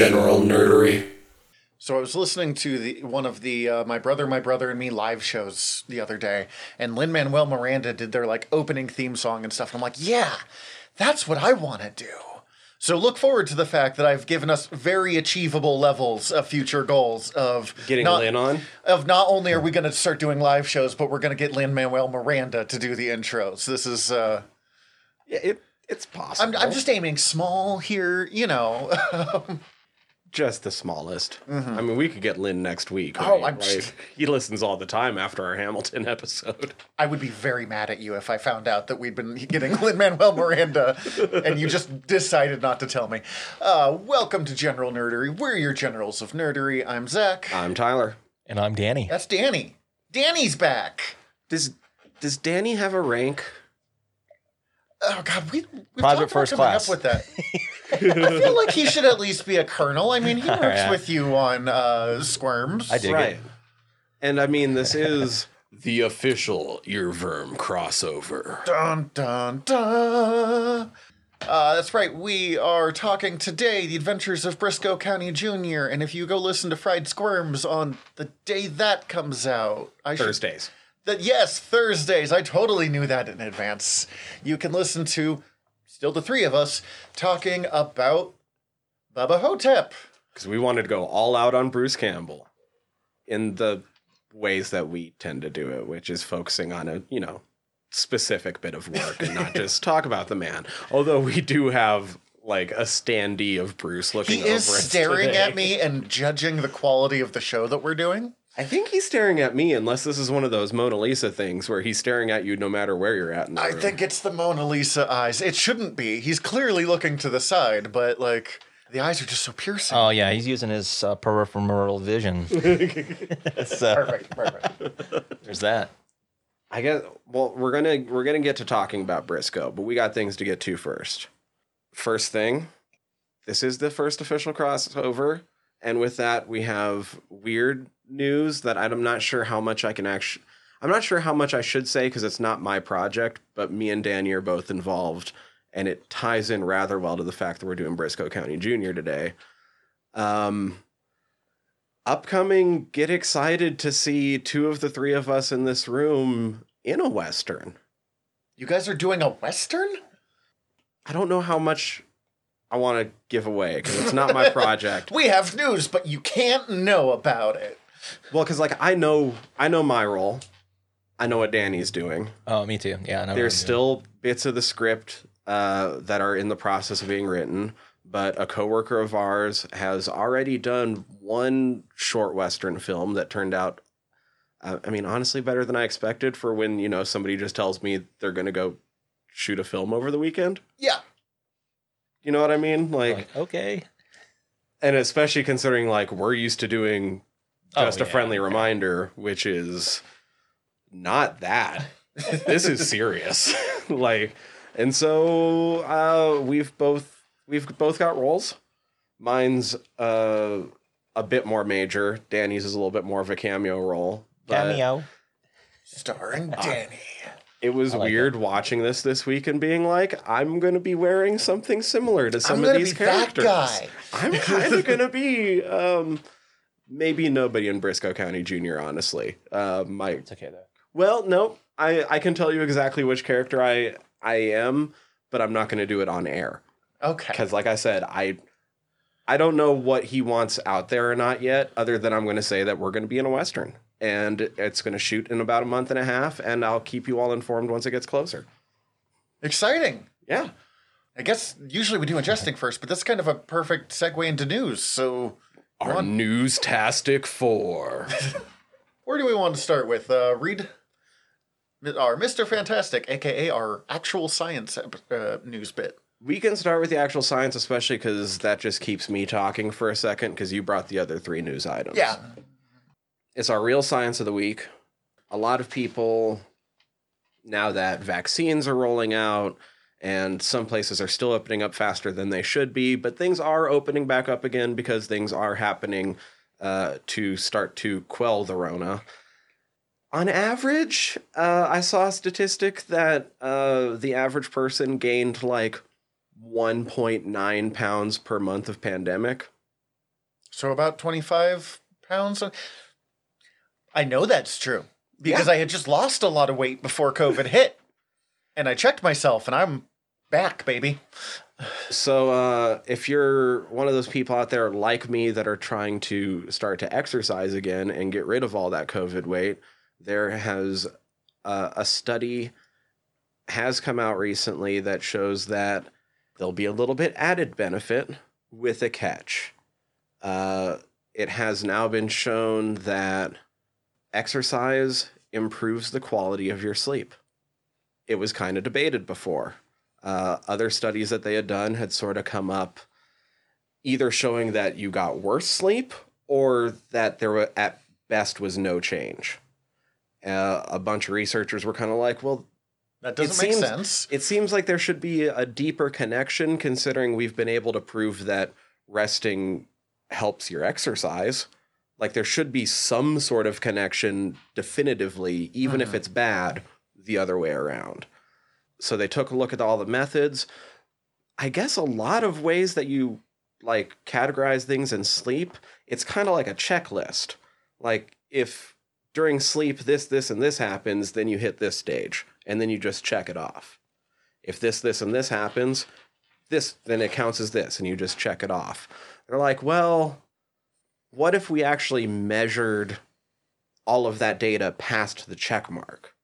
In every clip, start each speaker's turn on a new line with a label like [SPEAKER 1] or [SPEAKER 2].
[SPEAKER 1] general nerdery.
[SPEAKER 2] So I was listening to the one of the uh, my brother, my brother and me live shows the other day, and Lin Manuel Miranda did their like opening theme song and stuff. And I'm like, yeah, that's what I want to do. So look forward to the fact that I've given us very achievable levels of future goals of
[SPEAKER 3] Getting
[SPEAKER 2] not,
[SPEAKER 3] Lin on?
[SPEAKER 2] Of not only are we going to start doing live shows, but we're going to get Lin Manuel Miranda to do the intros. This is. uh
[SPEAKER 3] Yeah, it, it's possible.
[SPEAKER 2] I'm, I'm just aiming small here, you know.
[SPEAKER 3] just the smallest. I mean, we could get Lin next week.
[SPEAKER 2] Mm-hmm. Oh. I'm just-
[SPEAKER 3] Like, he listens all the time after our Hamilton episode.
[SPEAKER 2] I would be very mad at you if I found out that we'd been getting Lin Manuel Miranda and you just decided not to tell me. Uh, welcome to General Nerdery. We're your generals of nerdery. I'm Zach.
[SPEAKER 3] I'm Tyler.
[SPEAKER 4] And I'm Danny.
[SPEAKER 2] That's Danny. Danny's back.
[SPEAKER 3] Does does Danny have a rank?
[SPEAKER 2] Oh God, we we've
[SPEAKER 4] Private
[SPEAKER 2] talked about
[SPEAKER 4] first
[SPEAKER 2] coming
[SPEAKER 4] class.
[SPEAKER 2] up with that. I feel like he should at least be a colonel. I mean, he works
[SPEAKER 4] Yeah.
[SPEAKER 2] with you on uh, Squirms.
[SPEAKER 4] I dig
[SPEAKER 3] right.
[SPEAKER 4] it.
[SPEAKER 3] And I mean, this is
[SPEAKER 1] The official Earworm crossover.
[SPEAKER 2] Dun dun dun. Uh, that's right. We are talking today the adventures of Brisco County Jr. And if you go listen to Fried Squirms on the day that comes out, I should
[SPEAKER 3] Thursdays.
[SPEAKER 2] that yes Thursdays. I totally knew that in advance. You can listen to still the three of us talking about Bubba Ho-Tep.
[SPEAKER 3] Because we wanted to go all out on Bruce Campbell in the ways that we tend to do it, which is focusing on a, you know, specific bit of work and not just talk about the man. Although we do have like a standee of Bruce looking
[SPEAKER 2] He
[SPEAKER 3] over
[SPEAKER 2] is staring
[SPEAKER 3] today.
[SPEAKER 2] at me and judging the quality of the show that we're doing.
[SPEAKER 3] I think he's staring at me, unless this is one of those Mona Lisa things where he's staring at you no matter where you're at. In the
[SPEAKER 2] I
[SPEAKER 3] room.
[SPEAKER 2] think it's the Mona Lisa eyes. It shouldn't be. He's clearly looking to the side, but like the eyes are just so piercing.
[SPEAKER 4] Oh yeah, he's using his uh, peripheral vision. so
[SPEAKER 2] perfect, perfect.
[SPEAKER 4] there's that.
[SPEAKER 3] I guess. Well, we're gonna we're gonna get to talking about Brisco, but we got things to get to first. First thing, this is the first official crossover, and with that, we have weird news that I'm not sure how much I can actually. I'm not sure how much I should say because it's not my project, but me and Danny are both involved, and it ties in rather well to the fact that we're doing Brisco County Junior today. Um, upcoming, get excited to see two of the three of us in this room in a western.
[SPEAKER 2] You guys are doing a western?
[SPEAKER 3] I don't know how much I want to give away because it's not my project.
[SPEAKER 2] We have news, but you can't know about it.
[SPEAKER 3] Well, because like I know, I know my role. I know what Danny's doing.
[SPEAKER 4] Oh, me too. Yeah, I know.
[SPEAKER 3] There's
[SPEAKER 4] what I'm
[SPEAKER 3] still bits of the script uh, that are in the process of being written, but a coworker of ours has already done one short western film that turned out. Uh, I mean, honestly, better than I expected for when you know somebody just tells me they're going to go shoot a film over the weekend.
[SPEAKER 2] Yeah.
[SPEAKER 3] You know what I mean? Like,
[SPEAKER 4] like okay.
[SPEAKER 3] and especially considering like we're used to doing
[SPEAKER 4] Oh,
[SPEAKER 3] just a
[SPEAKER 4] yeah,
[SPEAKER 3] friendly
[SPEAKER 4] yeah.
[SPEAKER 3] reminder, which is not that. this is serious. like, and so uh, we've both we've both got roles. Mine's uh, a bit more major. Danny's is a little bit more of a cameo role. but
[SPEAKER 4] Cameo.
[SPEAKER 2] Starring Danny.
[SPEAKER 3] It was
[SPEAKER 4] like
[SPEAKER 3] weird watching this this week and being like, I'm going to be wearing something similar to some
[SPEAKER 2] I'm
[SPEAKER 3] of these
[SPEAKER 2] be that
[SPEAKER 3] characters.
[SPEAKER 2] guy.
[SPEAKER 3] I'm kind of gonna be um, maybe nobody in Brisco County Jr. Honestly, uh, my
[SPEAKER 4] It's okay though.
[SPEAKER 3] well, no, I I can tell you exactly which character I I am, but I'm not gonna do it on air
[SPEAKER 2] Okay.
[SPEAKER 3] because, like I said, I I don't know what he wants out there or not yet. Other than I'm gonna say that we're gonna be in a western and it's gonna shoot in about a month and a half, and I'll keep you all informed once it gets closer.
[SPEAKER 2] Exciting.
[SPEAKER 3] Yeah.
[SPEAKER 2] I guess usually we do adjusting first, but that's kind of a perfect segue into news. So,
[SPEAKER 1] Our
[SPEAKER 2] One-
[SPEAKER 1] news tastic four.
[SPEAKER 2] where do we want to start with? Uh, read our Mr. Fantastic, aka our actual science uh, news bit.
[SPEAKER 3] We can start with the actual science, especially because that just keeps me talking for a second. Because you brought the other three news items.
[SPEAKER 2] Yeah.
[SPEAKER 3] it's our real science of the week. A lot of people, now that vaccines are rolling out, and some places are still opening up faster than they should be, but things are opening back up again because things are happening uh, to start to quell the Rona. On average, uh, I saw a statistic that uh, the average person gained like 1.9 pounds per month of pandemic.
[SPEAKER 2] So about 25 pounds. I know that's true because I had just lost a lot of weight before COVID hit. And I checked myself and I'm back, baby.
[SPEAKER 3] So, uh, if you're one of those people out there like me that are trying to start to exercise again and get rid of all that COVID weight, there has uh, a study has come out recently that shows that there'll be a little bit added benefit with a catch. Uh, it has now been shown that exercise improves the quality of your sleep. It was kind of debated before. Uh, other studies that they had done had sort of come up either showing that you got worse sleep or that there were, at best was no change. Uh, a bunch of researchers were kind of like, well,
[SPEAKER 2] That doesn't make
[SPEAKER 3] seems-
[SPEAKER 2] sense.
[SPEAKER 3] it seems like there should be a deeper connection considering we've been able to prove that resting helps your exercise. Like there should be some sort of connection definitively, even if it's bad, the other way around. So they took a look at all the methods. I guess a lot of ways that you like categorize things in sleep, it's kind of like a checklist. Like if during sleep this, this, and this happens, then you hit this stage, and then you just check it off. If this, this, and this happens, this then it counts as this, and you just check it off. They're like, well, what if we actually measured all of that data past the check mark?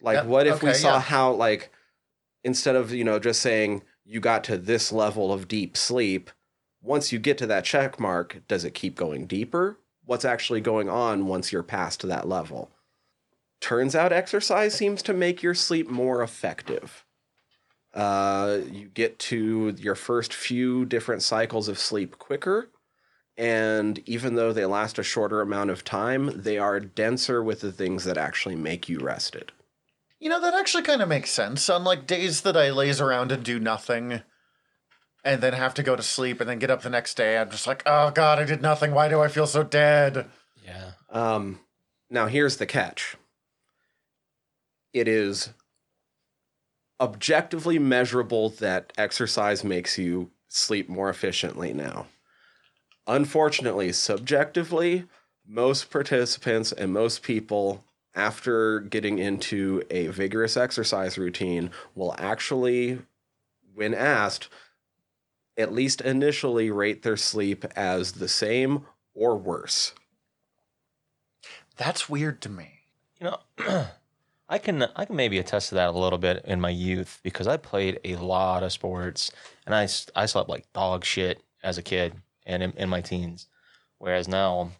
[SPEAKER 3] Like,
[SPEAKER 2] Yep,
[SPEAKER 3] what if we saw
[SPEAKER 2] yeah.
[SPEAKER 3] how, like, instead of, you know, just saying you got to this level of deep sleep, once you get to that check mark, does it keep going deeper? What's actually going on once you're past that level? Turns out exercise seems to make your sleep more effective. Uh, you get to your first few different cycles of sleep quicker. And even though they last a shorter amount of time, they are denser with the things that actually make you rested.
[SPEAKER 2] You know, that actually kind of makes sense. On like days that I laze around and do nothing and then have to go to sleep and then get up the next day, I'm just like, oh God, I did nothing. Why do I feel so dead?
[SPEAKER 4] Yeah.
[SPEAKER 3] Um, now, here's the catch it is objectively measurable that exercise makes you sleep more efficiently now. Unfortunately, subjectively, most participants and most people, after getting into a vigorous exercise routine, will actually, when asked, at least initially rate their sleep as the same or worse.
[SPEAKER 2] That's weird to me.
[SPEAKER 4] You know, I can I can maybe attest to that a little bit in my youth because I played a lot of sports and I, I slept like dog shit as a kid and in, in my teens, whereas now,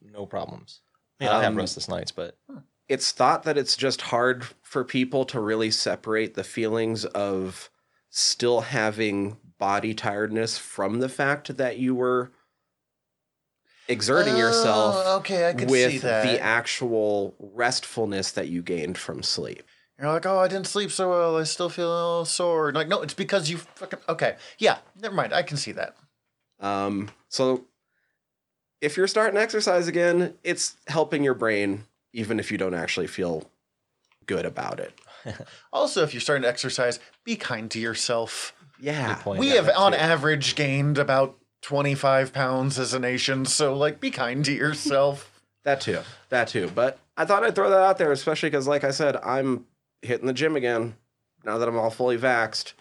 [SPEAKER 4] no problems. I mean, I have
[SPEAKER 3] Um,
[SPEAKER 4] restless nights, but
[SPEAKER 3] it's thought that it's just hard for people to really separate the feelings of still having body tiredness from the fact that you were exerting yourself
[SPEAKER 2] Oh, okay, I can
[SPEAKER 3] with
[SPEAKER 2] see that.
[SPEAKER 3] the actual restfulness that you gained from sleep.
[SPEAKER 2] You're like, oh, I didn't sleep so well. I still feel a little sore. Like, no, it's because you fucking. Okay, yeah, never mind. I can see that.
[SPEAKER 3] Um, so if you're starting exercise again, it's helping your brain, even if you don't actually feel good about it.
[SPEAKER 2] Also, if you're starting to exercise, be kind to yourself.
[SPEAKER 3] Yeah.
[SPEAKER 4] Point.
[SPEAKER 2] We have, on
[SPEAKER 3] too.
[SPEAKER 2] average, gained about 25 pounds as a nation. So, like, be kind to yourself.
[SPEAKER 3] That too. That too. But I thought I'd throw that out there, especially because, like I said, I'm hitting the gym again now that I'm all fully vaxxed.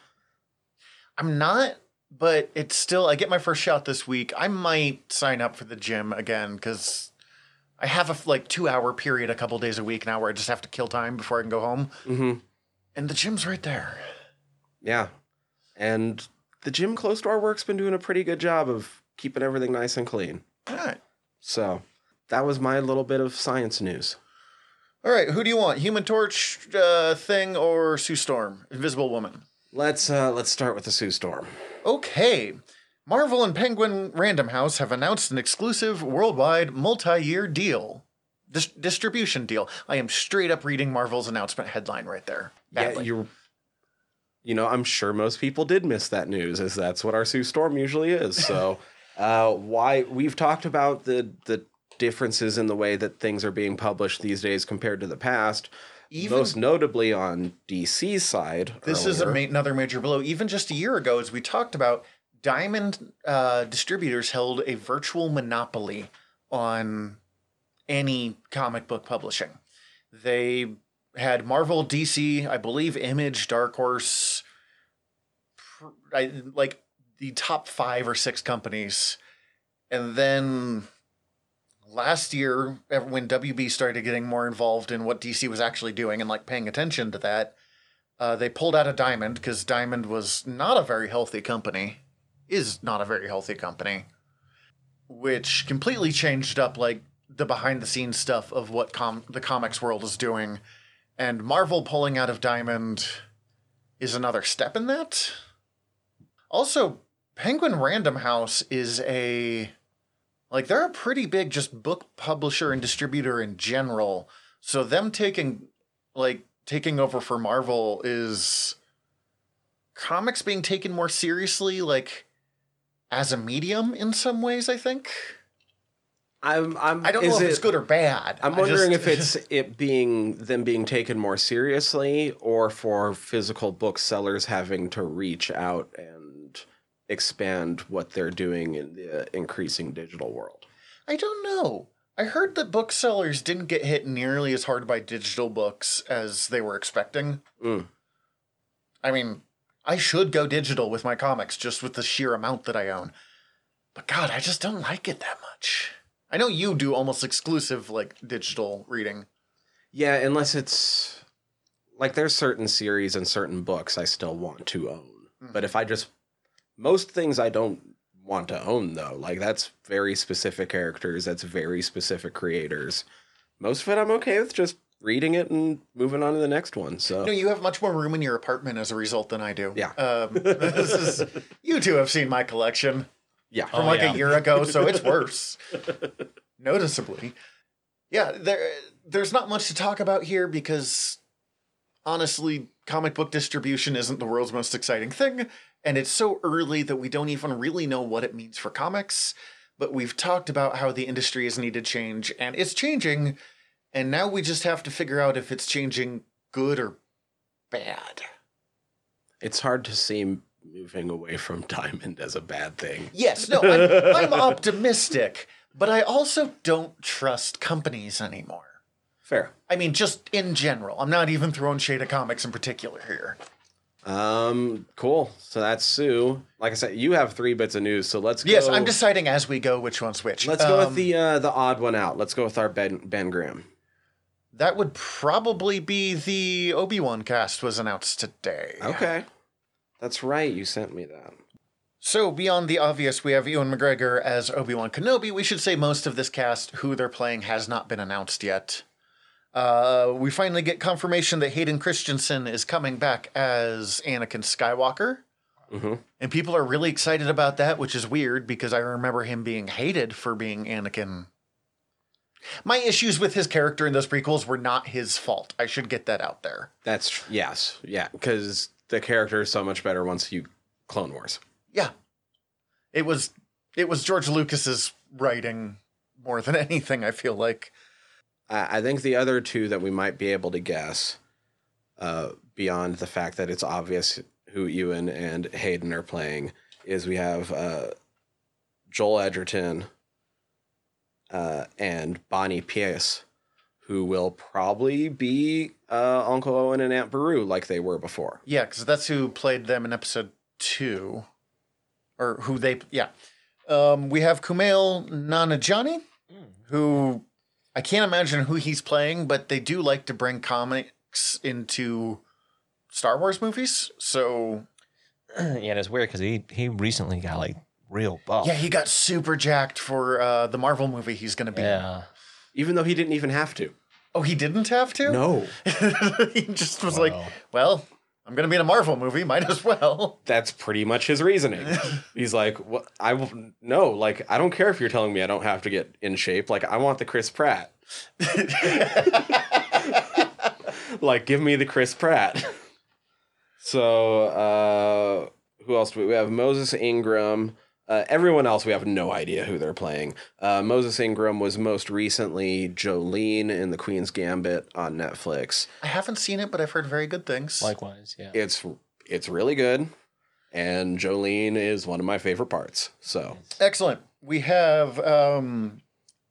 [SPEAKER 2] I'm not, but it's still. I get my first shot this week. I might sign up for the gym again because I have a like two hour period a couple days a week now where I just have to kill time before I can go home,
[SPEAKER 3] Mm-hmm.
[SPEAKER 2] and the gym's right there.
[SPEAKER 3] Yeah. And the gym close to our work's been doing a pretty good job of keeping everything nice and clean.
[SPEAKER 2] All right.
[SPEAKER 3] So that was my little bit of science news.
[SPEAKER 2] All right, who do you want? Human Torch uh, thing or Sue Storm? Invisible Woman.
[SPEAKER 3] Let's uh let's start with the Sue Storm.
[SPEAKER 2] Okay. Marvel and Penguin Random House have announced an exclusive worldwide multi-year deal. Dis- distribution deal. I am straight up reading Marvel's announcement headline right there.
[SPEAKER 3] Yeah, you're you know, I'm sure most people did miss that news, as that's what our Sue Storm usually is. So uh why we've talked about the the differences in the way that things are being published these days compared to the past.
[SPEAKER 2] Even-
[SPEAKER 3] most notably on DC's side.
[SPEAKER 2] This is a ma- another major blow. Even just a year ago, as we talked about, Diamond uh, distributors held a virtual monopoly on any comic book publishing. They had Marvel, DC, I believe, Image, Dark Horse, I, like the top five or six companies. And then last year, when WB started getting more involved in what DC was actually doing and like paying attention to that, uh, they pulled out of Diamond because Diamond was not a very healthy company, is not a very healthy company, which completely changed up like the behind the scenes stuff of what com- the comics world is doing. And Marvel pulling out of Diamond is another step in that. Also, Penguin Random House is a like they're a pretty big just book publisher and distributor in general. So them taking like taking over for Marvel is comics being taken more seriously like as a medium in some ways, I think.
[SPEAKER 3] I'm, I'm,
[SPEAKER 2] I don't know if
[SPEAKER 3] it-
[SPEAKER 2] it's good or bad.
[SPEAKER 3] I'm wondering
[SPEAKER 2] just-
[SPEAKER 3] if it's it being them being taken more seriously or for physical booksellers having to reach out and expand what they're doing in the increasing digital world.
[SPEAKER 2] I don't know. I heard that booksellers didn't get hit nearly as hard by digital books as they were expecting.
[SPEAKER 3] Mm.
[SPEAKER 2] I mean, I should go digital with my comics just with the sheer amount that I own. But God, I just don't like it that much. I know you do almost exclusive like digital reading.
[SPEAKER 3] Yeah, unless it's like there's certain series and certain books I still want to own. But if I just most things I don't want to own though. Like that's very specific characters, that's very specific creators. Most of it I'm okay with just reading it and moving on to the next one. So
[SPEAKER 2] No, you have much more room in your apartment as a result than I do.
[SPEAKER 3] Yeah.
[SPEAKER 2] Um, this is you two have seen my collection
[SPEAKER 3] yeah.
[SPEAKER 2] from
[SPEAKER 4] Oh,
[SPEAKER 2] like
[SPEAKER 4] yeah.
[SPEAKER 2] a year ago, so it's worse. Noticeably. Yeah, there there's not much to talk about here because honestly, comic book distribution isn't the world's most exciting thing, and it's so early that we don't even really know what it means for comics. But we've talked about how the industry has needed change, and it's changing, and now we just have to figure out if it's changing good or bad.
[SPEAKER 3] It's hard to see moving away from diamond as a bad thing.
[SPEAKER 2] Yes, no, I'm, I'm optimistic, but I also don't trust companies anymore.
[SPEAKER 3] Fair.
[SPEAKER 2] I mean, just in general. I'm not even throwing shade at comics in particular here.
[SPEAKER 3] Um, cool. So that's Sue. Like I said, you have three bits of news, so let's go.
[SPEAKER 2] Yes, I'm deciding as we go which one's which.
[SPEAKER 3] Let's go
[SPEAKER 2] Um,
[SPEAKER 3] with the uh, the odd one out. Let's go with our Ben Ben Graham.
[SPEAKER 2] That would probably be the Obi Wan cast was announced today.
[SPEAKER 3] Okay, that's right. You sent me that.
[SPEAKER 2] So beyond the obvious, we have Ewan McGregor as Obi Wan Kenobi. We should say most of this cast, who they're playing, has not been announced yet. Uh, we finally get confirmation that Hayden Christensen is coming back as Anakin Skywalker.
[SPEAKER 3] Mhm.
[SPEAKER 2] And people are really excited about that, which is weird because I remember him being hated for being Anakin. My issues with his character in those prequels were not his fault. I should get that out there.
[SPEAKER 3] That's yes, yeah, because the character is so much better once you Clone Wars.
[SPEAKER 2] Yeah. It was it was George Lucas's writing more than anything, I feel like.
[SPEAKER 3] I I think the other two that we might be able to guess, uh, beyond the fact that it's obvious who Ewan and Hayden are playing, is we have uh, Joel Edgerton uh, and Bonnie Piesse, who will probably be uh, Uncle Owen and Aunt Beru like they were before.
[SPEAKER 2] Yeah, because that's who played them in episode two. Or who they yeah. Um, we have Kumail Nanjiani, who I can't imagine who he's playing, but they do like to bring comics into Star Wars movies. So
[SPEAKER 4] yeah, and it's weird because he he recently got like real buff.
[SPEAKER 2] yeah, he got super jacked for uh, the Marvel movie he's gonna be in.
[SPEAKER 4] yeah.
[SPEAKER 3] Even though he didn't even have to.
[SPEAKER 2] Oh, he didn't have to?
[SPEAKER 3] No.
[SPEAKER 2] he just was
[SPEAKER 4] Wow.
[SPEAKER 2] like, well, I'm going to be in a Marvel movie. Might as well.
[SPEAKER 3] that's pretty much his reasoning. He's like, "What? I will no. Like, I don't care if you're telling me I don't have to get in shape. Like, I want the Chris Pratt. like, give me the Chris Pratt." so, uh, who else do we, we have? Moses Ingram. Uh, everyone else, we have no idea who they're playing. Uh, Moses Ingram was most recently Jolene in The Queen's Gambit on Netflix.
[SPEAKER 2] I haven't seen it, but I've heard very good things.
[SPEAKER 4] Likewise, yeah.
[SPEAKER 3] It's it's really good, and Jolene is one of my favorite parts. So
[SPEAKER 2] Excellent. We have um,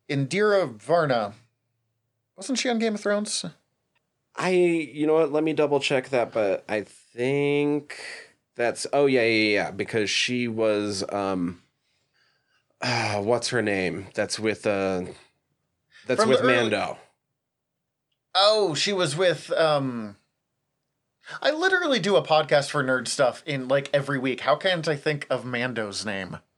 [SPEAKER 2] Indira Varma. Wasn't she on Game of Thrones?
[SPEAKER 3] I, you know what? Let me double check that, but I think that's oh yeah yeah yeah because she was um, uh, what's her name? That's with uh, that's
[SPEAKER 2] From
[SPEAKER 3] with
[SPEAKER 2] early-
[SPEAKER 3] Mando.
[SPEAKER 2] Oh, she was with. Um, I literally do a podcast for nerd stuff in like every week. How can't I think of Mando's name?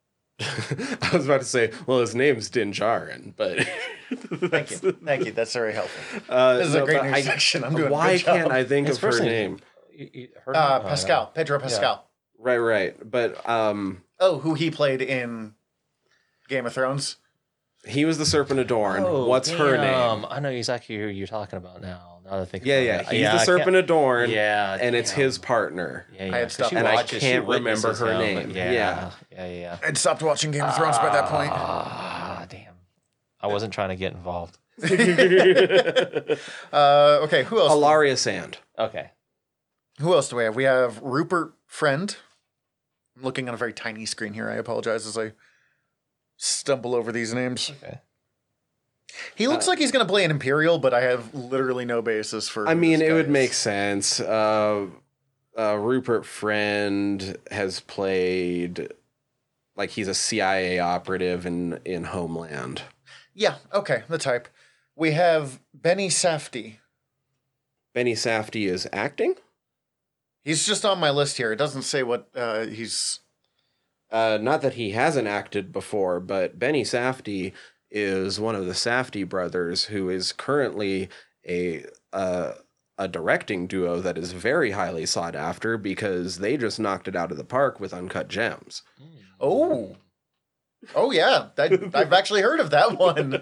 [SPEAKER 3] I was about to say, well, his name's Din Djarin, but
[SPEAKER 2] Thank you. Thank you. That's very helpful.
[SPEAKER 3] Uh,
[SPEAKER 2] This is a great
[SPEAKER 3] but
[SPEAKER 2] news
[SPEAKER 3] I-
[SPEAKER 2] section. I'm doing a
[SPEAKER 3] Why
[SPEAKER 2] good job.
[SPEAKER 3] can't I think
[SPEAKER 4] His
[SPEAKER 3] of her
[SPEAKER 4] first
[SPEAKER 3] name?
[SPEAKER 4] You- you
[SPEAKER 2] Uh,
[SPEAKER 4] of him?
[SPEAKER 2] Pascal, Pedro Pascal.
[SPEAKER 3] Right, right. But um,
[SPEAKER 2] Oh, who he played in Game of Thrones?
[SPEAKER 3] he was the Serpent Adorned.
[SPEAKER 4] Oh,
[SPEAKER 3] What's her name?
[SPEAKER 4] I know exactly who you're talking about now. Now that I think
[SPEAKER 3] Yeah, yeah.
[SPEAKER 4] it.
[SPEAKER 3] He's
[SPEAKER 4] Yeah,
[SPEAKER 3] the
[SPEAKER 4] I
[SPEAKER 3] Serpent
[SPEAKER 4] can't-
[SPEAKER 3] Adorned.
[SPEAKER 4] Yeah,
[SPEAKER 3] and it's
[SPEAKER 4] damn.
[SPEAKER 3] his partner.
[SPEAKER 4] Yeah, yeah.
[SPEAKER 2] I had
[SPEAKER 4] 'cause
[SPEAKER 2] stopped
[SPEAKER 3] And I
[SPEAKER 4] watches- she
[SPEAKER 3] can't remember her
[SPEAKER 4] him.
[SPEAKER 3] name.
[SPEAKER 4] Yeah,
[SPEAKER 3] Yeah.
[SPEAKER 4] yeah, yeah. yeah.
[SPEAKER 2] I'd stopped watching Game of Thrones by that point.
[SPEAKER 4] Ah, damn. I wasn't trying to get involved.
[SPEAKER 2] Uh, okay, who else?
[SPEAKER 3] Ellaria Sand.
[SPEAKER 4] Okay.
[SPEAKER 2] Who else do we have? We have Rupert Friend. I'm looking on a very tiny screen here. I apologize as I stumble over these names.
[SPEAKER 4] Okay.
[SPEAKER 2] He looks
[SPEAKER 3] Uh,
[SPEAKER 2] like he's going to play an Imperial, but I have literally no basis for.
[SPEAKER 3] I mean, it would make sense. Uh, uh, Rupert Friend has played like he's a CIA operative in in Homeland.
[SPEAKER 2] Yeah, okay, the type. We have Benny Safdie.
[SPEAKER 3] Benny Safdie is acting.
[SPEAKER 2] He's just on my list here. It doesn't say what uh, he's.
[SPEAKER 3] Uh, not that he hasn't acted before, but Benny Safdie is one of the Safdie brothers who is currently a uh, a directing duo that is very highly sought after because they just knocked it out of the park with Uncut Gems.
[SPEAKER 2] Oh, oh yeah, that, I've actually heard of that one.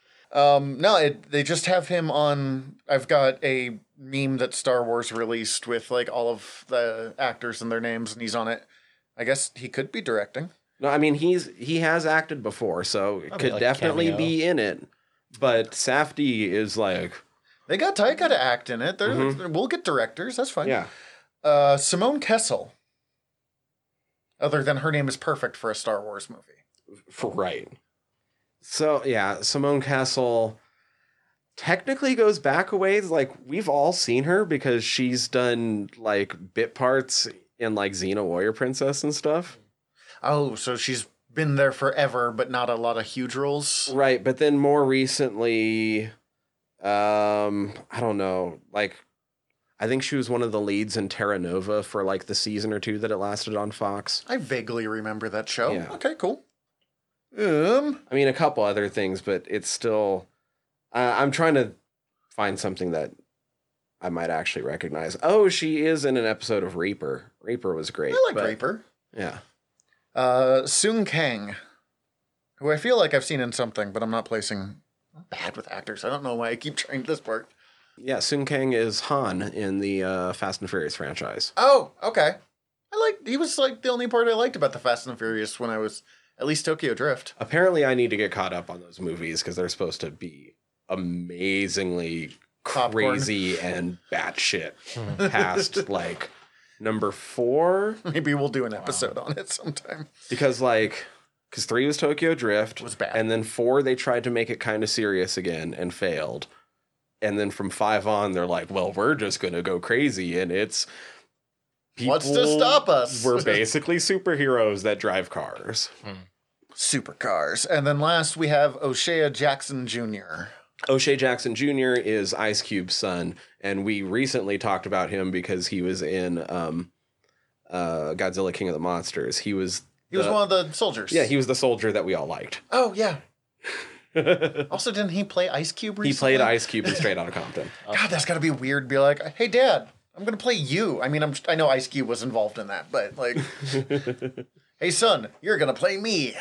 [SPEAKER 2] um, no, it, they just have him on. I've got a meme that Star Wars released with like all of the actors and their names, and he's on it. I guess he could be directing.
[SPEAKER 3] No, I mean he's he has acted before, so it
[SPEAKER 4] Probably
[SPEAKER 3] could
[SPEAKER 4] like
[SPEAKER 3] definitely
[SPEAKER 4] cameo.
[SPEAKER 3] be in it. But Safdie is like,
[SPEAKER 2] They got Taika to act in it. They're, We'll get directors. That's fine.
[SPEAKER 3] yeah,
[SPEAKER 2] Uh, Simone Kessell. Other than her name is perfect for a Star Wars movie.
[SPEAKER 3] for right. So yeah, Simone Kessell technically goes back a ways. Like we've all seen her because she's done like bit parts in like Xena Warrior Princess and stuff.
[SPEAKER 2] Oh, so she's been there forever, but not a lot of huge roles.
[SPEAKER 3] Right, but then more recently, um, I don't know, like I think she was one of the leads in Terra Nova for like the season or two that it lasted on Fox.
[SPEAKER 2] I vaguely remember that show.
[SPEAKER 3] Yeah.
[SPEAKER 2] Okay, cool. Um,
[SPEAKER 3] I mean, a couple other things, but it's still. Uh, I'm trying to find something that I might actually recognize. Oh, she is in an episode of Reaper. Reaper was great.
[SPEAKER 2] I like
[SPEAKER 3] but-
[SPEAKER 2] Reaper.
[SPEAKER 3] Yeah.
[SPEAKER 2] Uh, Sung Kang, who I feel like I've seen in something, but I'm not placing. I'm bad with actors. I don't know why I keep trying this part.
[SPEAKER 3] Yeah, Sung Kang is Han in the uh, Fast and Furious franchise.
[SPEAKER 2] Oh, okay. I like. He was like the only part I liked about the Fast and Furious when I was at least Tokyo Drift.
[SPEAKER 3] Apparently, I need to get caught up on those movies because they're supposed to be amazingly
[SPEAKER 2] Popcorn.
[SPEAKER 3] crazy and batshit hmm. past like number four.
[SPEAKER 2] Maybe we'll do an episode on it sometime.
[SPEAKER 3] because like because three was tokyo drift
[SPEAKER 2] Was bad.
[SPEAKER 3] and then four they tried to make it kind of serious again and failed and then from five on they're like well we're just gonna go crazy and it's
[SPEAKER 2] What's to stop us?
[SPEAKER 3] we're basically superheroes that drive cars hmm.
[SPEAKER 2] Supercars. And then last we have O'Shea Jackson Jr.
[SPEAKER 3] o'shea jackson jr is ice cube's son and we recently talked about him because he was in um uh godzilla king of the monsters he was
[SPEAKER 2] He was one of the soldiers.
[SPEAKER 3] yeah he was the soldier that we all liked
[SPEAKER 2] Oh yeah. Also, didn't he play Ice Cube
[SPEAKER 3] he played ice cube in straight Outta compton
[SPEAKER 2] God, that's got to be weird. to Be like, hey, Dad, I'm gonna play you. I mean, I'm I know Ice Cube was involved in that, but like, hey, son, you're gonna play me.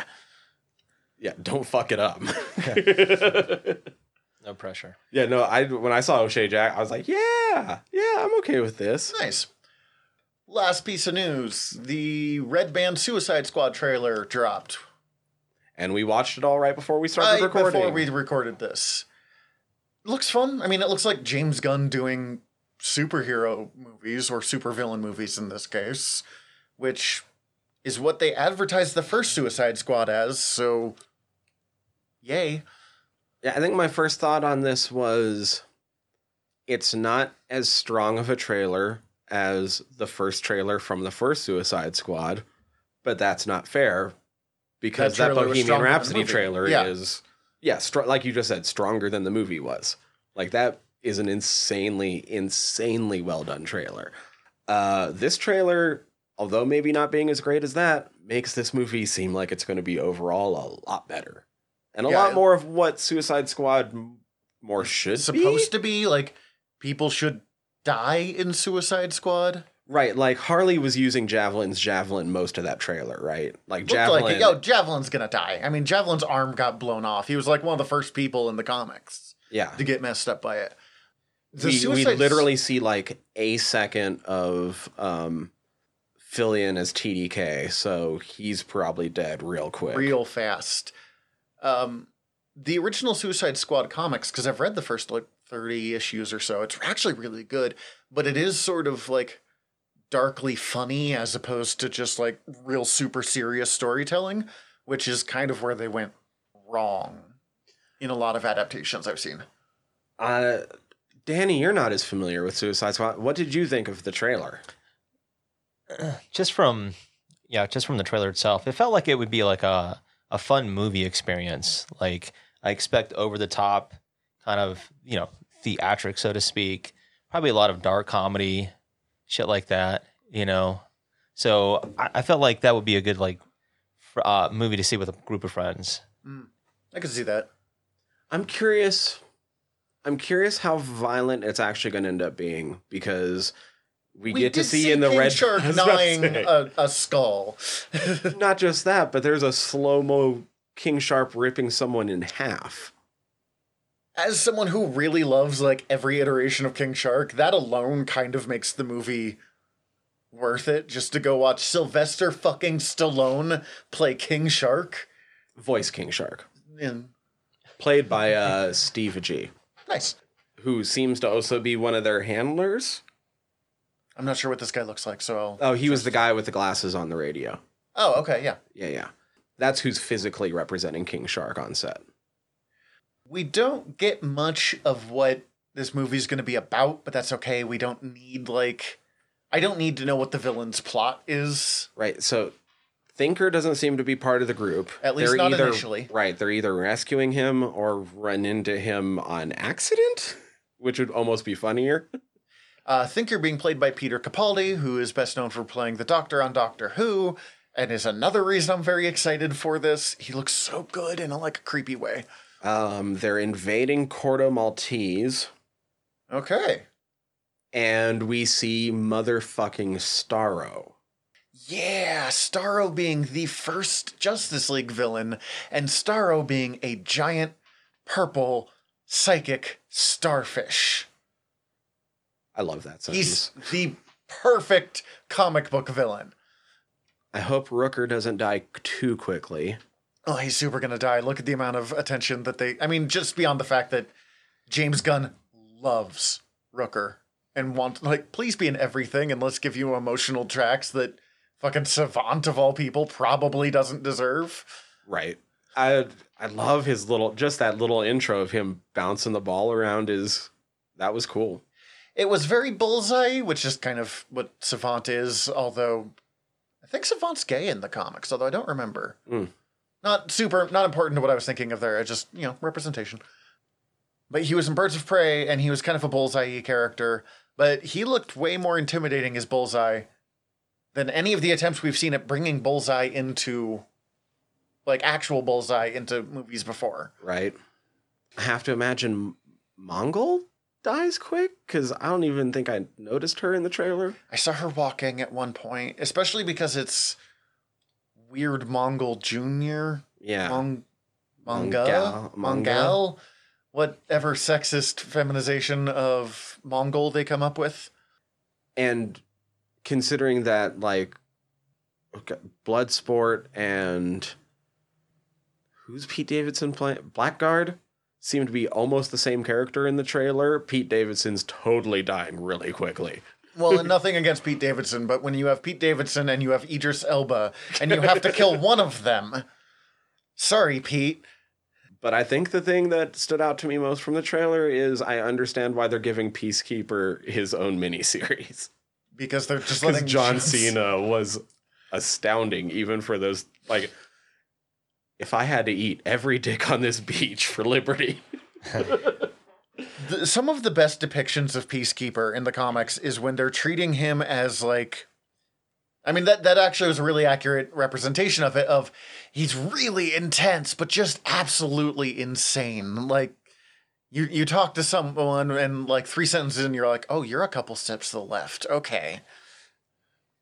[SPEAKER 3] Yeah, don't fuck it up.
[SPEAKER 4] No pressure.
[SPEAKER 3] yeah, no, I when I saw O'Shea Jack, I was like, yeah, yeah, I'm okay with this.
[SPEAKER 2] Nice. Last piece of news: the Red Band Suicide Squad trailer dropped
[SPEAKER 3] And we watched it all right before we started
[SPEAKER 2] right
[SPEAKER 3] recording.
[SPEAKER 2] before we recorded this. Looks fun. I mean, it looks like James Gunn doing superhero movies or supervillain movies in this case. which is what they advertised the first Suicide Squad as. So, yay.
[SPEAKER 3] Yeah, I think my first thought on this was it's not as strong of a trailer as the first trailer from the first Suicide Squad, but that's not fair because
[SPEAKER 2] That
[SPEAKER 3] that, Bohemian
[SPEAKER 2] stronger than the
[SPEAKER 3] Rhapsody trailer
[SPEAKER 2] Yeah.
[SPEAKER 3] is yeah, str- like you just said, stronger than the movie was. Like that is an insanely, insanely well done trailer. Uh, this trailer, although maybe not being as great as that, makes this movie seem like it's going to be overall a lot better and a
[SPEAKER 2] Yeah,
[SPEAKER 3] lot more of what Suicide Squad more should
[SPEAKER 2] Supposed
[SPEAKER 3] be.
[SPEAKER 2] to be like people should die in Suicide Squad.
[SPEAKER 3] Right, like Harley was using Javelin's javelin most of that trailer, right? Like
[SPEAKER 2] Looked
[SPEAKER 3] Javelin.
[SPEAKER 2] like, yo, Javelin's gonna die. I mean, Javelin's arm got blown off. He was like one of the first people in the comics
[SPEAKER 3] yeah.
[SPEAKER 2] to get messed up by it. The
[SPEAKER 3] We, we literally see like a second of um Fillion as TDK, so he's probably dead real quick.
[SPEAKER 2] real fast. Um, the original Suicide Squad comics, because I've read the first like thirty issues or so, it's actually really good, but it is sort of like darkly funny as opposed to just like real super serious storytelling, which is kind of where they went wrong in a lot of adaptations I've seen.
[SPEAKER 3] Uh Danny, you're not as familiar with Suicide Squad. What did you think of the trailer?
[SPEAKER 4] just from yeah, just from the trailer itself, it felt like it would be like a a fun movie experience. Like I expect over the top, kind of you know theatric, so to speak. Probably a lot of dark comedy, shit like that. You know, so I, I felt like that would be a good like fr- uh, movie to see with a group of friends.
[SPEAKER 2] I could see that.
[SPEAKER 3] I'm curious. I'm curious how violent it's actually going to end up being because we, get to
[SPEAKER 2] did
[SPEAKER 3] see, in the
[SPEAKER 2] King
[SPEAKER 3] red
[SPEAKER 2] shark
[SPEAKER 3] I was about to
[SPEAKER 2] gnawing a, a skull.
[SPEAKER 3] Not just that, but there's a slow mo King Shark ripping someone in half.
[SPEAKER 2] as someone who really loves like every iteration of King Shark, that alone kind of makes the movie worth it just to go watch Sylvester fucking Stallone play King Shark.
[SPEAKER 3] Voice King Shark,
[SPEAKER 2] And
[SPEAKER 3] played by uh, Steve Agee,
[SPEAKER 2] nice.
[SPEAKER 3] who seems to also be one of their handlers.
[SPEAKER 2] I'm not sure what this guy looks like, so I'll...
[SPEAKER 3] Oh, he was the guy with the glasses on the radio.
[SPEAKER 2] Oh, okay, yeah.
[SPEAKER 3] Yeah, yeah. That's who's physically representing King Shark on set.
[SPEAKER 2] We don't get much of what this movie's going to be about, but that's okay. We don't need like I don't need to know what the villain's plot is.
[SPEAKER 3] Right. So Thinker doesn't seem to be part of the group.
[SPEAKER 2] At least not initially.
[SPEAKER 3] Right. They're either rescuing him or run into him on accident, which would almost be funnier.
[SPEAKER 2] Uh, Thinker being played by Peter Capaldi, who is best known for playing the Doctor on Doctor Who, and is another reason I'm very excited for this. He looks so good in a like a creepy way.
[SPEAKER 3] Um, they're invading Corto Maltese,
[SPEAKER 2] Okay.
[SPEAKER 3] and we see motherfucking Starro.
[SPEAKER 2] Yeah, Starro being the first Justice League villain, and Starro being a giant purple psychic starfish.
[SPEAKER 3] I love that sentence.
[SPEAKER 2] He's the perfect comic book villain.
[SPEAKER 3] I hope Rooker doesn't die too quickly.
[SPEAKER 2] Oh, he's super gonna die. Look at the amount of attention that they. I mean, just beyond the fact that James Gunn loves Rooker and want like, please be in everything, and let's give you emotional tracks that fucking Savant of all people probably doesn't deserve.
[SPEAKER 3] Right. I I love his little just that little intro of him bouncing the ball around is that was cool.
[SPEAKER 2] It was very bullseye, which is kind of what Savant is, although I think Savant's gay in the comics, although I don't remember.
[SPEAKER 3] Mm.
[SPEAKER 2] Not super, not important to what I was thinking of there. I just, you know, representation. But he was in Birds of Prey, and he was kind of a bullseye character, but he looked way more intimidating as Bullseye than any of the attempts we've seen at bringing Bullseye into, like, actual Bullseye into movies before.
[SPEAKER 3] Right. I have to imagine Mongol dies quick because I don't even think I noticed her in the trailer.
[SPEAKER 2] I saw her walking at one point, especially because it's weird Mongol Junior,
[SPEAKER 3] Yeah.
[SPEAKER 2] Mong,
[SPEAKER 3] Mongal,
[SPEAKER 2] whatever sexist feminization of Mongul they come up with.
[SPEAKER 3] and considering that like okay, Bloodsport and who's Pete Davidson playing Blackguard seem to be almost the same character in the trailer. Pete Davidson's totally dying really quickly.
[SPEAKER 2] Well, and nothing against Pete Davidson, but when you have Pete Davidson and you have Idris Elba and you have to kill one of them, sorry, Pete.
[SPEAKER 3] But I think the thing that stood out to me most from the trailer is I understand why they're giving Peacekeeper his own miniseries.
[SPEAKER 2] Because they're just letting
[SPEAKER 3] John Cena was astounding, even for those like. If I had to eat every dick on this beach for liberty,
[SPEAKER 2] some of the best depictions of Peacekeeper in the comics is when they're treating him as like I mean that that actually was a really accurate representation of it of he's really intense but just absolutely insane. Like you you talk to someone and like three sentences and you're like, "Oh, you're a couple steps to the left." Okay.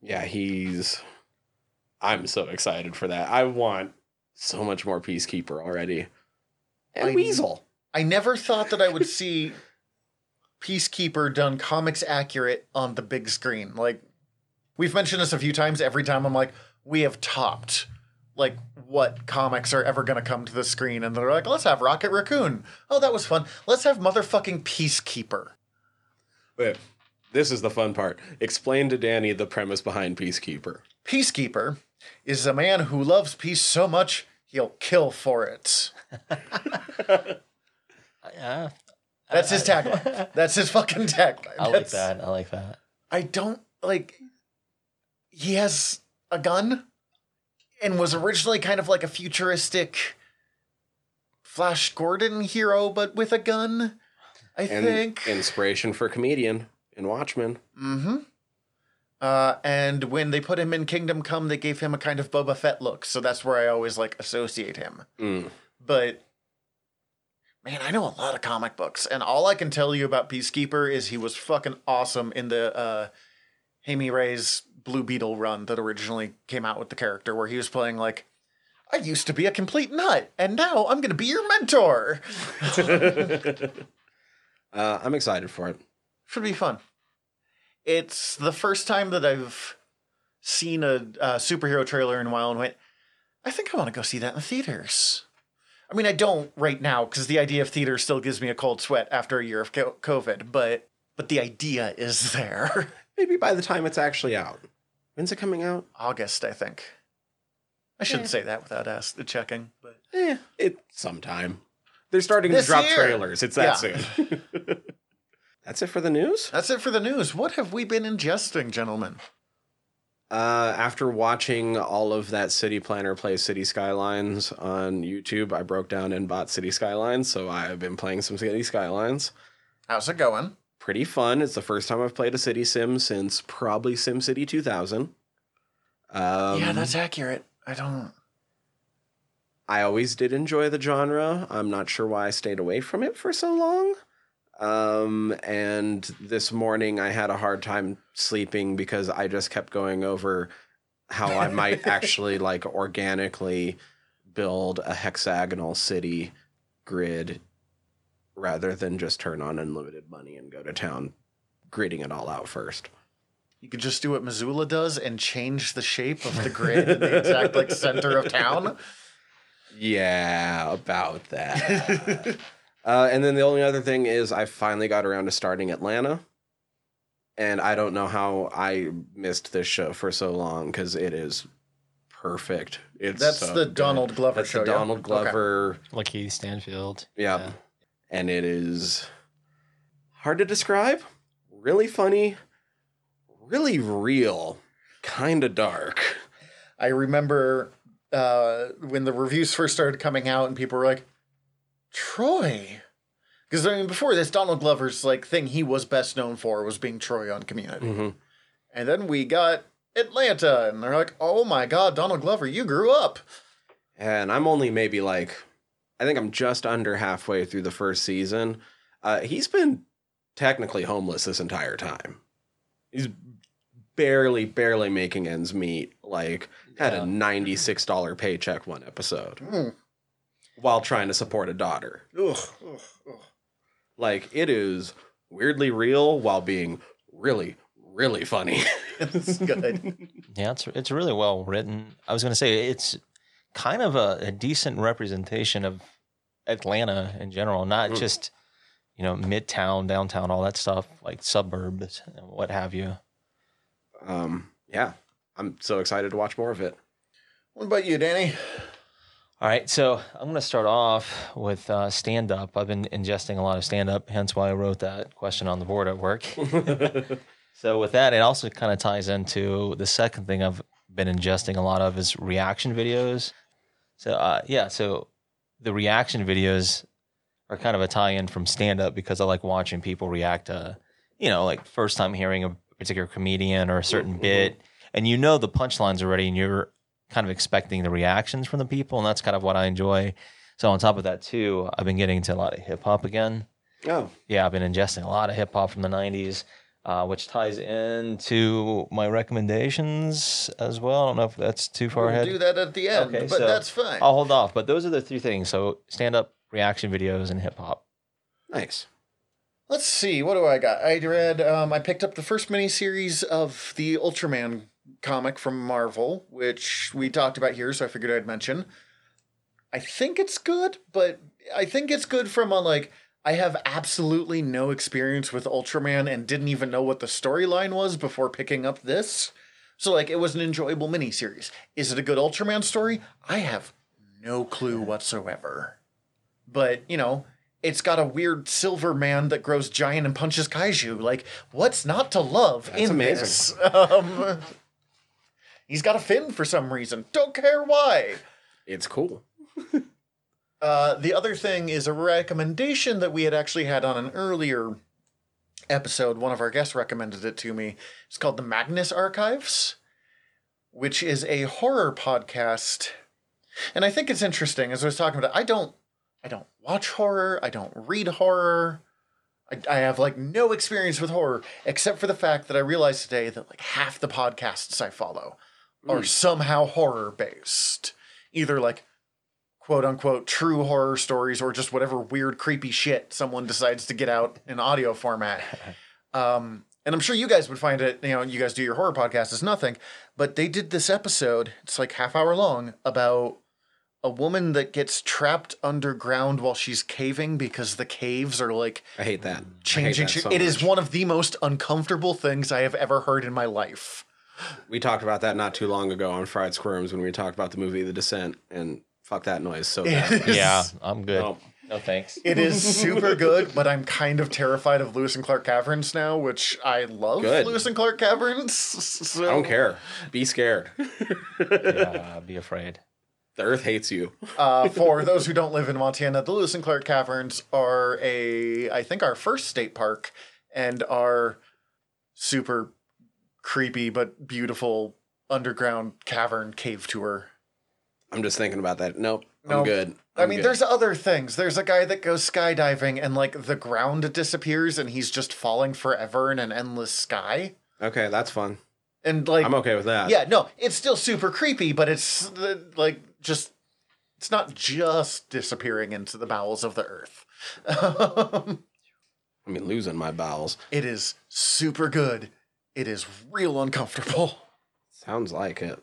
[SPEAKER 3] yeah, he's. I'm so excited for that. I want so much more Peacekeeper already. And
[SPEAKER 2] I-
[SPEAKER 3] Weasel.
[SPEAKER 2] I never thought that I would see Peacekeeper done comics accurate on the big screen. Like we've mentioned this a few times. Every time I'm like, we have topped like what comics are ever going to come to the screen, and they're like, let's have Rocket Raccoon. Oh, that was fun. Let's have motherfucking Peacekeeper.
[SPEAKER 3] Wait, this is the fun part. Explain to Danny the premise behind Peacekeeper.
[SPEAKER 2] Peacekeeper is a man who loves peace so much he'll kill for it.
[SPEAKER 4] Yeah,
[SPEAKER 2] That's his tagline. That's his fucking tagline.
[SPEAKER 4] I like
[SPEAKER 2] That's-
[SPEAKER 4] that. I like that.
[SPEAKER 2] I don't like. He has a gun, and was originally kind of like a futuristic Flash Gordon hero, but with a gun. I
[SPEAKER 3] And
[SPEAKER 2] think.
[SPEAKER 3] inspiration for comedian in Watchmen.
[SPEAKER 2] mm-hmm. Uh, and when they put him in Kingdom Come, they gave him a kind of Boba Fett look, so that's where I always like associate him.
[SPEAKER 3] Mm.
[SPEAKER 2] But man, I know a lot of comic books, and all I can tell you about Peacekeeper is he was fucking awesome in the uh Amy Ray's Blue Beetle run that originally came out with the character, where he was playing like, I used to be a complete nut, and now I'm gonna be your mentor.
[SPEAKER 3] Uh, I'm excited for it.
[SPEAKER 2] Should be fun. It's the first time that I've seen a, a superhero trailer in a while and went, I think I want to go see that in the theaters. I mean, I don't right now because the idea of theater still gives me a cold sweat after a year of COVID, but but the idea is there.
[SPEAKER 3] Maybe by the time it's actually out. When's it coming out?
[SPEAKER 2] August, I think. I shouldn't
[SPEAKER 3] Yeah.
[SPEAKER 2] say that without ask, checking, but
[SPEAKER 3] Eh, it sometime. They're starting
[SPEAKER 2] This
[SPEAKER 3] to drop
[SPEAKER 2] year.
[SPEAKER 3] trailers. It's that
[SPEAKER 2] Yeah.
[SPEAKER 3] soon. That's it for the news.
[SPEAKER 2] that's it for the news. What have we been ingesting, gentlemen?
[SPEAKER 3] Uh, after watching all of that City Planner play City Skylines on YouTube, I broke down and bought City Skylines. So I have been playing some City Skylines.
[SPEAKER 2] How's it going?
[SPEAKER 3] Pretty fun. It's the first time I've played a city sim since probably SimCity 2000. Um,
[SPEAKER 2] yeah, that's accurate. I don't.
[SPEAKER 3] I always did enjoy the genre. I'm not sure why I stayed away from it for so long. Um, and this morning I had a hard time sleeping because I just kept going over how I might actually like organically build a hexagonal city grid rather than just turn on unlimited money and go to town gridding it all out first.
[SPEAKER 2] You could just do what Missoula does and change the shape of the grid in the exact like center of town.
[SPEAKER 3] Yeah, about that. uh, and then the only other thing is I finally got around to starting Atlanta. And I don't know how I missed this show for so long because it is perfect. It's
[SPEAKER 2] That's
[SPEAKER 3] so
[SPEAKER 2] the
[SPEAKER 3] good.
[SPEAKER 2] Donald Glover
[SPEAKER 3] That's
[SPEAKER 2] show.
[SPEAKER 3] the
[SPEAKER 2] yeah?
[SPEAKER 3] Donald
[SPEAKER 2] Okay.
[SPEAKER 3] Glover.
[SPEAKER 4] Lakeith Stanfield.
[SPEAKER 3] Yeah.
[SPEAKER 4] Yeah.
[SPEAKER 3] And it is hard to describe. Really funny. Really real. Kind of dark.
[SPEAKER 2] I remember uh, when the reviews first started coming out, and people were like, "Troy," because I mean, before this, Donald Glover's like thing he was best known for was being Troy on Community,
[SPEAKER 3] hmm
[SPEAKER 2] and then we got Atlanta, and they're like, "Oh my God, Donald Glover, you grew up."
[SPEAKER 3] and I'm only maybe like, I think I'm just under halfway through the first season. Uh, he's been technically homeless this entire time. He's barely, barely making ends meet. Like, had
[SPEAKER 4] Yeah.
[SPEAKER 3] a ninety-six dollar paycheck one episode
[SPEAKER 2] Mm.
[SPEAKER 3] While trying to support a daughter.
[SPEAKER 2] Ugh, ugh, ugh.
[SPEAKER 3] Like, it is weirdly real while being really, really funny.
[SPEAKER 2] It's good.
[SPEAKER 4] Yeah, it's it's really well written. I was going to say it's kind of a, a decent representation of Atlanta in general, not
[SPEAKER 3] Mm.
[SPEAKER 4] just you know midtown, downtown, all that stuff, like suburbs and what have you.
[SPEAKER 3] Um, yeah, I'm so excited to watch more of it.
[SPEAKER 2] What about you, Danny?
[SPEAKER 4] All right, so I'm going to start off with uh, stand up. I've been ingesting a lot of stand up, hence why I wrote that question on the board at work. so, with that, it also kind of ties into the second thing I've been ingesting a lot of is reaction videos. So, uh, yeah, so the reaction videos are kind of a tie in from stand up because I like watching people react to, you know, like first time hearing a particular comedian or a certain bit, and you know the punchlines already, and you're kind of expecting the reactions from the people, and that's kind of what I enjoy. So on top of that too, I've been getting into a lot of hip hop again.
[SPEAKER 3] Oh,
[SPEAKER 4] Yeah, I've been ingesting a lot of hip hop from the '90s, uh, which ties into my recommendations as well. I don't know if that's too far
[SPEAKER 2] We'll
[SPEAKER 4] ahead.
[SPEAKER 2] do that at the end,
[SPEAKER 4] Okay,
[SPEAKER 2] but
[SPEAKER 4] so
[SPEAKER 2] that's fine.
[SPEAKER 4] I'll hold off, but those are the three things. So stand up, reaction videos, and hip hop.
[SPEAKER 3] nice.
[SPEAKER 2] Let's see. What do I got? I read. Um, I picked up the first mini series of the Ultraman comic from Marvel, which we talked about here, so I figured I'd mention. I think it's good, but I think it's good from a like. I have absolutely no experience with Ultraman and didn't even know what the storyline was before picking up this. So like, it was an enjoyable miniseries. Is it a good Ultraman story? I have no clue whatsoever. But you know, it's got a weird silver man that grows giant and punches kaiju. Like, what's not to love
[SPEAKER 3] That's
[SPEAKER 2] in
[SPEAKER 3] amazing.
[SPEAKER 2] this? Um, he's got a fin for some reason. Don't care why.
[SPEAKER 3] It's cool.
[SPEAKER 2] Uh, the other thing is a recommendation that we had actually had on an earlier episode. One of our guests recommended it to me. It's called the Magnus Archives, which is a horror podcast. And I think it's interesting. As I was talking about, I don't, I don't watch horror. I don't read horror. I, I have like no experience with horror except for the fact that I realized today that like half the podcasts I follow are somehow horror based, either like quote unquote true horror stories or just whatever weird creepy shit someone decides to get out in audio format. Um, and I'm sure you guys would find it, you know, you guys do your horror podcast as nothing, but they did this episode, it's like half hour long, about a woman that gets trapped underground while she's caving because the caves are like
[SPEAKER 3] I hate that.
[SPEAKER 2] changing.
[SPEAKER 3] I hate that so
[SPEAKER 2] It is
[SPEAKER 3] much.
[SPEAKER 2] one of the most uncomfortable things I have ever heard in my life.
[SPEAKER 3] We talked about that not too long ago on Fried Squirms when we talked about the movie The Descent, and fuck that noise so bad.
[SPEAKER 4] Yeah, I'm good.
[SPEAKER 3] No.
[SPEAKER 4] No thanks.
[SPEAKER 2] It is super good, but I'm kind of terrified of Lewis and Clark Caverns now, which I love
[SPEAKER 3] Good.
[SPEAKER 2] Lewis and Clark Caverns. So
[SPEAKER 3] I don't care. Be scared.
[SPEAKER 4] yeah, be afraid.
[SPEAKER 3] The Earth hates you.
[SPEAKER 2] Uh, for those who don't live in Montana, the Lewis and Clark Caverns are a, I think, our first state park and are super creepy but beautiful underground cavern cave tour.
[SPEAKER 3] I'm just thinking about that. Nope. I'm good.
[SPEAKER 2] i
[SPEAKER 3] I'm
[SPEAKER 2] mean,
[SPEAKER 3] good.
[SPEAKER 2] there's other things. There's a guy that goes skydiving and like the ground disappears and he's just falling forever in an endless sky.
[SPEAKER 3] Okay, that's fun.
[SPEAKER 2] And like,
[SPEAKER 3] I'm okay with that.
[SPEAKER 2] yeah, no, it's still super creepy, but it's like just it's not just disappearing into the bowels of the earth.
[SPEAKER 3] I mean, losing my bowels.
[SPEAKER 2] it is super good. It is real uncomfortable.
[SPEAKER 3] Sounds like it.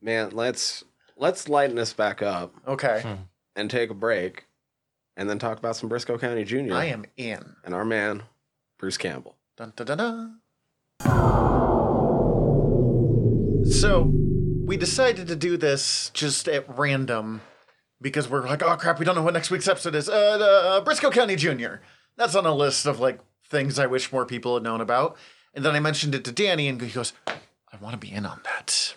[SPEAKER 3] Man, let's let's lighten this back up
[SPEAKER 2] Okay,
[SPEAKER 3] and take a break and then talk about some Brisco County Jr.
[SPEAKER 2] I am in.
[SPEAKER 3] and our man, Bruce Campbell.
[SPEAKER 2] Dun, dun, dun, dun. So, we decided to do this just at random because we're like, oh crap, we don't know what next week's episode is. Uh, uh, Brisco County Jr. That's on a list of like things I wish more people had known about. And then I mentioned it to Danny, and he goes, I want to be in on that.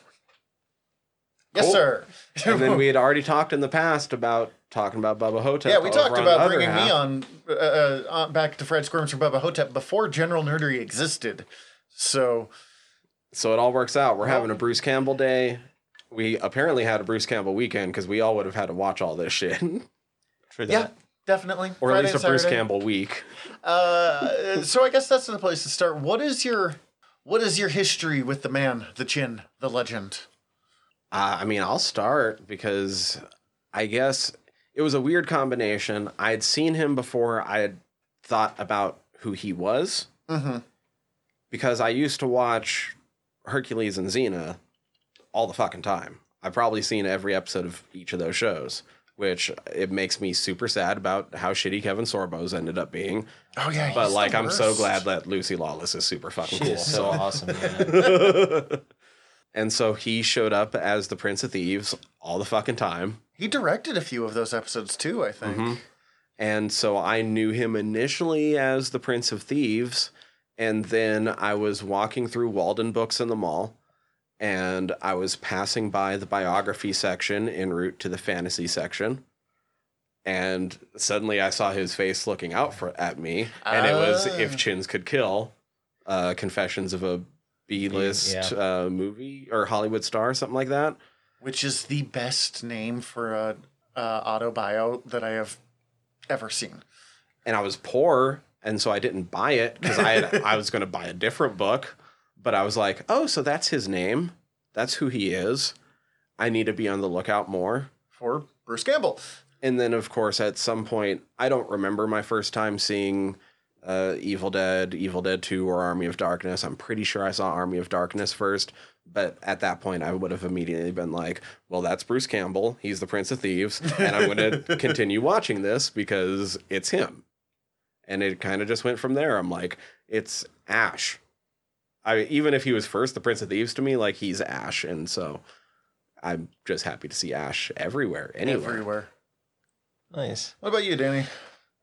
[SPEAKER 2] Yes,
[SPEAKER 3] Cool.
[SPEAKER 2] sir.
[SPEAKER 3] And then we had already talked in the past about talking about Bubba Ho-Tep.
[SPEAKER 2] yeah, we
[SPEAKER 3] over
[SPEAKER 2] talked
[SPEAKER 3] on the
[SPEAKER 2] about
[SPEAKER 3] other
[SPEAKER 2] bringing me on uh, uh, uh, back to Fried Squirms from Bubba Ho-Tep before General Nerdery existed. So
[SPEAKER 3] So it all works out. We're having a Bruce Campbell day. We apparently had a Bruce Campbell weekend because we all would have had to watch all this shit,
[SPEAKER 4] for that.
[SPEAKER 2] Definitely.
[SPEAKER 3] or at least a Bruce Campbell week.
[SPEAKER 2] Uh, so I guess that's the place to start. What is your what is your history with the man, the chin, the legend?
[SPEAKER 3] Uh, I mean, I'll start because I guess it was a weird combination. I had seen him before I had thought about who he was
[SPEAKER 2] Mm-hmm.
[SPEAKER 3] because I used to watch Hercules and Xena all the fucking time. I've probably seen every episode of each of those shows. Which it makes me super sad about how shitty Kevin Sorbo's ended up being.
[SPEAKER 2] Oh yeah,
[SPEAKER 3] But like,
[SPEAKER 2] the
[SPEAKER 3] I'm so glad that Lucy Lawless is super fucking
[SPEAKER 4] She
[SPEAKER 3] cool.
[SPEAKER 4] is so awesome. Yeah.
[SPEAKER 3] and so he showed up as the Prince of Thieves all the fucking time.
[SPEAKER 2] he directed a few of those episodes too. I think.
[SPEAKER 3] Mhm. And so I knew him initially as the Prince of Thieves. And then I was walking through Walden Books in the mall. And I was passing by the biography section en route to the fantasy section. And suddenly I saw his face looking out for, at me. And it was
[SPEAKER 2] Ah.
[SPEAKER 3] If Chins Could Kill uh, Confessions of a B list
[SPEAKER 4] Yeah.
[SPEAKER 3] uh, movie or Hollywood star, something like that.
[SPEAKER 2] which is the best name for a uh, auto bio that I have ever seen.
[SPEAKER 3] and I was poor, and so I didn't buy it because I had, I was going to buy a different book, but I was like, oh, so that's his name, that's who he is. I need to be on the lookout more.
[SPEAKER 2] For Bruce Campbell.
[SPEAKER 3] And then, of course, at some point, I don't remember my first time seeing uh, Evil Dead, Evil Dead Two, or Army of Darkness. I'm pretty sure I saw Army of Darkness first. But at that point, I would have immediately been like, well, that's Bruce Campbell. He's the Prince of Thieves. And I'm going to continue watching this because it's him. And it kind of just went from there. I'm like, it's Ash. I even if he was first the Prince of Thieves to me, like he's Ash. And so I'm just happy to see Ash everywhere, anywhere.
[SPEAKER 2] Everywhere.
[SPEAKER 4] nice.
[SPEAKER 2] What about you, Danny?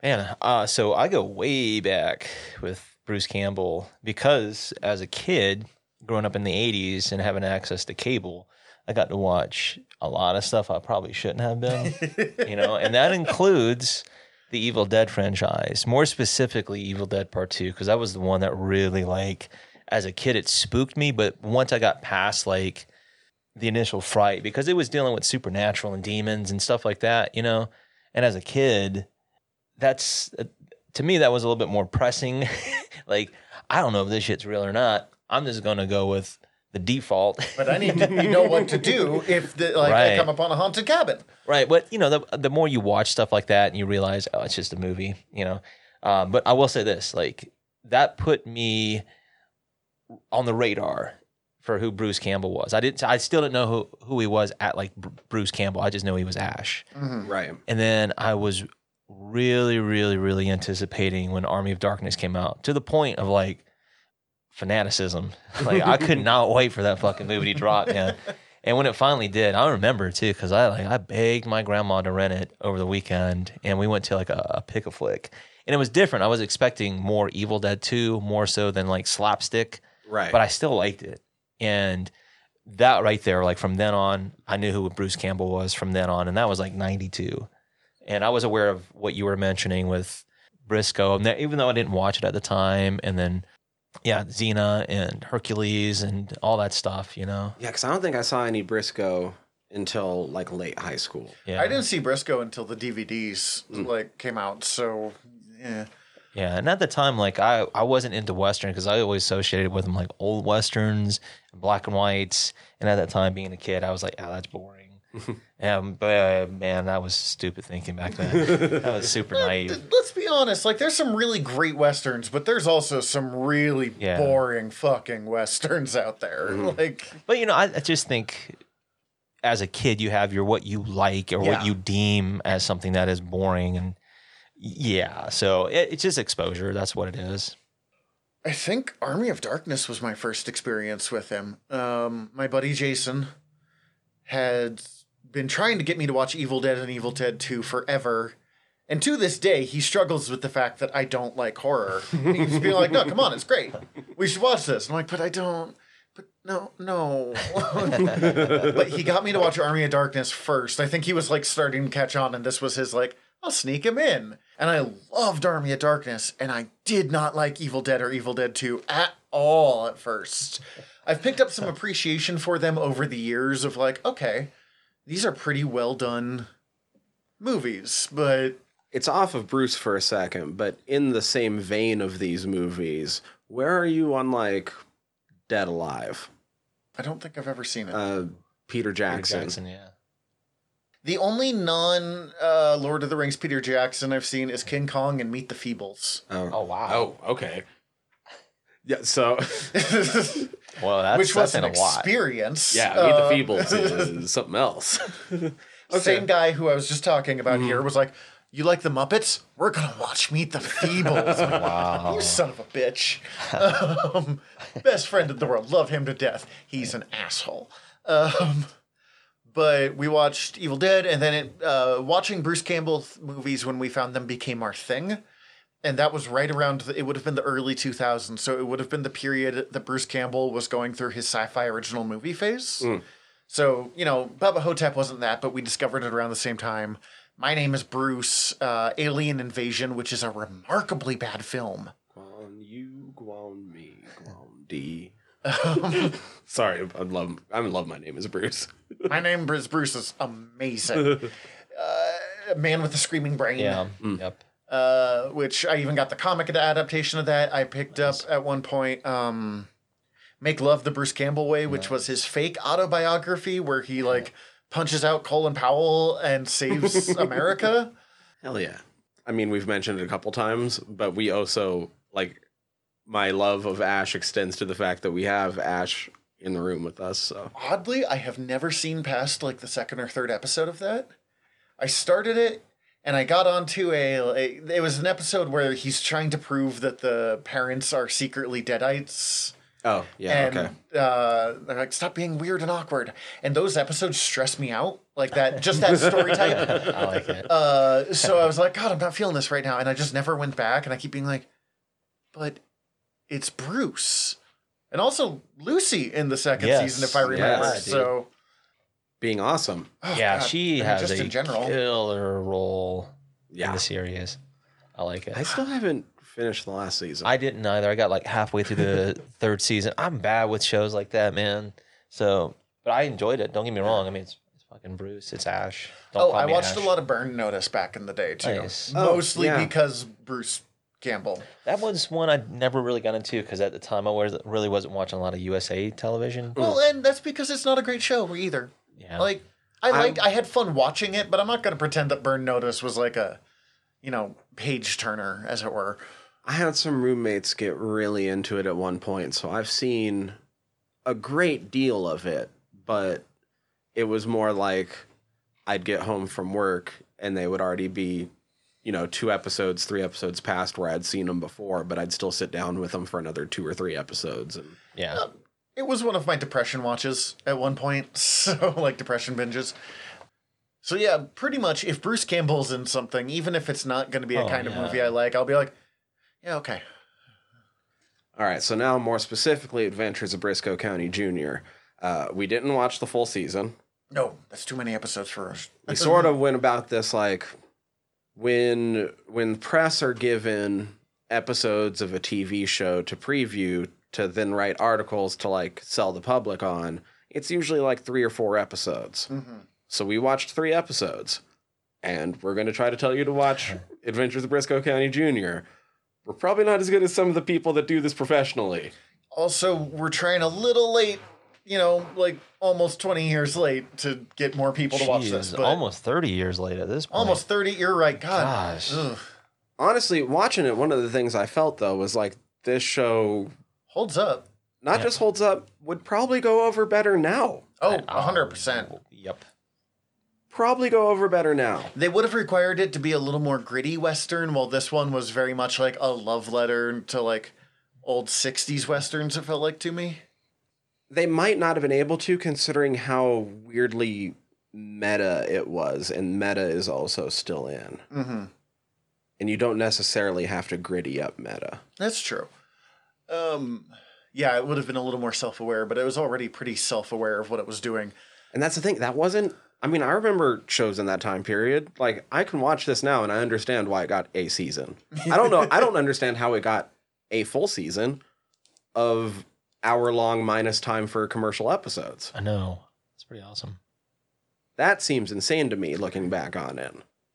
[SPEAKER 4] Man, uh, so I go way back with Bruce Campbell because as a kid, growing up in the 80s and having access to cable, I got to watch a lot of stuff I probably shouldn't have been, you know, and that includes the Evil Dead franchise, more specifically Evil Dead Part 2, because that was the one that really, like, as a kid, it spooked me. But once I got past, like, the initial fright, because it was dealing with supernatural and demons and stuff like that, you know, and as a kid, that's uh, to me that was a little bit more pressing. like I don't know if this shit's real or not. I'm just gonna go with the default.
[SPEAKER 2] But I need to know what to do if the, like I come upon a haunted cabin.
[SPEAKER 4] right. But you know, the the more you watch stuff like that and you realize, oh, it's just a movie, you know. Um, but I will say this, like that put me on the radar for who Bruce Campbell was. I didn't. I still didn't know who who he was at like Bruce Campbell. I just know he was Ash. Mm-hmm.
[SPEAKER 3] Right.
[SPEAKER 4] And then I was really, really, really anticipating when Army of Darkness came out to the point of like fanaticism. Like I could not wait for that fucking movie to drop, man. And when it finally did, I remember too because I like I begged my grandma to rent it over the weekend, and we went to like a, a pick a flick, and it was different. I was expecting more Evil Dead Two, more so than like slapstick
[SPEAKER 3] Right.
[SPEAKER 4] but I still liked it. And that right there, like from then on, I knew who Bruce Campbell was from then on, and that was like '92. And I was aware of what you were mentioning with Brisco, and that, even though I didn't watch it at the time, and then yeah, Xena and Hercules and all that stuff, you know.
[SPEAKER 3] Yeah, because I don't think I saw any Brisco until like late high school.
[SPEAKER 4] Yeah,
[SPEAKER 2] I didn't see Brisco until the DVDs mm. like came out. So yeah,
[SPEAKER 4] Yeah, and at the time, like I, I wasn't into Western because I always associated with them like old westerns, and black and whites. And at that time, being a kid, I was like, "Oh, that's boring." um, but uh, man, that was stupid thinking back then. that was super naive.
[SPEAKER 2] let's be honest. Like, there's some really great westerns, but there's also some really
[SPEAKER 4] Yeah.
[SPEAKER 2] boring fucking westerns out there. Like,
[SPEAKER 4] But you know, I, I just think as a kid, you have your what you like or
[SPEAKER 2] Yeah.
[SPEAKER 4] what you deem as something that is boring, and yeah, so it, it's just exposure. That's what it is.
[SPEAKER 2] I think Army of Darkness was my first experience with him. Um, my buddy Jason had been trying to get me to watch Evil Dead and Evil Dead 2 forever. And to this day, he struggles with the fact that I don't like horror. He's being like, no, come on, it's great. We should watch this. I'm like, but I don't. But no, no. but he got me to watch Army of Darkness first. I think he was like starting to catch on, and this was his like, I'll sneak him in. And I loved Army of Darkness, and I did not like Evil Dead or Evil Dead 2 at all at first. I've picked up some appreciation for them over the years of like, okay, these are pretty well done movies, but
[SPEAKER 3] It's off of Bruce for a second, but in the same vein of these movies, where are you on like Dead Alive?
[SPEAKER 2] I don't think I've ever seen it.
[SPEAKER 3] Uh, Peter
[SPEAKER 4] Peter
[SPEAKER 3] Jackson.
[SPEAKER 4] Jackson, yeah.
[SPEAKER 2] The only non uh, Lord of the Rings Peter Jackson I've seen is King Kong and Meet the Feebles.
[SPEAKER 3] Oh.
[SPEAKER 4] Oh wow.
[SPEAKER 1] Oh, okay.
[SPEAKER 3] Yeah, so
[SPEAKER 4] Well, that's
[SPEAKER 2] Which
[SPEAKER 4] that's
[SPEAKER 2] was an
[SPEAKER 4] a lot.
[SPEAKER 2] experience.
[SPEAKER 1] Yeah, Meet the
[SPEAKER 2] Uh,
[SPEAKER 1] Feebles is something else.
[SPEAKER 2] Same guy who I was just talking about
[SPEAKER 3] Mm-hmm.
[SPEAKER 2] here was like, "You like the Muppets? We're gonna watch Meet the Feebles." I'm like,
[SPEAKER 4] Wow.
[SPEAKER 2] You son of a bitch. um, best friend in the world. Love him to death. He's an asshole. Um, but we watched Evil Dead, and then it, uh, watching Bruce Campbell th- movies when we found them became our thing. And that was right around, the, it would have been the early 2000s. So it would have been the period that Bruce Campbell was going through his sci fi original movie phase. So, you know, Bubba Ho-Tep wasn't that, but we discovered it around the same time. My name is Bruce, uh, Alien Invasion, which is a remarkably bad film.
[SPEAKER 3] Guan you, Guan me, Guan D. Sorry, I love. I love my name is Bruce.
[SPEAKER 2] My name is Bruce is amazing. uh, Man with a Screaming Brain.
[SPEAKER 4] Yeah.
[SPEAKER 3] Mm.
[SPEAKER 4] Yep.
[SPEAKER 2] uh, which I even got the comic adaptation of that. I picked up at one point. Um, Make Love the Bruce Campbell Way, which was his fake autobiography where he like punches out Colin Powell and saves America.
[SPEAKER 3] Hell yeah. I mean, we've mentioned it a couple times, but we also like my love of Ash extends to the fact that we have Ash in the room with us. So
[SPEAKER 2] Oddly, I have never seen past like the second or third episode of that. I started it and I got onto a, a it was an episode where he's trying to prove that the parents are secretly deadites.
[SPEAKER 3] oh yeah,
[SPEAKER 2] and
[SPEAKER 3] okay.
[SPEAKER 2] uh, they're like, "Stop being weird and awkward." And those episodes stress me out, like that. Just that story type.
[SPEAKER 4] I like it.
[SPEAKER 2] Uh, so I was like, "God, I'm not feeling this right now," and I just never went back. And I keep being like, "But it's Bruce." And also Lucy in the second
[SPEAKER 4] Yes.
[SPEAKER 2] season, if I remember.
[SPEAKER 3] Yes,
[SPEAKER 2] so
[SPEAKER 3] Being awesome.
[SPEAKER 2] oh,
[SPEAKER 4] yeah,
[SPEAKER 2] God,
[SPEAKER 4] she
[SPEAKER 2] I mean,
[SPEAKER 4] has
[SPEAKER 2] just
[SPEAKER 4] a
[SPEAKER 2] in general.
[SPEAKER 4] killer role in the series. I like it.
[SPEAKER 3] I still haven't finished the last season.
[SPEAKER 4] I didn't either. I got like halfway through the third season. I'm bad with shows like that, man. So, but I enjoyed it. Don't get me wrong. I mean, it's, it's fucking Bruce. It's Ash. Don't
[SPEAKER 2] Oh,
[SPEAKER 4] call
[SPEAKER 2] I
[SPEAKER 4] me
[SPEAKER 2] watched
[SPEAKER 4] Ash.
[SPEAKER 2] a lot of Burn Notice back in the day too.
[SPEAKER 4] Nice.
[SPEAKER 3] Oh,
[SPEAKER 2] Mostly
[SPEAKER 3] yeah.
[SPEAKER 2] because Bruce Campbell.
[SPEAKER 4] That was one I never really got into because at the time I was really wasn't watching a lot of USA television.
[SPEAKER 2] Well, and that's because it's not a great show either.
[SPEAKER 4] Yeah,
[SPEAKER 2] Like I liked, I had fun watching it, but I'm not going to pretend that Burn Notice was like a, you know, page turner, as it were.
[SPEAKER 3] I had some roommates get really into it at one point, so I've seen a great deal of it, but it was more like I'd get home from work and they would already be, you know, two episodes, three episodes past where I'd seen them before, but I'd still sit down with them for another two or three episodes. And
[SPEAKER 4] yeah.
[SPEAKER 2] It was one of my depression watches at one point, so like depression binges. So yeah, pretty much if Bruce Campbell's in something, even if it's not going to be a
[SPEAKER 4] Oh,
[SPEAKER 2] kind of movie I like, I'll be like, yeah, okay.
[SPEAKER 3] all right, so now more specifically, Adventures of Brisco County Jr. Uh, we didn't watch the full season.
[SPEAKER 2] No, that's too many episodes for us.
[SPEAKER 3] we sort of went about this like when when press are given episodes of a TV show to preview to then write articles to like sell the public on it's usually like 3 or 4 episodes. Mm-hmm. So we watched 3 episodes and we're going to try to tell you to watch Adventures of Brisco County Jr. We're probably not as good as some of the people that do this professionally.
[SPEAKER 2] Also, we're trying a little late, you know, like almost 20 years late to get more people to watch
[SPEAKER 4] Jeez,
[SPEAKER 2] this. But
[SPEAKER 4] almost 30 years late at this point.
[SPEAKER 2] almost 30. You're right. God.
[SPEAKER 4] Gosh.
[SPEAKER 2] Ugh.
[SPEAKER 3] Honestly, watching it one of the things I felt though was like this show
[SPEAKER 2] Holds up.
[SPEAKER 3] not
[SPEAKER 4] Yeah.
[SPEAKER 3] just holds up would probably go over better now.
[SPEAKER 2] Oh,
[SPEAKER 4] Uh,
[SPEAKER 2] 100%.
[SPEAKER 4] Yep.
[SPEAKER 3] probably go over better now.
[SPEAKER 2] They would have required it to be a little more gritty Western, while this one was very much like a love letter to like old 60s Westerns, it felt like to me.
[SPEAKER 3] They might not have been able to, considering how weirdly meta it was, and meta is also still in.
[SPEAKER 2] Mm-hmm.
[SPEAKER 3] And you don't necessarily have to gritty up meta.
[SPEAKER 2] That's true. Um, yeah, it would have been a little more self aware, but it was already pretty self aware of what it was doing.
[SPEAKER 3] And that's the thing. That wasn't. I mean, I remember shows in that time period. Like, I can watch this now, and I understand why it got a season. I don't know. I don't understand how it got a full season of hour long minus time for commercial episodes.
[SPEAKER 4] I know. It's pretty awesome.
[SPEAKER 3] that seems insane to me looking back on it.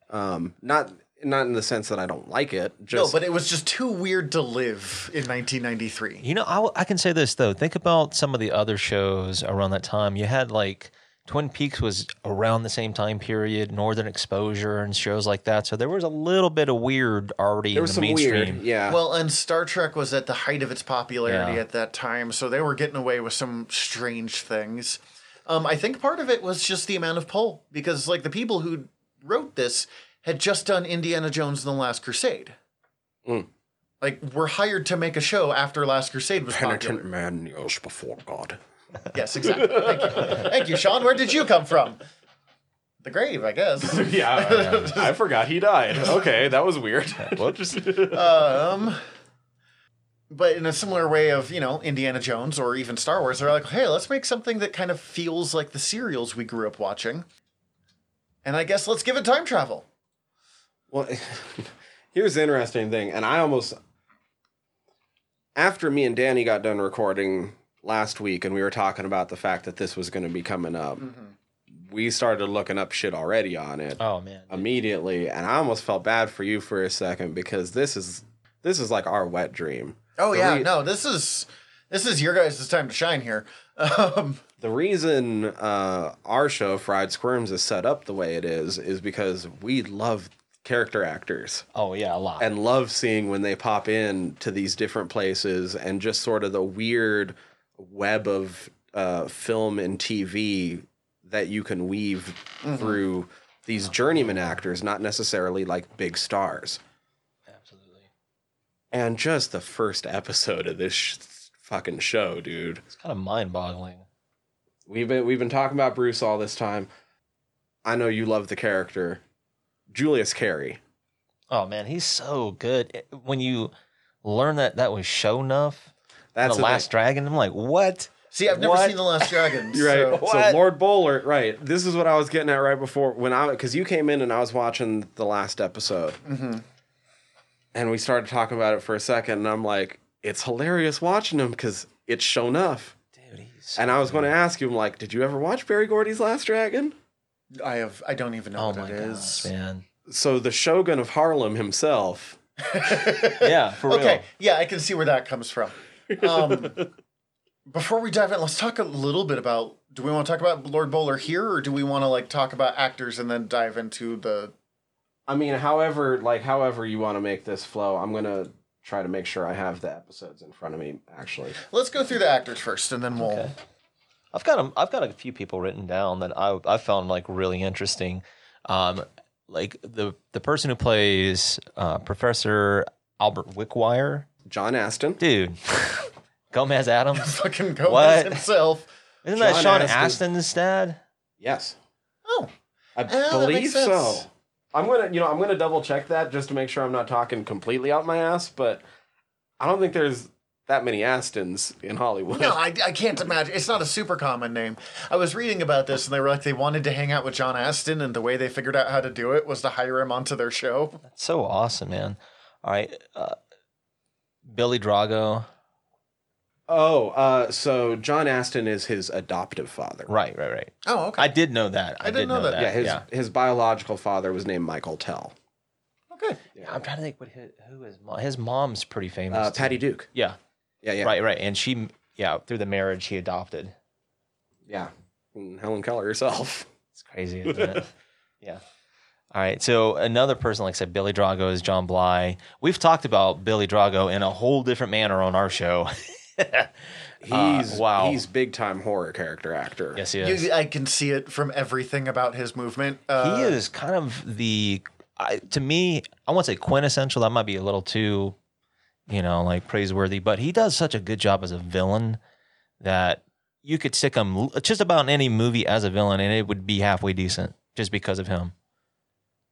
[SPEAKER 3] Um, not not in the sense that I don't like it. Just
[SPEAKER 2] no, but it was just too weird to live in 1993.
[SPEAKER 4] You know, I can say this though. Think about some of the other shows around that time. You had like Twin Peaks was around the same time period, Northern Exposure and shows like that. So there was a little bit of weird already
[SPEAKER 3] there
[SPEAKER 4] in
[SPEAKER 3] was
[SPEAKER 4] the
[SPEAKER 3] some
[SPEAKER 4] mainstream.
[SPEAKER 3] weird. Yeah.
[SPEAKER 2] Well, and Star Trek was at the height of its popularity
[SPEAKER 4] Yeah.
[SPEAKER 2] at that time, so they were getting away with some strange things. Um, I think part of it was just the amount of pull because like the people who wrote this had just done Indiana Jones and the Last Crusade.
[SPEAKER 3] Mm.
[SPEAKER 2] Like were hired to make a show after Last Crusade was popular.
[SPEAKER 3] Penitent man kneels before God.
[SPEAKER 2] Yes, exactly. Thank you. Thank you, Sean. Where did you come from? The grave, I guess.
[SPEAKER 3] yeah, I, I forgot he died. Okay, that was weird.
[SPEAKER 4] Whoops.
[SPEAKER 2] Um, but in a similar way of you know Indiana Jones or even Star Wars, they're like, hey, let's make something that kind of feels like the serials we grew up watching, and I guess let's give it time travel.
[SPEAKER 3] Well, here's the interesting thing, and I almost after me and Danny got done recording last week, and we were talking about the fact that this was going to be coming up, we started looking up shit already on it
[SPEAKER 4] Oh man.
[SPEAKER 3] immediately, and I almost felt bad for you for a second because this is this is like our wet dream.
[SPEAKER 2] Oh
[SPEAKER 3] The
[SPEAKER 2] yeah,
[SPEAKER 3] re-
[SPEAKER 2] no, this is this is your guys' time to shine here. Um,
[SPEAKER 3] The reason uh, our show Fried Squirms is set up the way it is is because we love character actors.
[SPEAKER 4] Oh yeah, a lot.
[SPEAKER 3] and love seeing when they pop in to these different places and just sort of the weird web of uh, film and TV that you can weave through these journeyman actors, not necessarily like big stars.
[SPEAKER 4] Absolutely.
[SPEAKER 3] And just the first episode of this sh- fucking show, dude.
[SPEAKER 4] It's kind of mind-boggling.
[SPEAKER 3] We've been we've been talking about Bruce all this time. I know you love the character, Julius Carry.
[SPEAKER 4] Oh man, he's so good. When you learn that that was Sho'nuff,
[SPEAKER 3] That's
[SPEAKER 4] the
[SPEAKER 3] the
[SPEAKER 4] Last
[SPEAKER 3] thing.
[SPEAKER 4] Dragon, I'm like, what?
[SPEAKER 2] see, I've never
[SPEAKER 4] What?
[SPEAKER 2] seen the Last Dragon.
[SPEAKER 3] You're right.
[SPEAKER 2] so-
[SPEAKER 3] So, Lord Bowler, right? This is what I was getting at right before when I because you came in and I was watching the last episode, mm-hmm. and we started talking about it for a second, and I'm like, it's hilarious watching him because it's Sho'nuff.
[SPEAKER 4] Dude, he's
[SPEAKER 3] And I was going to ask you, I'm like, did you ever watch Berry Gordy's Last Dragon?
[SPEAKER 2] I have. I don't even know
[SPEAKER 4] Oh
[SPEAKER 2] what
[SPEAKER 4] my
[SPEAKER 2] it
[SPEAKER 4] gosh,
[SPEAKER 2] is.
[SPEAKER 4] man.
[SPEAKER 3] So the Shogun of Harlem himself.
[SPEAKER 4] Yeah, for real.
[SPEAKER 2] Okay, yeah, I can see where that comes from. Um, before we dive in, let's talk a little bit about. Do we want to talk about Lord Bowler here, or do we want to like talk about actors and then dive into the?
[SPEAKER 3] I mean, however, like however you want to make this flow, I'm gonna try to make sure I have the episodes in front of me. Actually,
[SPEAKER 2] Let's go through the actors first, and then we'll.
[SPEAKER 4] Okay. I've got a, I've got a few people written down that I I found like really interesting. Um, like the the person who plays uh, Professor Albert Wickwire,
[SPEAKER 3] John Astin.
[SPEAKER 4] dude. Gomez Addams.
[SPEAKER 2] Fucking Gomez
[SPEAKER 4] What?
[SPEAKER 2] himself.
[SPEAKER 4] Isn't that
[SPEAKER 3] John
[SPEAKER 4] Sean
[SPEAKER 3] Astin.
[SPEAKER 4] Astin's dad?
[SPEAKER 3] Yes.
[SPEAKER 2] Oh,
[SPEAKER 3] I
[SPEAKER 2] that
[SPEAKER 3] believe
[SPEAKER 2] makes
[SPEAKER 3] so.
[SPEAKER 2] sense.
[SPEAKER 3] I'm gonna, you know, I'm gonna double check that just to make sure I'm not talking completely out my ass. But I don't think there's that many Astins in Hollywood.
[SPEAKER 2] no, I, I can't imagine. It's not a super common name. I was reading about this, and they were like they wanted to hang out with John Astin, and the way they figured out how to do it was to hire him onto their show.
[SPEAKER 4] That's so awesome, man. All right, uh, Billy Drago.
[SPEAKER 3] Oh, uh, so John Astin is his adoptive father.
[SPEAKER 4] Right, right, right.
[SPEAKER 2] Oh, okay.
[SPEAKER 4] I did know that. I,
[SPEAKER 2] didn't
[SPEAKER 4] did
[SPEAKER 2] know that.
[SPEAKER 3] Yeah, his
[SPEAKER 4] yeah.
[SPEAKER 3] his biological father was named Michael Tell.
[SPEAKER 2] okay.
[SPEAKER 4] Yeah, I'm trying to think what his, who his mom. His mom's pretty famous.
[SPEAKER 3] Uh. Patty Duke.
[SPEAKER 4] Yeah,
[SPEAKER 3] Yeah, yeah,
[SPEAKER 4] right, right. And she, yeah, through the marriage, he adopted.
[SPEAKER 3] yeah. And Helen Keller herself.
[SPEAKER 4] It's crazy, isn't it? yeah. All right. So another person, like I said, Billy Drago is John Bly. We've talked about Billy Drago in a whole different manner on our show.
[SPEAKER 3] He's
[SPEAKER 4] wow.
[SPEAKER 3] He's big time horror character actor.
[SPEAKER 4] yes, he is.
[SPEAKER 2] You, I can see it from everything about his movement. Uh,
[SPEAKER 4] he is kind of the I, to me i won't say quintessential that might be a little too you know like praiseworthy but he does such a good job as a villain that you could stick him just about in any movie as a villain and it would be halfway decent just because of him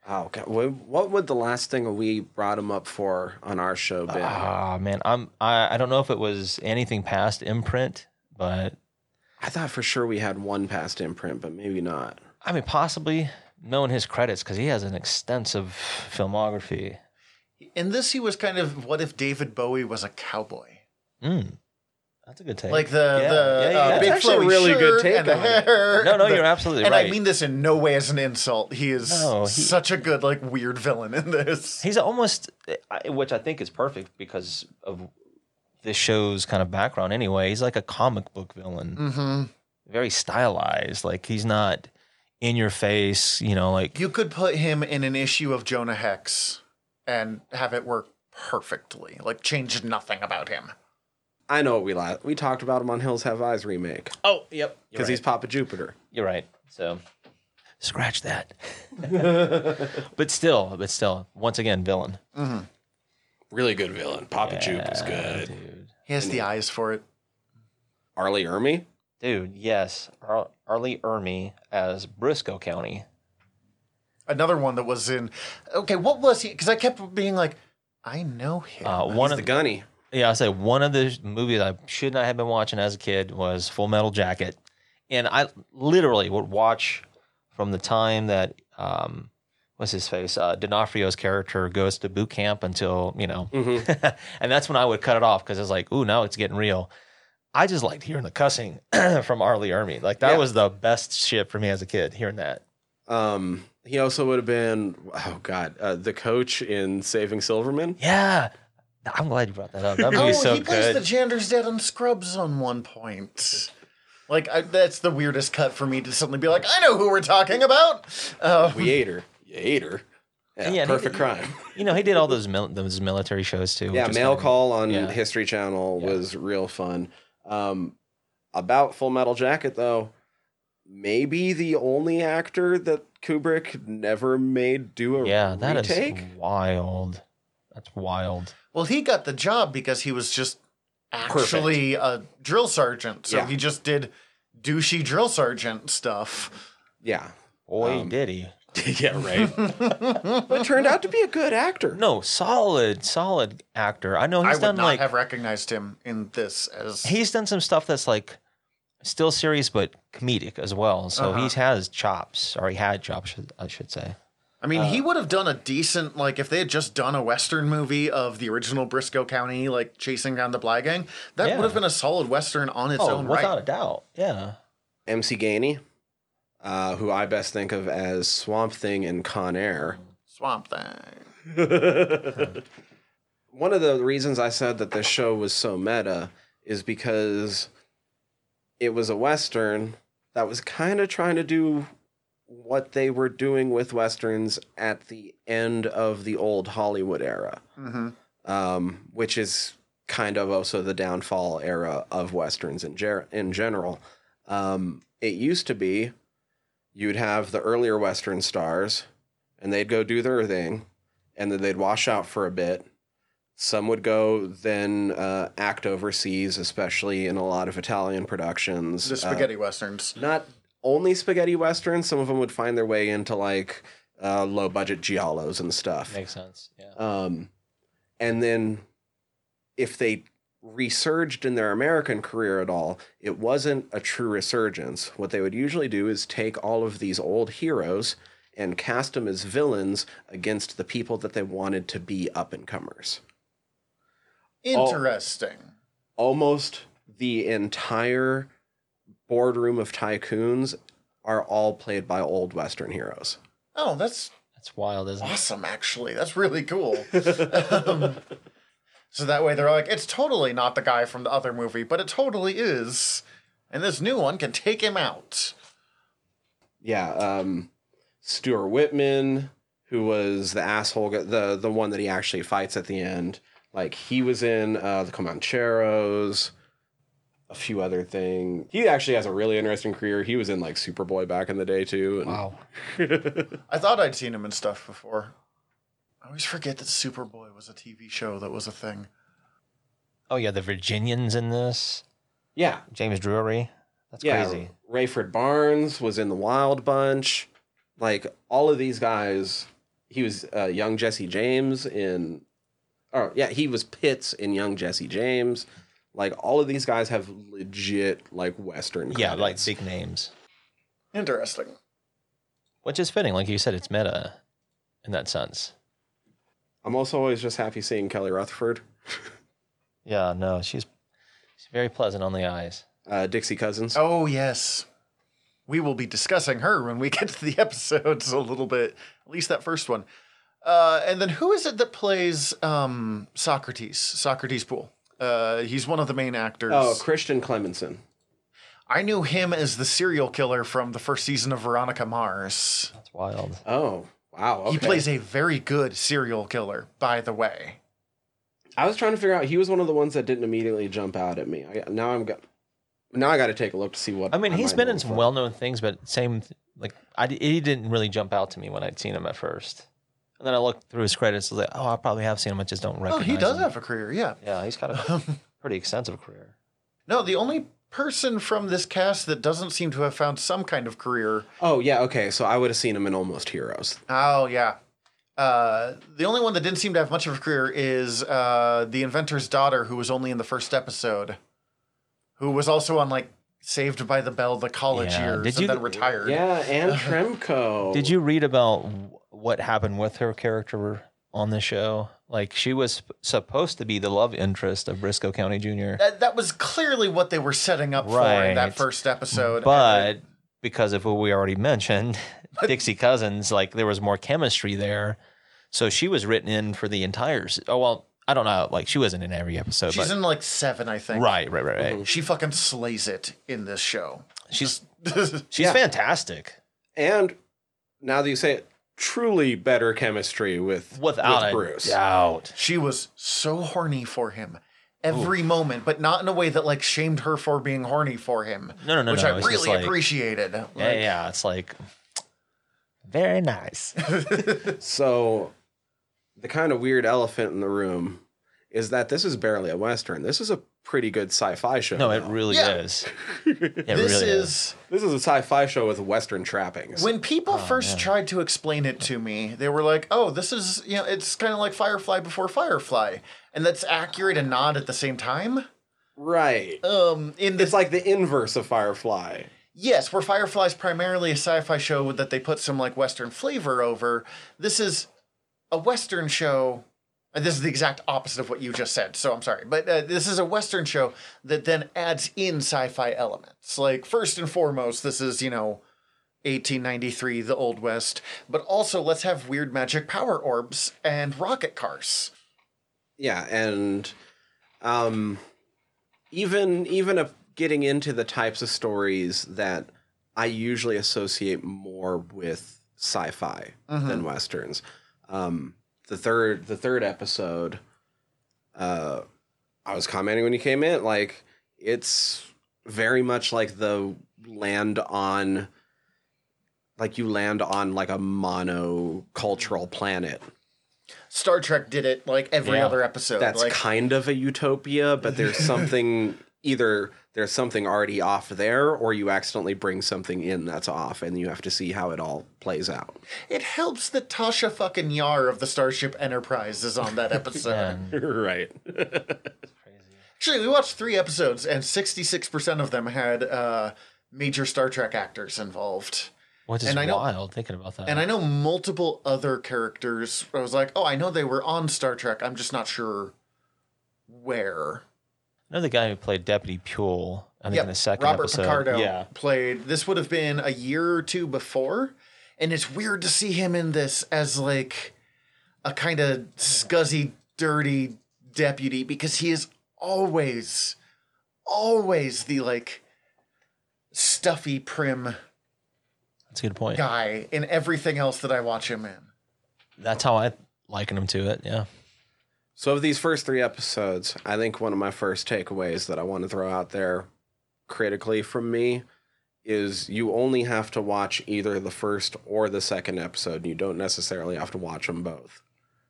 [SPEAKER 3] Oh, God. What what would the last thing we brought him up for on our show been?
[SPEAKER 4] ah man i'm I, I don't know if it was anything past imprint but
[SPEAKER 3] I thought for sure we had one past imprint, but maybe not.
[SPEAKER 4] i mean possibly knowing his credits because he has an extensive filmography
[SPEAKER 2] in this, he was kind of what if David Bowie was a cowboy?
[SPEAKER 4] mm, that's a good take
[SPEAKER 2] Like the
[SPEAKER 4] Yeah,
[SPEAKER 2] the
[SPEAKER 4] yeah, yeah.
[SPEAKER 2] uh,
[SPEAKER 4] That's
[SPEAKER 2] big
[SPEAKER 3] actually a really good take
[SPEAKER 2] and the hair.
[SPEAKER 4] no no
[SPEAKER 2] The-
[SPEAKER 4] you're absolutely
[SPEAKER 2] and
[SPEAKER 4] right And
[SPEAKER 2] I mean this in no way as an insult. He is
[SPEAKER 4] No, he-
[SPEAKER 2] such a good like weird villain in this.
[SPEAKER 4] He's almost, which I think is perfect because of this show's kind of background. Anyway, he's like a comic book villain,
[SPEAKER 2] hmm
[SPEAKER 4] very stylized. Like he's not in your face, you know. Like
[SPEAKER 2] You could put him in an issue of Jonah Hex and have it work perfectly. Like change nothing about him.
[SPEAKER 3] I know what we la- we talked about him on Hills Have Eyes remake
[SPEAKER 4] Oh, yep.
[SPEAKER 3] because he's Papa Jupiter.
[SPEAKER 4] You're right. So scratch that. but still, but still, once again, villain.
[SPEAKER 1] Really good villain. Papa Jupe is good.
[SPEAKER 4] dude.
[SPEAKER 2] He has the eyes for it.
[SPEAKER 3] R. Lee Ermey.
[SPEAKER 4] Dude, yes, Ar- R. Lee Ermey as Brisco County.
[SPEAKER 2] Another one that was in. Okay, what was he? Because I kept being like, I know him.
[SPEAKER 4] Uh, one
[SPEAKER 3] He's
[SPEAKER 4] of
[SPEAKER 3] the gunny.
[SPEAKER 4] Yeah, I say one of the movies I should not have been watching as a kid was Full Metal Jacket, and I literally would watch from the time that um, what's his face uh, D'Onofrio's character goes to boot camp until you know, and that's when I would cut it off because it's like, ooh, now it's getting real. I just liked hearing the cussing from Arlie Ermy. Like that
[SPEAKER 3] Yeah.
[SPEAKER 4] was the best shit for me as a kid. Hearing that.
[SPEAKER 3] Um, he also would have been oh god, uh, the coach in Saving Silverman.
[SPEAKER 4] Yeah, I'm glad you brought that up. That
[SPEAKER 2] oh,
[SPEAKER 4] so
[SPEAKER 2] he plays the Jander's dad on Scrubs on one point. Like I, that's the weirdest cut for me to suddenly be like, I know who we're talking about. Uh,
[SPEAKER 3] We ate her.
[SPEAKER 1] You ate her.
[SPEAKER 3] Yeah,
[SPEAKER 4] Yeah, and he
[SPEAKER 3] perfect crime.
[SPEAKER 4] you know, he did all those mil- those military shows too.
[SPEAKER 3] Yeah,
[SPEAKER 4] which
[SPEAKER 3] Mail
[SPEAKER 4] kinda-
[SPEAKER 3] Call on
[SPEAKER 4] yeah.
[SPEAKER 3] History Channel
[SPEAKER 4] Yeah.
[SPEAKER 3] was real fun. Um, about Full Metal Jacket, though, maybe the only actor that Kubrick never made do a
[SPEAKER 4] Yeah, that is
[SPEAKER 3] retake.
[SPEAKER 4] wild. That's wild.
[SPEAKER 2] Well, he got the job because he was just actually a drill sergeant, so
[SPEAKER 3] Yeah.
[SPEAKER 2] he just did douchey drill sergeant stuff.
[SPEAKER 3] Yeah,
[SPEAKER 4] Boy,
[SPEAKER 3] Um,
[SPEAKER 4] did he.
[SPEAKER 1] yeah, right.
[SPEAKER 3] but turned out to be a good actor.
[SPEAKER 4] No, solid, solid actor. I know
[SPEAKER 2] I
[SPEAKER 4] he's
[SPEAKER 2] would
[SPEAKER 4] done
[SPEAKER 2] not
[SPEAKER 4] like
[SPEAKER 2] have recognized him in this as
[SPEAKER 4] he's done some stuff that's like still serious but comedic as well. So
[SPEAKER 2] Uh-huh.
[SPEAKER 4] he has chops, or he had chops, I should say.
[SPEAKER 2] I mean,
[SPEAKER 4] Uh,
[SPEAKER 2] he would have done a decent like if they had just done a western movie of the original Brisco County, like chasing down the Bly Gang. That
[SPEAKER 4] Yeah.
[SPEAKER 2] would have been a solid western on its
[SPEAKER 4] Oh,
[SPEAKER 2] own
[SPEAKER 4] without
[SPEAKER 2] right.
[SPEAKER 4] a doubt. Yeah.
[SPEAKER 3] MC Gainey, uh, who I best think of as Swamp Thing in Con Air.
[SPEAKER 2] Swamp Thing.
[SPEAKER 3] One of the reasons I said that this show was so meta is because it was a western that was kind of trying to do what they were doing with westerns at the end of the old Hollywood era,
[SPEAKER 2] hmm
[SPEAKER 3] um, which is kind of also the downfall era of westerns in ger- in general. Um, it used to be you'd have the earlier western stars, and they'd go do their thing, and then they'd wash out for a bit. Some would go then uh, act overseas, especially in a lot of Italian productions.
[SPEAKER 2] The
[SPEAKER 3] Uh,
[SPEAKER 2] spaghetti westerns.
[SPEAKER 3] not only spaghetti westerns. Some of them would find their way into like uh, low budget giallos and stuff.
[SPEAKER 4] Makes sense. Yeah.
[SPEAKER 3] Um, and then if they resurged in their American career at all, it wasn't a true resurgence. What they would usually do is take all of these old heroes and cast them as villains against the people that they wanted to be up and comers.
[SPEAKER 2] Interesting.
[SPEAKER 3] Almost the entire boardroom of tycoons are all played by old Western heroes.
[SPEAKER 2] Oh, that's
[SPEAKER 4] That's wild, isn't it?
[SPEAKER 2] awesome. Actually, that's really cool. Um, so that way they're like, it's totally not the guy from the other movie, but it totally is, and this new one can take him out.
[SPEAKER 3] Yeah, um, Stuart Whitman, who was the asshole, gu- the the one that he actually fights at the end. Like he was in uh, the Comancheros, a few other things. He actually has a really interesting career. He was in like Superboy back in the day too. And
[SPEAKER 4] Wow.
[SPEAKER 2] I thought I'd seen him in stuff before. I always forget that Superboy was a TV show that was a thing.
[SPEAKER 4] Oh yeah, the Virginians in this.
[SPEAKER 3] Yeah,
[SPEAKER 4] James Drury. That's
[SPEAKER 3] yeah.
[SPEAKER 4] crazy.
[SPEAKER 3] Rayford Barnes was in the Wild Bunch. Like all of these guys, he was uh, young Jesse James in. Oh yeah, he was Pitts in Young Jesse James. Like all of these guys have legit like Western.
[SPEAKER 4] Yeah, like big names.
[SPEAKER 2] Interesting.
[SPEAKER 4] Which is fitting, like you said, it's meta in that sense.
[SPEAKER 3] I'm also always just happy seeing Kelly Rutherford,
[SPEAKER 4] Yeah, no, she's she's very pleasant on the eyes.
[SPEAKER 3] uh, Dixie Cousins.
[SPEAKER 2] Oh yes, we will be discussing her when we get to the episodes a little bit. At least that first one. Uh, and then who is it that plays um, Socrates? Socrates Poole. Uh, he's one of the main actors.
[SPEAKER 3] Oh, Christian Clemenson.
[SPEAKER 2] I knew him as the serial killer from the first season of Veronica Mars.
[SPEAKER 4] That's wild.
[SPEAKER 3] Oh, wow.
[SPEAKER 2] He plays a very good serial killer, by the way.
[SPEAKER 3] I was trying to figure out. He was one of the ones that didn't immediately jump out at me. I, now I'm got. Now I got to take a look to see what.
[SPEAKER 4] I mean, he's been in some well-known things, but same like I he didn't really jump out to me when I'd seen him at first. And then I looked through his credits. I was like, oh, I probably have seen him. I just don't recognize.
[SPEAKER 2] Oh,
[SPEAKER 4] recognize.
[SPEAKER 2] he does
[SPEAKER 4] him.
[SPEAKER 2] have a career, yeah.
[SPEAKER 4] Yeah, he's got a pretty extensive career.
[SPEAKER 2] No, the only person from this cast that doesn't seem to have found some kind of career.
[SPEAKER 3] Oh yeah, okay. So I would have seen him in Almost Heroes.
[SPEAKER 2] Oh yeah. Uh, the only one that didn't seem to have much of a career is uh, the inventor's daughter, who was only in the first episode, who was also on like Saved by the Bell, the college
[SPEAKER 4] Yeah.
[SPEAKER 2] years,
[SPEAKER 4] Did
[SPEAKER 2] and
[SPEAKER 4] you-
[SPEAKER 2] then retired.
[SPEAKER 3] Yeah, and Tremco.
[SPEAKER 4] Did you read about w- what happened with her character on the show? Like she was supposed to be the love interest of Brisco County Jr.
[SPEAKER 2] That, that was clearly what they were setting up for in that first episode.
[SPEAKER 4] But because of what we already mentioned, Dixie Cousins, like there was more chemistry there. So she was written in for the entire. Oh well, I don't know. Like she wasn't in every episode,
[SPEAKER 2] she's
[SPEAKER 4] but
[SPEAKER 2] in like seven, I think.
[SPEAKER 4] right, right, right, right. Mm-hmm.
[SPEAKER 2] She fucking slays it in this show.
[SPEAKER 4] She's she's
[SPEAKER 3] Yeah.
[SPEAKER 4] fantastic.
[SPEAKER 3] And now that you say it, truly better chemistry with
[SPEAKER 4] Without
[SPEAKER 3] with Bruce.
[SPEAKER 4] doubt.
[SPEAKER 2] She was so horny for him every moment, but not in a way that like shamed her for being horny for him.
[SPEAKER 4] No, no, no,
[SPEAKER 2] which
[SPEAKER 4] no,
[SPEAKER 2] I
[SPEAKER 4] it's
[SPEAKER 2] really
[SPEAKER 4] like-
[SPEAKER 2] appreciated.
[SPEAKER 4] Yeah,
[SPEAKER 2] Like,
[SPEAKER 4] yeah. It's like very nice.
[SPEAKER 3] So, the kind of weird elephant in the room is that this is barely a western. This is a pretty good sci-fi show.
[SPEAKER 4] No, it
[SPEAKER 3] though.
[SPEAKER 4] really
[SPEAKER 2] Yeah.
[SPEAKER 4] is. It
[SPEAKER 2] this
[SPEAKER 4] really
[SPEAKER 2] is
[SPEAKER 3] This is a sci-fi show with western trappings.
[SPEAKER 2] when people first
[SPEAKER 4] Oh, man.
[SPEAKER 2] tried to explain it to me, they were like, "Oh, this is you know, it's kind of like Firefly before Firefly," and that's accurate and not at the same time.
[SPEAKER 3] right.
[SPEAKER 2] Um, in
[SPEAKER 3] It's like the inverse of Firefly.
[SPEAKER 2] yes, where Firefly's primarily a sci-fi show that they put some like Western flavor over. This is a Western show. And This is the exact opposite of what you just said, so I'm sorry. But uh, this is a Western show that then adds in sci fi elements. Like, first and foremost, this is, you know, 1893, the Old West, but also let's have weird magic power orbs and rocket cars.
[SPEAKER 3] Yeah, and um, even even getting into the types of stories that I usually associate more with sci-fi than westerns. Um, the third the third episode, uh, I was commenting when you came in, like it's very much like the land on like you land on like a monocultural planet
[SPEAKER 2] Star Trek did it like every
[SPEAKER 4] Yeah.
[SPEAKER 2] other episode.
[SPEAKER 3] that's
[SPEAKER 2] like,
[SPEAKER 3] kind of a utopia, but there's something either there's something already off there or you accidentally bring something in that's off and you have to see how it all plays out.
[SPEAKER 2] It helps that Tasha fucking Yar of the Starship Enterprise is on that episode.
[SPEAKER 4] And
[SPEAKER 3] right.
[SPEAKER 2] Actually, we watched three episodes, and 66% of them had uh, major Star Trek actors involved.
[SPEAKER 4] which is
[SPEAKER 2] And I know-
[SPEAKER 4] wild thinking about that.
[SPEAKER 2] And I know multiple other characters. I was like, oh, I know they were on Star Trek. I'm just not sure where.
[SPEAKER 4] I know the guy who played Deputy Pule, I think
[SPEAKER 2] Yep,
[SPEAKER 4] in the second
[SPEAKER 2] Robert
[SPEAKER 4] episode.
[SPEAKER 2] Picardo
[SPEAKER 4] Yeah.
[SPEAKER 2] played. This would have been a year or two before, and it's weird to see him in this as like a kind of scuzzy, dirty deputy because he is always, always the like stuffy, prim
[SPEAKER 4] That's a good point.
[SPEAKER 2] guy in everything else that I watch him in.
[SPEAKER 4] That's how I liken him to it. Yeah.
[SPEAKER 3] So of these first 3 episodes, I think one of my first takeaways that I want to throw out there critically from me is you only have to watch either the first or the second episode you don't necessarily have to watch them both.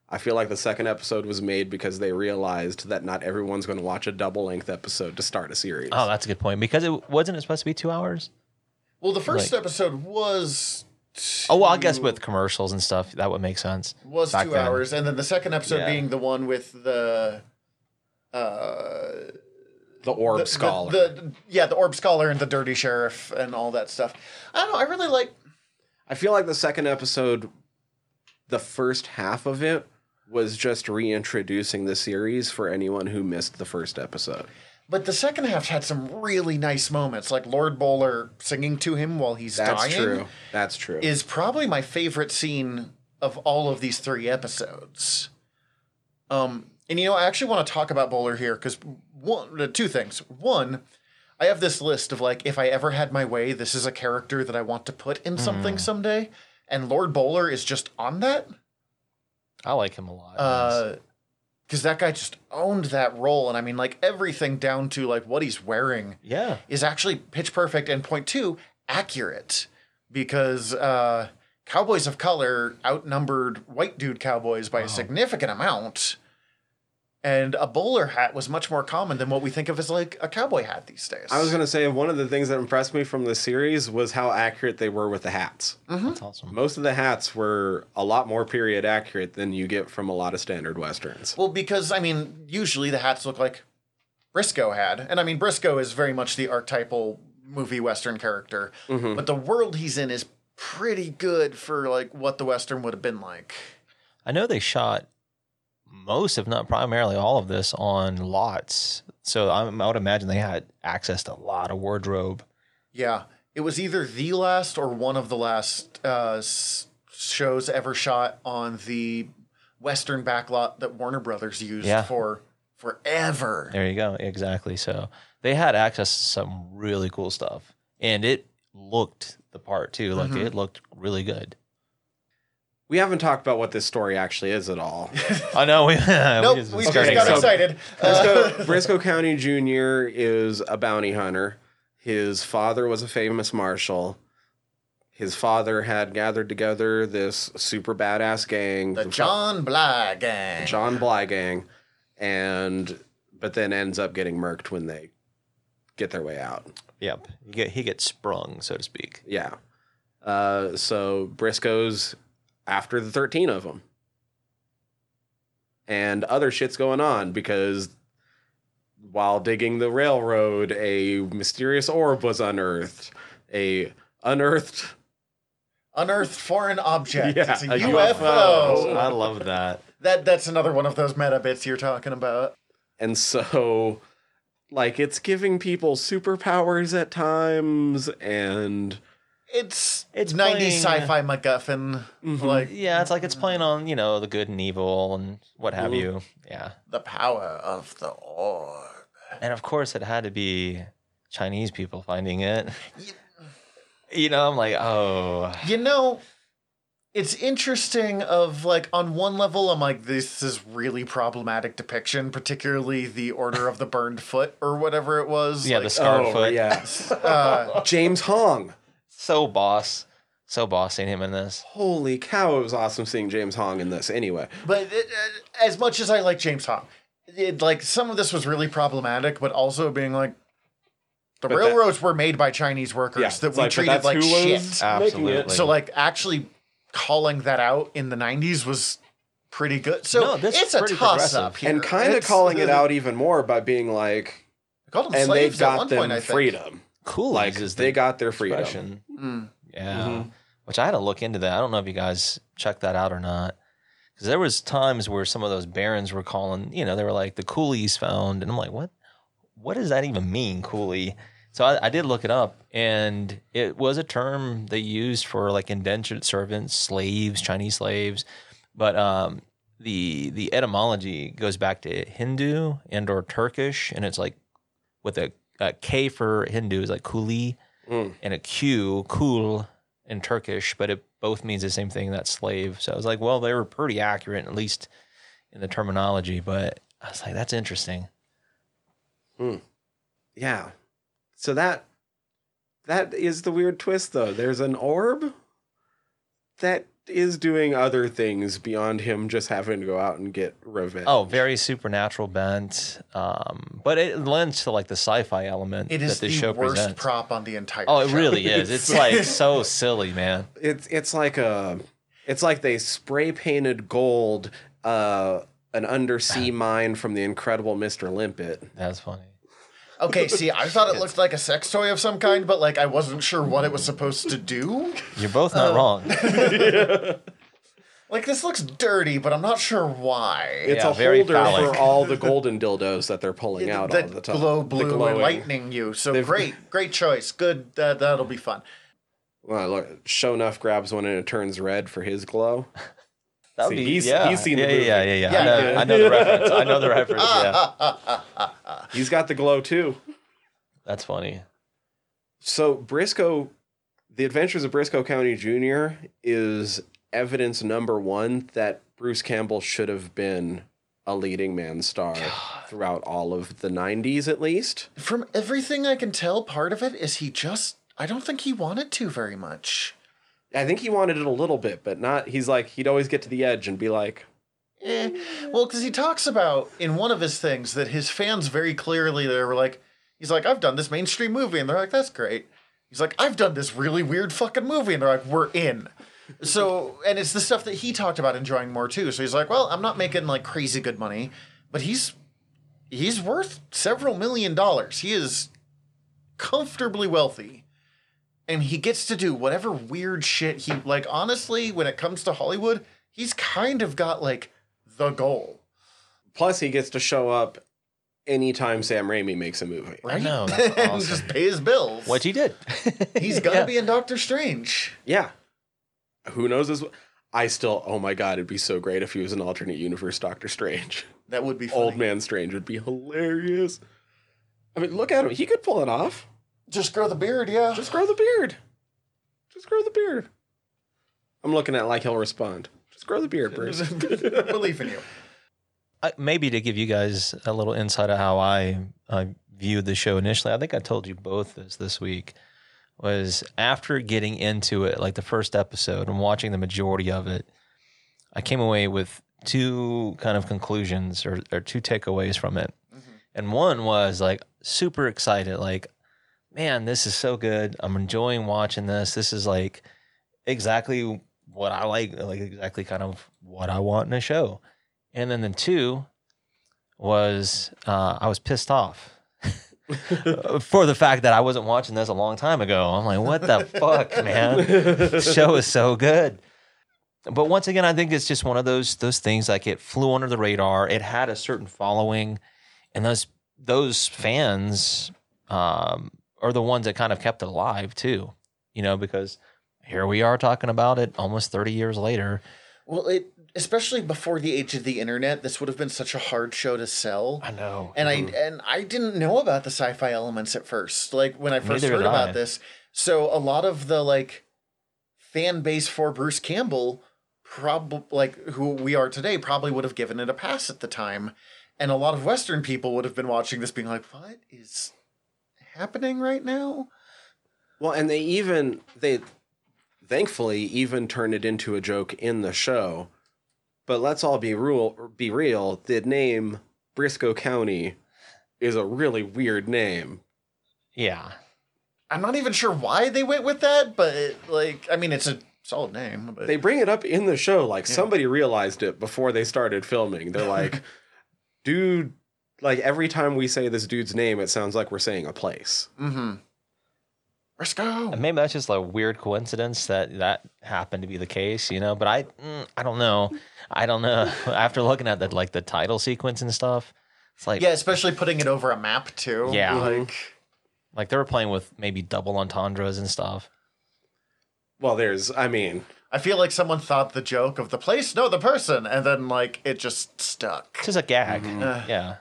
[SPEAKER 3] I feel like the second episode was made because they realized that not everyone's going to watch a double length episode to start a series.
[SPEAKER 4] Oh, that's a good point. Because it wasn't it supposed to be two hours?
[SPEAKER 2] Well, the first
[SPEAKER 4] Like-
[SPEAKER 2] episode was.
[SPEAKER 4] Oh well, I guess with commercials and stuff, that would make sense.
[SPEAKER 2] was
[SPEAKER 4] back
[SPEAKER 2] two
[SPEAKER 4] then.
[SPEAKER 2] hours, and then the second episode
[SPEAKER 4] Yeah.
[SPEAKER 2] being the one with the. Uh,
[SPEAKER 3] the Orb
[SPEAKER 2] the,
[SPEAKER 3] Scholar.
[SPEAKER 2] The, the- yeah, the Orb Scholar and the Dirty Sheriff and all that stuff. I don't know. I really like.
[SPEAKER 3] I feel like the second episode, the first half of it was just reintroducing the series for anyone who missed the first episode.
[SPEAKER 2] But the second half had some really nice moments, like Lord Bowler singing to him while he's
[SPEAKER 3] That's
[SPEAKER 2] dying.
[SPEAKER 3] That's true. That's true.
[SPEAKER 2] Is probably my favorite scene of all of these three episodes. Um, and you know, I actually want to talk about Bowler here because one, uh, two things. One, I have this list of like, if I ever had my way, this is a character that I want to put in something someday, and Lord Bowler is just on that.
[SPEAKER 4] I like him a lot.
[SPEAKER 2] Uh, because that guy just owned that role, and I mean, like everything down to like what he's wearing
[SPEAKER 4] Yeah.
[SPEAKER 2] is actually pitch perfect, and point two accurate because uh, cowboys of color outnumbered white dude cowboys by a significant amount. And a bowler hat was much more common than what we think of as like a cowboy hat these days.
[SPEAKER 3] I was gonna say one of the things that impressed me from the series was how accurate they were with the hats. Mm-hmm.
[SPEAKER 4] That's awesome.
[SPEAKER 3] Most of the hats were a lot more period accurate than you get from a lot of standard westerns.
[SPEAKER 2] Well, because I mean, usually the hats look like Brisco had, and I mean, Brisco is very much the archetypal movie western character, mm-hmm. but the world he's in is pretty good for like what the western would have been like.
[SPEAKER 4] I know they shot most, if not primarily all of this on lots. So I, I would imagine they had access to a lot of wardrobe.
[SPEAKER 2] Yeah, it was either the last or one of the last uh, shows ever shot on the western backlot that Warner Brothers used
[SPEAKER 4] Yeah.
[SPEAKER 2] for forever.
[SPEAKER 4] There you go. Exactly. So they had access to some really cool stuff. And it looked the part too. Like
[SPEAKER 2] Mhm.
[SPEAKER 4] it looked really good.
[SPEAKER 3] We haven't talked about what this story actually is at all.
[SPEAKER 4] I know. We,
[SPEAKER 2] Nope, we just
[SPEAKER 3] Okay,
[SPEAKER 2] got
[SPEAKER 3] so-
[SPEAKER 2] excited. Uh,
[SPEAKER 3] Brisco, Brisco County Jr. is a bounty hunter. His father was a famous marshal. His father had gathered together this super badass gang,
[SPEAKER 2] the John Bly gang.
[SPEAKER 3] John Bly gang, and but then ends up getting murked when they get their way out.
[SPEAKER 4] Yep. He, he gets sprung, so to speak.
[SPEAKER 3] Yeah. Uh, so Brisco's after the 13 of them. And other shit's going on because while digging the railroad, a mysterious orb was unearthed. A unearthed.
[SPEAKER 2] Unearthed foreign object.
[SPEAKER 3] Yeah,
[SPEAKER 2] it's a,
[SPEAKER 3] a
[SPEAKER 2] UFO.
[SPEAKER 4] I love that.
[SPEAKER 2] That that's another one of those meta bits you're talking about.
[SPEAKER 3] And so, like, it's giving people superpowers at times. And
[SPEAKER 2] It's
[SPEAKER 4] It's
[SPEAKER 2] it's 90s
[SPEAKER 4] playing-
[SPEAKER 2] sci-fi MacGuffin.
[SPEAKER 3] Mhm.
[SPEAKER 2] Like
[SPEAKER 4] Yeah, it's like it's playing on, you know, the good and evil and what have
[SPEAKER 3] Mhm.
[SPEAKER 4] you. Yeah.
[SPEAKER 2] the power of the orb.
[SPEAKER 4] And of course, it had to be Chinese people finding it. You know, I'm like, oh,
[SPEAKER 2] You know, it's interesting of like on one level I'm like this is really problematic depiction, particularly the Order of the Burned Foot or whatever it was.
[SPEAKER 4] yeah,
[SPEAKER 2] like,
[SPEAKER 4] the scarred foot.
[SPEAKER 3] Oh, yeah.
[SPEAKER 2] uh,
[SPEAKER 3] James Hong.
[SPEAKER 4] So boss, so boss seeing him in this.
[SPEAKER 3] Holy cow, it was awesome seeing James Hong in this anyway.
[SPEAKER 2] But it, uh, as much as I like James Hong, it, like some of this was really problematic, but also being like the
[SPEAKER 3] But that-
[SPEAKER 2] railroads were made by Chinese workers
[SPEAKER 3] Yeah,
[SPEAKER 2] that
[SPEAKER 3] it's
[SPEAKER 2] we
[SPEAKER 3] like,
[SPEAKER 2] treated like
[SPEAKER 3] who
[SPEAKER 2] shit.
[SPEAKER 4] Absolutely.
[SPEAKER 2] So like actually calling that out in the '90s was pretty good. So
[SPEAKER 4] No, this is
[SPEAKER 2] it's a
[SPEAKER 4] pretty
[SPEAKER 2] toss up
[SPEAKER 4] progressive.
[SPEAKER 2] here,
[SPEAKER 3] and kind of
[SPEAKER 2] It's-
[SPEAKER 3] calling it out even more by being like,
[SPEAKER 2] I called them
[SPEAKER 3] and they
[SPEAKER 2] slaves at
[SPEAKER 3] got
[SPEAKER 2] one
[SPEAKER 3] them
[SPEAKER 2] point. I think.
[SPEAKER 3] freedom.
[SPEAKER 4] Cool.
[SPEAKER 3] Like
[SPEAKER 4] is
[SPEAKER 3] they got their freedom.
[SPEAKER 2] Mm.
[SPEAKER 4] Yeah.
[SPEAKER 3] Mhm.
[SPEAKER 4] Which I had to look into that. I don't know if you guys checked that out or not. Because there was times where some of those barons were calling, you know, they were like the coolies found, and I'm like, what? What does that even mean, coolie? So I, I did look it up, and it was a term they used for like indentured servants, slaves, Chinese slaves. But um, the the etymology goes back to Hindu and or Turkish, and it's like with a, a K for Hindu is like kuli,
[SPEAKER 3] Mm.
[SPEAKER 4] and a Q, cool in Turkish, but it both means the same thing. That slave. So I was like, well, they were pretty accurate, at least in the terminology. But I was like, that's interesting.
[SPEAKER 3] Yeah. So that that is the weird twist though. There's an orb that is doing other things beyond him just having to go out and get revenge.
[SPEAKER 4] Oh, very supernatural bent, um, but it lends to like the sci-fi element
[SPEAKER 2] It
[SPEAKER 4] that
[SPEAKER 2] is
[SPEAKER 4] this
[SPEAKER 2] the
[SPEAKER 4] show
[SPEAKER 2] worst
[SPEAKER 4] presents.
[SPEAKER 2] prop on the entire.
[SPEAKER 4] oh, it
[SPEAKER 2] show.
[SPEAKER 4] really is. It's like so silly, man.
[SPEAKER 3] it's it's like a it's like they spray painted gold uh an undersea mine from the incredible Mr. Limpet.
[SPEAKER 4] That's funny.
[SPEAKER 2] Okay, see, I thought it looked like a sex toy of some kind, but like I wasn't sure what it was supposed to do.
[SPEAKER 4] You're both not wrong.
[SPEAKER 2] Like this looks dirty, but I'm not sure why.
[SPEAKER 3] It's
[SPEAKER 4] Yeah,
[SPEAKER 3] a
[SPEAKER 4] very
[SPEAKER 3] holder
[SPEAKER 4] phallic.
[SPEAKER 3] for all the golden dildos that they're pulling out all
[SPEAKER 2] that
[SPEAKER 3] the time.
[SPEAKER 2] glow
[SPEAKER 3] The
[SPEAKER 2] blue and
[SPEAKER 3] glowing.
[SPEAKER 2] lightning you. So
[SPEAKER 3] They've-
[SPEAKER 2] great, great choice. Good, uh, that'll be fun.
[SPEAKER 3] Well, look, Sho'nuff grabs one and it turns red for his glow.
[SPEAKER 4] That
[SPEAKER 3] See,
[SPEAKER 4] would be,
[SPEAKER 3] he's-
[SPEAKER 4] yeah,
[SPEAKER 3] he's seen the
[SPEAKER 4] yeah,
[SPEAKER 3] movie.
[SPEAKER 4] yeah, yeah, yeah,
[SPEAKER 2] Yeah,
[SPEAKER 4] I, know,
[SPEAKER 3] yeah.
[SPEAKER 4] I know the reference. I know the reference. Yeah,
[SPEAKER 3] He's got the glow too.
[SPEAKER 4] that's funny.
[SPEAKER 3] So Brisco, the Adventures of Brisco County Jr. is evidence number one that Bruce Campbell should have been a leading man star throughout all of the 90s at least.
[SPEAKER 2] From everything I can tell, part of it is he just. I don't think he wanted to very much.
[SPEAKER 3] I think he wanted it a little bit, but not. He's like, he'd always get to the edge and be like,
[SPEAKER 2] Eh. Well, because he talks about in one of his things that his fans very clearly they were like, he's like, I've done this mainstream movie, and they're like, that's great. He's like, I've done this really weird fucking movie, and they're like, we're in. So, and it's the stuff that he talked about enjoying more too. So he's like, well, I'm not making like crazy good money, but he's he's worth several million dollars. He is comfortably wealthy. And he gets to do whatever weird shit he like honestly when it comes to Hollywood, he's kind of got like the goal.
[SPEAKER 3] plus he gets to show up anytime Sam Raimi makes a movie.
[SPEAKER 2] Right?
[SPEAKER 4] know, that's awesome.
[SPEAKER 2] just pay his bills.
[SPEAKER 4] What he did.
[SPEAKER 2] He's gonna
[SPEAKER 4] Yeah.
[SPEAKER 2] be in Doctor Strange.
[SPEAKER 3] Yeah. Who knows this? I still, oh my god, it'd be so great if he was an alternate universe Doctor Strange.
[SPEAKER 2] That would be funny.
[SPEAKER 3] Old Man Strange would be hilarious. I mean, look at him. He could pull it off.
[SPEAKER 2] Just grow the beard, yeah.
[SPEAKER 3] Just grow the beard. Just grow the beard. I'm looking at like he'll respond. Just grow the beard, Bruce.
[SPEAKER 2] believe in you.
[SPEAKER 4] I- maybe to give you guys a little insight of how I, I viewed the show initially, I think I told you both this this week. Was after getting into it, like the first episode and watching the majority of it, I came away with two kind of conclusions or, or two takeaways from it. Mm-hmm. And one was like super excited, like, man, this is so good. I'm enjoying watching this. This is like exactly what I like, like exactly kind of what I want in a show. And then the two was uh, I was pissed off for the fact that I wasn't watching this a long time ago. I'm like, what the fuck, man? This show is so good. But once again, I think it's just one of those those things like it flew under the radar. It had a certain following, and those those fans um, are the ones that kind of kept it alive too. You know, because here we are talking about it almost 30 years later.
[SPEAKER 2] Well, it especially before the age of the internet, this would have been such a hard show to sell.
[SPEAKER 4] I know.
[SPEAKER 2] And I mm-hmm. and I didn't know about the sci-fi elements at first. Like when I first
[SPEAKER 4] Neither
[SPEAKER 2] heard about
[SPEAKER 4] I.
[SPEAKER 2] this. So a lot of the like fan base for Bruce Campbell probably like who we are today probably would have given it a pass at the time. And a lot of western people would have been watching this being like, "What is happening right now?"
[SPEAKER 3] Well, and they even they thankfully even turned it into a joke in the show. But let's all be real be real, the name Brisco County is a really weird name.
[SPEAKER 4] Yeah.
[SPEAKER 2] I'm not even sure why they went with that, but it, like I mean it's a solid name, but
[SPEAKER 3] They bring it up in the show like somebody realized it before they started filming. They're like, "Dude, like every time we say this dude's name, it sounds like we're saying a place."
[SPEAKER 2] Mhm. Brisco.
[SPEAKER 4] And maybe that's just a weird coincidence that that happened to be the case, you know. But I, mm, I don't know. I don't know. After looking at the like the title sequence and stuff, it's like
[SPEAKER 2] Yeah, especially putting it over a map too.
[SPEAKER 4] Yeah.
[SPEAKER 2] Like
[SPEAKER 4] like they were playing with maybe double entendres and stuff.
[SPEAKER 3] Well, there's I mean,
[SPEAKER 2] I feel like someone thought the joke of the place, no, the person, and then like it just stuck.
[SPEAKER 4] It's just a gag.
[SPEAKER 3] Mm-hmm.
[SPEAKER 2] Uh,
[SPEAKER 4] Yeah.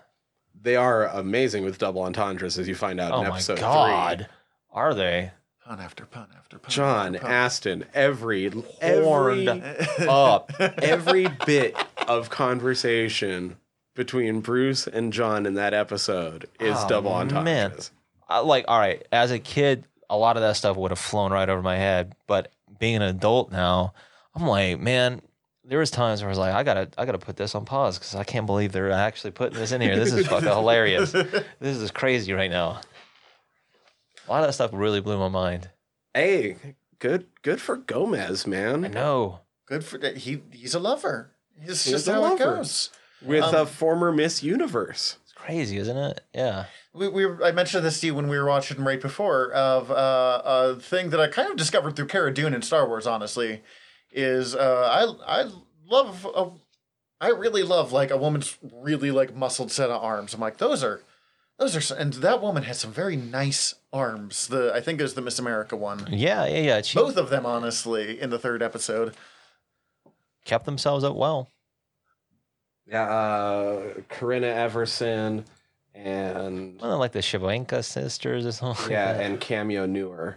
[SPEAKER 3] they are amazing with double entendres as you find out
[SPEAKER 4] Oh
[SPEAKER 3] in
[SPEAKER 4] my
[SPEAKER 3] episode
[SPEAKER 4] god.
[SPEAKER 3] 3.
[SPEAKER 4] Are they
[SPEAKER 2] Pun after pun after pun.
[SPEAKER 3] John
[SPEAKER 2] after pun.
[SPEAKER 3] Astin, every
[SPEAKER 4] horned
[SPEAKER 3] every
[SPEAKER 4] up?
[SPEAKER 3] every bit of conversation between Bruce and John in that episode is
[SPEAKER 4] Oh,
[SPEAKER 3] double
[SPEAKER 4] man.
[SPEAKER 3] entendres.
[SPEAKER 4] I, like, all right. As a kid, a lot of that stuff would have flown right over my head. But being an adult now, I'm like, man. There was times where I was like, I gotta, I gotta put this on pause because I can't believe they're actually putting this in here. This is fucking hilarious. This is crazy right now. A lot of that stuff really blew my mind.
[SPEAKER 3] Hey, good good for Gomez, man.
[SPEAKER 4] I know.
[SPEAKER 2] Good for that. He he's a lover. It's
[SPEAKER 3] He's
[SPEAKER 2] just
[SPEAKER 3] a
[SPEAKER 2] how it
[SPEAKER 3] lover.
[SPEAKER 2] goes.
[SPEAKER 3] With
[SPEAKER 2] Um,
[SPEAKER 3] a former Miss Universe.
[SPEAKER 4] It's crazy, isn't it? Yeah.
[SPEAKER 2] We, we I mentioned this to you when we were watching right before of uh, a thing that I kind of discovered through Cara Dune and Star Wars. Honestly, is uh, I I love a, I really love like a woman's really like muscled set of arms. I'm like those are those are s- and that woman has some very nice arms. The I think it was the Miss America one.
[SPEAKER 4] Yeah, yeah, yeah. She
[SPEAKER 2] Both of them, honestly, in the third episode.
[SPEAKER 4] kept themselves up well.
[SPEAKER 3] Yeah, uh Corinna Everson and
[SPEAKER 4] Wasn't like the Shavanka sisters or something?
[SPEAKER 3] yeah,
[SPEAKER 4] like
[SPEAKER 3] and Cameo Newer.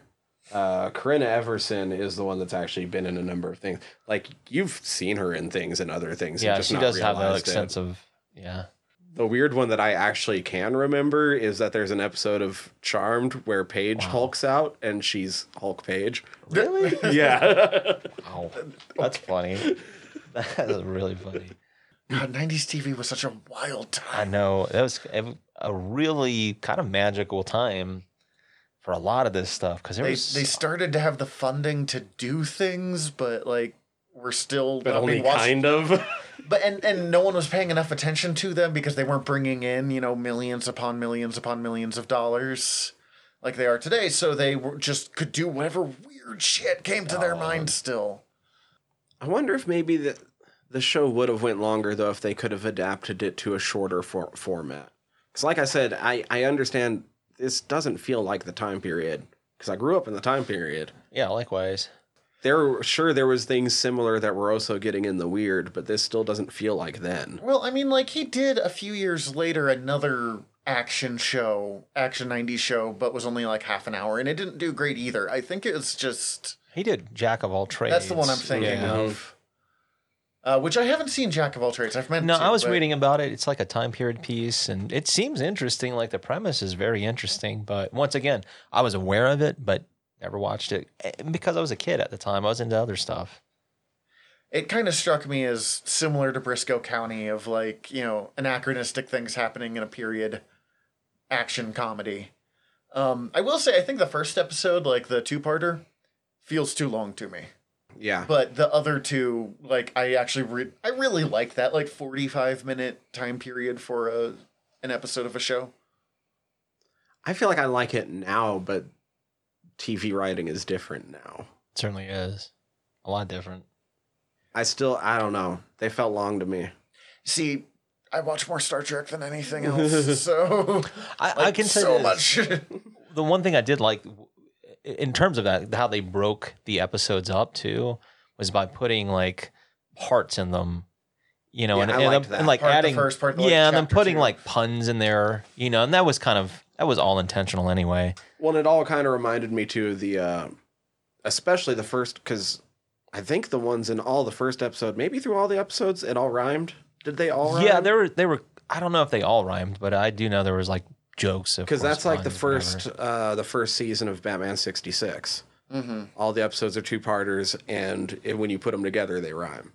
[SPEAKER 3] Uh, Corinna Everson is the one that's actually been in a number of things. Like you've seen her in things and other things.
[SPEAKER 4] yeah,
[SPEAKER 3] just
[SPEAKER 4] she
[SPEAKER 3] not
[SPEAKER 4] does have that like
[SPEAKER 3] realized it.
[SPEAKER 4] sense of Yeah.
[SPEAKER 3] The weird one that I actually can remember is that there's an episode of Charmed where Paige hulks out and she's Hulk Paige.
[SPEAKER 4] Really?
[SPEAKER 3] Yeah.
[SPEAKER 4] Oh, that's funny. That is really funny.
[SPEAKER 2] God, 90s TV was such a wild time.
[SPEAKER 4] I
[SPEAKER 2] time.
[SPEAKER 4] know that was a- a really kind of magical time for a lot of this stuff because there
[SPEAKER 2] They,
[SPEAKER 4] was
[SPEAKER 2] they started to have the funding to do things, but like we're still
[SPEAKER 3] but
[SPEAKER 2] not
[SPEAKER 3] only
[SPEAKER 2] being watched-
[SPEAKER 3] kind of.
[SPEAKER 2] But and and no one was paying enough attention to them because they weren't bringing in you know millions upon millions upon millions of dollars like they are today. So they were just could do whatever weird shit came to their
[SPEAKER 4] Oh.
[SPEAKER 2] mind. Still,
[SPEAKER 3] I wonder if maybe the the show would have went longer though if they could have adapted it to a shorter for- format. Because, like I said, I I understand this doesn't feel like the time period because I grew up in the time period.
[SPEAKER 4] yeah, likewise.
[SPEAKER 3] There, sure, there was things similar that were also getting in the weird, but this still doesn't feel like then.
[SPEAKER 2] well, I mean, like he did a few years later another action show, action '90s show, but was only like half an hour, and it didn't do great either. I think it was just
[SPEAKER 4] He did Jack of all trades.
[SPEAKER 2] that's the one I'm thinking
[SPEAKER 4] Yeah.
[SPEAKER 2] of. Uh, which I haven't seen Jack of all trades. I've meant
[SPEAKER 4] No,
[SPEAKER 2] to,
[SPEAKER 4] I was
[SPEAKER 2] but-
[SPEAKER 4] reading about it. It's like a time period piece, and it seems interesting. Like the premise is very interesting, but once again, I was aware of it, but never watched it Eh, because I was a kid at the time. I was into other stuff.
[SPEAKER 2] it kind of struck me as similar to Brisco County of like, you know, anachronistic things happening in a period action comedy. Um, I will say, I think the first episode, like the two parter, feels too long to me.
[SPEAKER 3] Yeah,
[SPEAKER 2] But the other two, like, I actually, re- I really like that, like, 45 minute time period for a, an episode of a show.
[SPEAKER 3] I feel like I like it now, but TV writing is different now.
[SPEAKER 4] It certainly is a lot different.
[SPEAKER 3] I still, I don't know. They felt long to me.
[SPEAKER 2] See, I watch more Star Trek than anything else, so
[SPEAKER 4] I, I
[SPEAKER 2] like,
[SPEAKER 4] can say
[SPEAKER 2] so
[SPEAKER 4] this.
[SPEAKER 2] much.
[SPEAKER 4] the one thing I did like in terms of that, how they broke the episodes up too, was by putting like parts in them. You know,
[SPEAKER 3] Yeah,
[SPEAKER 4] and,
[SPEAKER 3] I
[SPEAKER 4] and,
[SPEAKER 3] liked
[SPEAKER 4] and,
[SPEAKER 3] that.
[SPEAKER 4] like
[SPEAKER 2] Part the
[SPEAKER 4] adding,
[SPEAKER 2] first part, like,
[SPEAKER 4] yeah, and then putting
[SPEAKER 2] two.
[SPEAKER 4] like puns in there. You know, and that was kind of that was all intentional anyway.
[SPEAKER 3] Well, and it all kind of reminded me too of the, uh, especially the first, because I think the ones in all the first episode, maybe through all the episodes, it all rhymed. Did they all rhyme?
[SPEAKER 4] Yeah, they were they were. I don't know if they all rhymed, but I do know there was like jokes
[SPEAKER 3] because that's like the first, uh, the first season of Batman sixty six.
[SPEAKER 2] mm-hmm.
[SPEAKER 3] All the episodes are two parters, and it, when you put them together, they rhyme.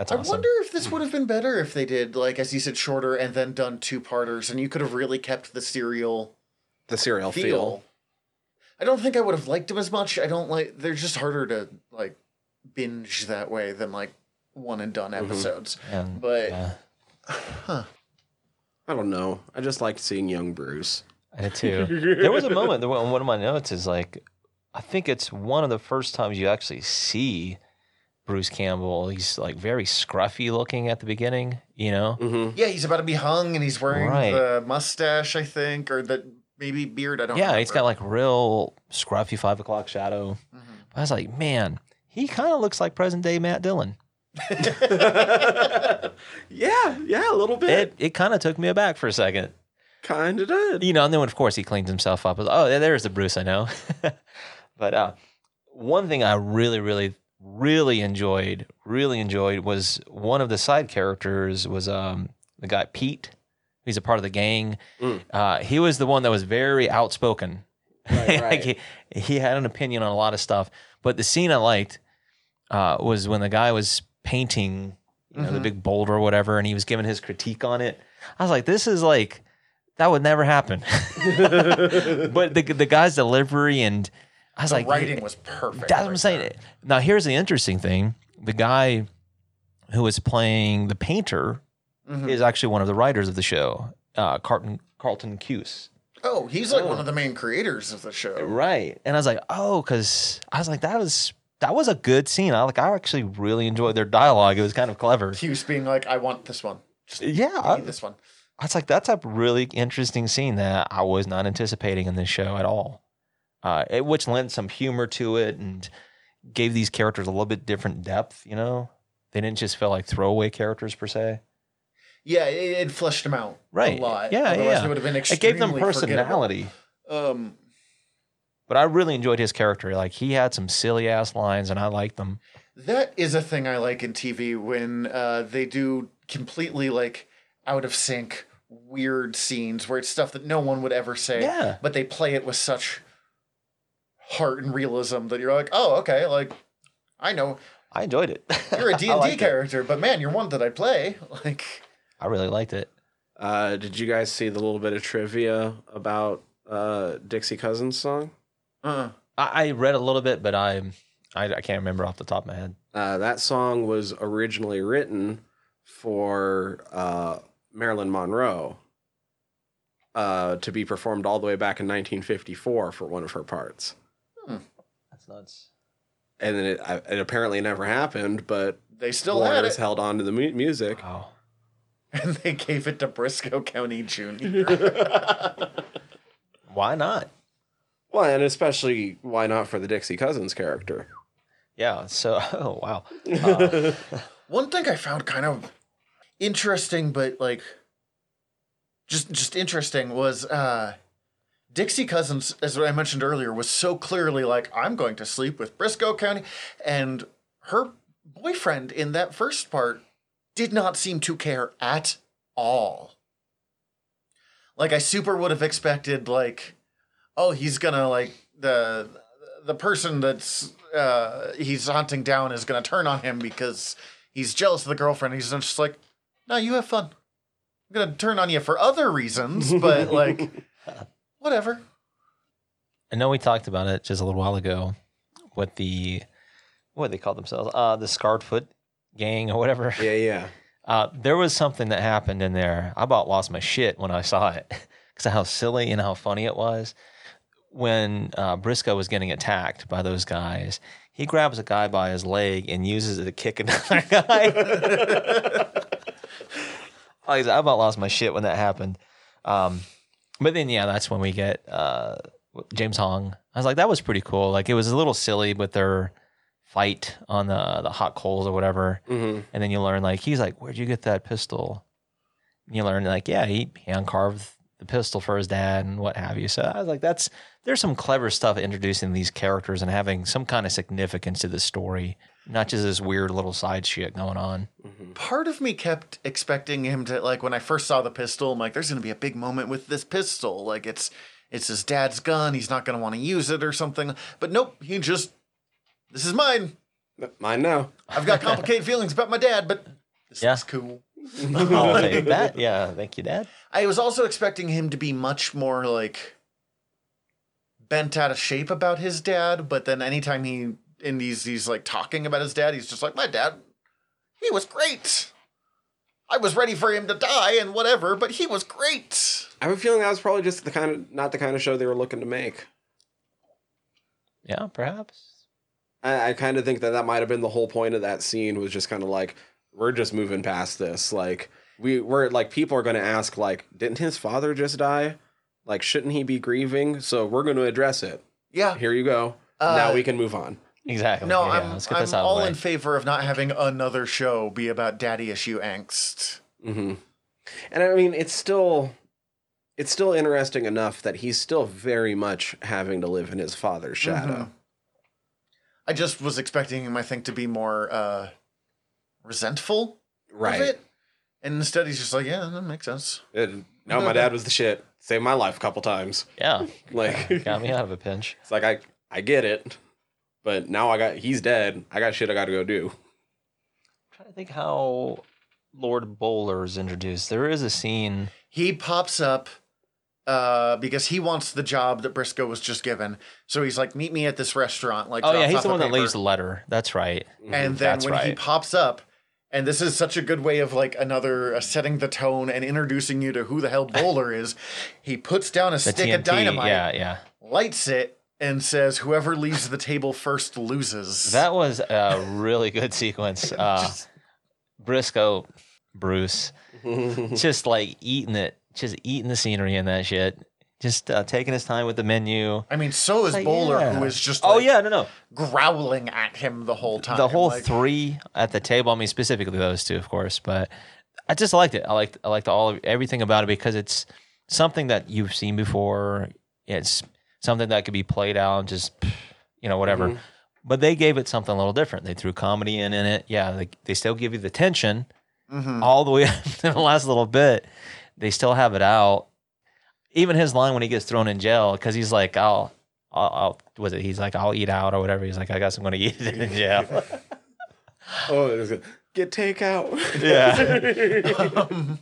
[SPEAKER 4] That's
[SPEAKER 2] I
[SPEAKER 4] awesome.
[SPEAKER 2] wonder if this would have been better if they did, like as you said, shorter and then done two parters, and you could have really kept the serial
[SPEAKER 3] The serial
[SPEAKER 2] feel.
[SPEAKER 3] feel.
[SPEAKER 2] I don't think I would have liked them as much. I don't like. They're just harder to like binge that way than like one and done mm-hmm. episodes.
[SPEAKER 4] And,
[SPEAKER 2] But
[SPEAKER 4] yeah,
[SPEAKER 3] I don't know. I just liked seeing young Bruce.
[SPEAKER 4] I did too. there was a moment. there- One of my notes is like, I think it's one of the first times you actually see Bruce Campbell. He's like very scruffy looking at the beginning. You know,
[SPEAKER 3] Mm-hmm.
[SPEAKER 2] yeah, he's about to be hung, and he's wearing
[SPEAKER 4] Right.
[SPEAKER 2] the mustache, I think, or the maybe beard. I don't. Know.
[SPEAKER 4] Yeah, he's got like real scruffy five o'clock shadow.
[SPEAKER 2] Mhm.
[SPEAKER 4] I was like, man, he kind of looks like present day Matt Dillon.
[SPEAKER 3] yeah, yeah, a little bit.
[SPEAKER 4] It it kind of took me aback for a second.
[SPEAKER 3] kind of did.
[SPEAKER 4] you know, and then of course he cleans himself up. Oh, there's the Bruce I know. but uh, one thing I really, really, really enjoyed, really enjoyed was one of the side characters was um, the guy Pete. He's a part of the gang.
[SPEAKER 3] Mm.
[SPEAKER 4] Uh, he was the one that was very outspoken.
[SPEAKER 3] Right,
[SPEAKER 4] Like, he, he had an opinion on a lot of stuff. But the scene I liked uh, was when the guy was painting, you know, the big boulder or whatever, and he was giving his critique on it. I was like, this is like that would never happen. but the the guy's delivery and I was
[SPEAKER 2] The
[SPEAKER 4] like,
[SPEAKER 2] writing was perfect.
[SPEAKER 4] that's what I'm saying.
[SPEAKER 2] there.
[SPEAKER 4] Now here's the interesting thing: the guy who was playing the painter
[SPEAKER 2] Mhm.
[SPEAKER 4] is actually one of the writers of the show, uh, Carlton Carlton Cuse.
[SPEAKER 2] Oh, he's like
[SPEAKER 3] Oh.
[SPEAKER 2] one of the main creators of the show.
[SPEAKER 4] Right. And I was like, oh, because I was like, that was that was a good scene. I like I actually really enjoyed their dialogue. It was kind of clever.
[SPEAKER 2] Hughes being like, "I want this one. Just
[SPEAKER 4] Yeah. I,
[SPEAKER 2] this one."
[SPEAKER 4] I was like, that's a really interesting scene that I was not anticipating in this show at all. Uh, it, which lent some humor to it and gave these characters a little bit different depth, you know? They didn't just feel like throwaway characters per se.
[SPEAKER 2] Yeah, it, it fleshed him out
[SPEAKER 4] Right.
[SPEAKER 2] a lot.
[SPEAKER 4] Yeah,
[SPEAKER 2] Otherwise
[SPEAKER 4] yeah.
[SPEAKER 2] It would have been
[SPEAKER 4] It gave them personality.
[SPEAKER 2] Um,
[SPEAKER 4] But I really enjoyed his character. Like he had some silly ass lines and I liked them.
[SPEAKER 2] that is a thing I like in TV when uh, they do completely like out of sync, weird scenes where it's stuff that no one would ever say.
[SPEAKER 4] Yeah.
[SPEAKER 2] But they play it with such heart and realism that you're like, oh, okay, like I know
[SPEAKER 4] I enjoyed it.
[SPEAKER 2] you're a
[SPEAKER 4] I
[SPEAKER 2] D&D
[SPEAKER 4] liked it.
[SPEAKER 2] character, but man, you're one that I play. Like,
[SPEAKER 4] I really liked it.
[SPEAKER 3] Uh, did you guys see the little bit of trivia about uh, Dixie Cousins song?
[SPEAKER 2] uh,
[SPEAKER 4] I, I read a little bit, but I, I I can't remember off the top of my head.
[SPEAKER 3] Uh, that song was originally written for uh, Marilyn Monroe uh, to be performed all the way back in 1954 for one of her parts.
[SPEAKER 4] That's nuts.
[SPEAKER 3] And then it, I- it apparently never happened, but
[SPEAKER 2] they still had
[SPEAKER 3] Warner's
[SPEAKER 2] it,
[SPEAKER 3] held on to the mu- music.
[SPEAKER 4] Wow.
[SPEAKER 2] and they gave it to Brisco County Jr.
[SPEAKER 4] Why not?
[SPEAKER 3] Well, and especially why not for the Dixie Cousins character?
[SPEAKER 4] Yeah. So, oh wow. Uh,
[SPEAKER 2] One thing I found kind of interesting, but like just just interesting was uh Dixie Cousins, as I mentioned earlier, was so clearly like, I'm going to sleep with Brisco County. And her boyfriend in that first part did not seem to care at all. Like I super would have expected, like, oh, he's gonna like the the person that's uh he's hunting down is gonna turn on him because he's jealous of the girlfriend. He's just like, no, you have fun. I'm gonna turn on you for other reasons, but like, whatever.
[SPEAKER 4] I know we talked about it just a little while ago. What the what do they call themselves? Uh, the Scarred Foot Gang or whatever.
[SPEAKER 3] Yeah, yeah.
[SPEAKER 4] Uh, there was something that happened in there. I about lost my shit when I saw it because of how silly and how funny it was. When uh, Brisco was getting attacked by those guys, he grabs a guy by his leg and uses it to kick another guy. I about lost my shit when that happened. Um, but then, yeah, that's when we get uh, James Hong. I was like, that was pretty cool. Like, it was a little silly with their fight on the the hot coals or whatever.
[SPEAKER 3] hmm
[SPEAKER 4] And then you learn like he's like, "Where'd you get that pistol?" And you learn like, yeah, he hand carved the pistol for his dad and what have you. So I was like, that's there's some clever stuff introducing these characters and having some kind of significance to the story, not just this weird little side shit going on. Mm-hmm.
[SPEAKER 2] Part of me kept expecting him to like when I first saw the pistol, I'm like, there's gonna be a big moment with this pistol. Like it's it's his dad's gun, he's not gonna want to use it or something. But nope, he just this is mine.
[SPEAKER 3] Mine now.
[SPEAKER 2] I've got complicated feelings about my dad, but this
[SPEAKER 4] Yeah.
[SPEAKER 2] is cool.
[SPEAKER 4] oh, hey, that yeah, thank you, Dad.
[SPEAKER 2] I was also expecting him to be much more like bent out of shape about his dad, but then anytime he in these these like talking about his dad, he's just like, My dad, he was great. I was ready for him to die and whatever, but he was great.
[SPEAKER 3] I have a feeling that was probably just the kind of not the kind of show they were looking to make.
[SPEAKER 4] Yeah, perhaps.
[SPEAKER 3] I, I kind of think that that might have been the whole point of that scene was just kind of like we're just moving past this. Like we we're like people are going to ask like didn't his father just die? Like shouldn't he be grieving? So we're going to address it.
[SPEAKER 2] Yeah.
[SPEAKER 3] Here you go.
[SPEAKER 2] Uh,
[SPEAKER 3] now we can move on.
[SPEAKER 4] Exactly.
[SPEAKER 2] No,
[SPEAKER 4] yeah,
[SPEAKER 2] I'm, I'm all in favor of not having another show be about daddy issue angst.
[SPEAKER 3] hmm And I mean, it's still it's still interesting enough that he's still very much having to live in his father's shadow.
[SPEAKER 2] Mhm. I just was expecting him, I think, to be more uh, resentful
[SPEAKER 3] Right.
[SPEAKER 2] of it. And instead, he's just like, yeah, that makes sense.
[SPEAKER 3] And, no, my dad was the shit. Saved my life a couple times.
[SPEAKER 4] yeah,
[SPEAKER 3] Like
[SPEAKER 4] got me out of a pinch.
[SPEAKER 3] It's like I I get it, but now I got he's dead. I got shit I got to go do.
[SPEAKER 4] I'm trying to think how Lord Bowler is introduced. There is a scene.
[SPEAKER 2] He pops up uh, because he wants the job that Brisco was just given. So he's like, meet me at this restaurant. Like,
[SPEAKER 4] Oh yeah, he's the
[SPEAKER 2] a
[SPEAKER 4] one that leaves the letter. That's right.
[SPEAKER 2] And then
[SPEAKER 4] That's
[SPEAKER 2] when he pops up, and this is such a good way of like another uh, setting the tone and introducing you to who the hell Bowler is. He puts down a
[SPEAKER 4] The
[SPEAKER 2] stick
[SPEAKER 4] TNT.
[SPEAKER 2] of dynamite,
[SPEAKER 4] Yeah, yeah.
[SPEAKER 2] lights it, and says, "Whoever leaves the table first loses."
[SPEAKER 4] That was a really good sequence. Uh, Brisco, Bruce, just like eating it, just eating the scenery and that shit. Just uh, taking his time with the menu.
[SPEAKER 2] I mean, so is
[SPEAKER 4] Like,
[SPEAKER 2] Bowler,
[SPEAKER 4] yeah.
[SPEAKER 2] who is just
[SPEAKER 4] Oh
[SPEAKER 2] like,
[SPEAKER 4] yeah, no, no.
[SPEAKER 2] growling at him the whole time.
[SPEAKER 4] the whole
[SPEAKER 2] like,
[SPEAKER 4] three at the table. I mean, specifically those two, of course, but I just liked it. I liked I liked all of everything about it because it's something that you've seen before. It's something that could be played out, and just you know whatever. Mm-hmm. But they gave it something a little different. They threw comedy in in it. Yeah, they they still give you the tension, mm-hmm. all the way up to the last little bit. They still have it out. Even his line when he gets thrown in jail, because he's like, "I'll, I'll, I'll," was it? He's like, "I'll eat out" or whatever. He's like, "I guess I'm going to eat it in jail."
[SPEAKER 3] Oh, it was good. Get takeout.
[SPEAKER 4] yeah.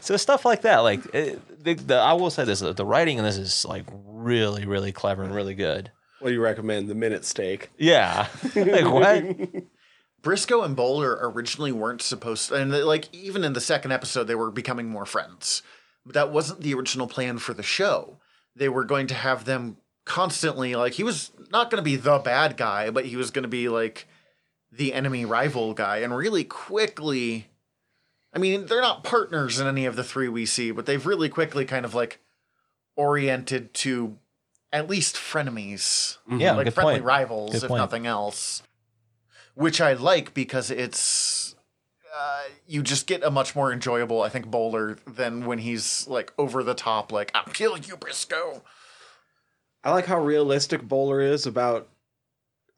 [SPEAKER 4] so stuff like that, like it, the, the, I will say this: the writing in this is like really, really clever and really good.
[SPEAKER 3] what do you recommend? The minute steak.
[SPEAKER 4] Yeah. like what?
[SPEAKER 2] Brisco and Bowler originally weren't supposed to, and like even in the second episode, they were becoming more friends. But that wasn't the original plan for the show. They were going to have them constantly, like, he was not going to be the bad guy, but he was going to be like the enemy rival guy. And really quickly, I mean, they're not partners in any of the three we see, but they've really quickly kind of like oriented to at least frenemies
[SPEAKER 4] Yeah,
[SPEAKER 2] like
[SPEAKER 4] good
[SPEAKER 2] friendly
[SPEAKER 4] point.
[SPEAKER 2] rivals,
[SPEAKER 4] Good
[SPEAKER 2] if
[SPEAKER 4] point.
[SPEAKER 2] nothing else. Which I like because it's uh, you just get a much more enjoyable, I think, bowler than when he's like over the top, like "I'll kill you, Brisco."
[SPEAKER 3] I like how realistic Bowler is about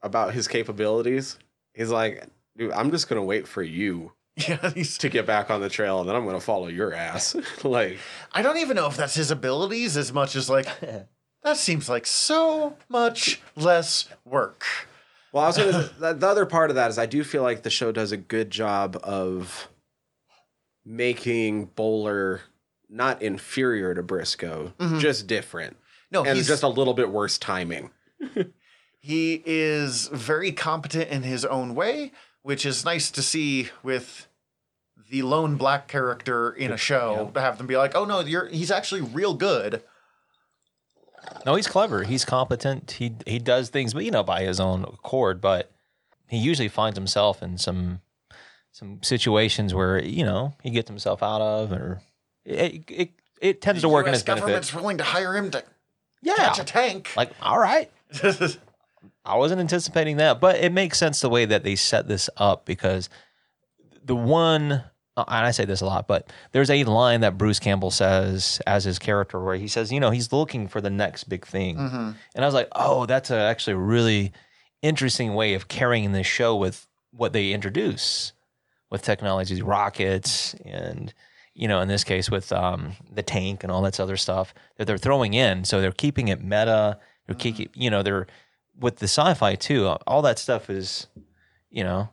[SPEAKER 3] about his capabilities. He's like, dude, I'm just gonna wait for you
[SPEAKER 2] Yeah, he's.
[SPEAKER 3] to get back on the trail, and then I'm gonna follow your ass. like,
[SPEAKER 2] I don't even know if that's his abilities as much as like that seems like so much less work.
[SPEAKER 3] well, I was gonna. the, the other part of that is I do feel like the show does a good job of making Bowler not inferior to Brisco, just different,
[SPEAKER 2] No,
[SPEAKER 3] and
[SPEAKER 2] Mm-hmm. he's
[SPEAKER 3] just a little bit worse timing.
[SPEAKER 2] He is very competent in his own way, which is nice to see with the lone black character in a show to have them be like, "Oh no, you're he's actually real good."
[SPEAKER 4] No, he's clever. He's competent. He he does things, but you know, by his own accord. But he usually finds himself in some some situations where you know he gets himself out of, or it it, it tends to work in
[SPEAKER 2] US
[SPEAKER 4] his benefit.
[SPEAKER 2] government's willing to hire him to
[SPEAKER 4] Yeah,
[SPEAKER 2] catch a tank.
[SPEAKER 4] like all right. I wasn't anticipating that, but it makes sense the way that they set this up because the one, uh, and I say this a lot, but there's a line that Bruce Campbell says as his character where he says, you know, he's looking for the next big thing. Mm-hmm. And I was like, oh, that's a, actually a really interesting way of carrying this show with what they introduce with technologies, rockets, and you know, in this case with um, the tank and all that other stuff that they're throwing in. So they're keeping it meta. They're mm-hmm. keeping, you know, they're with the sci-fi too. All that stuff is, you know,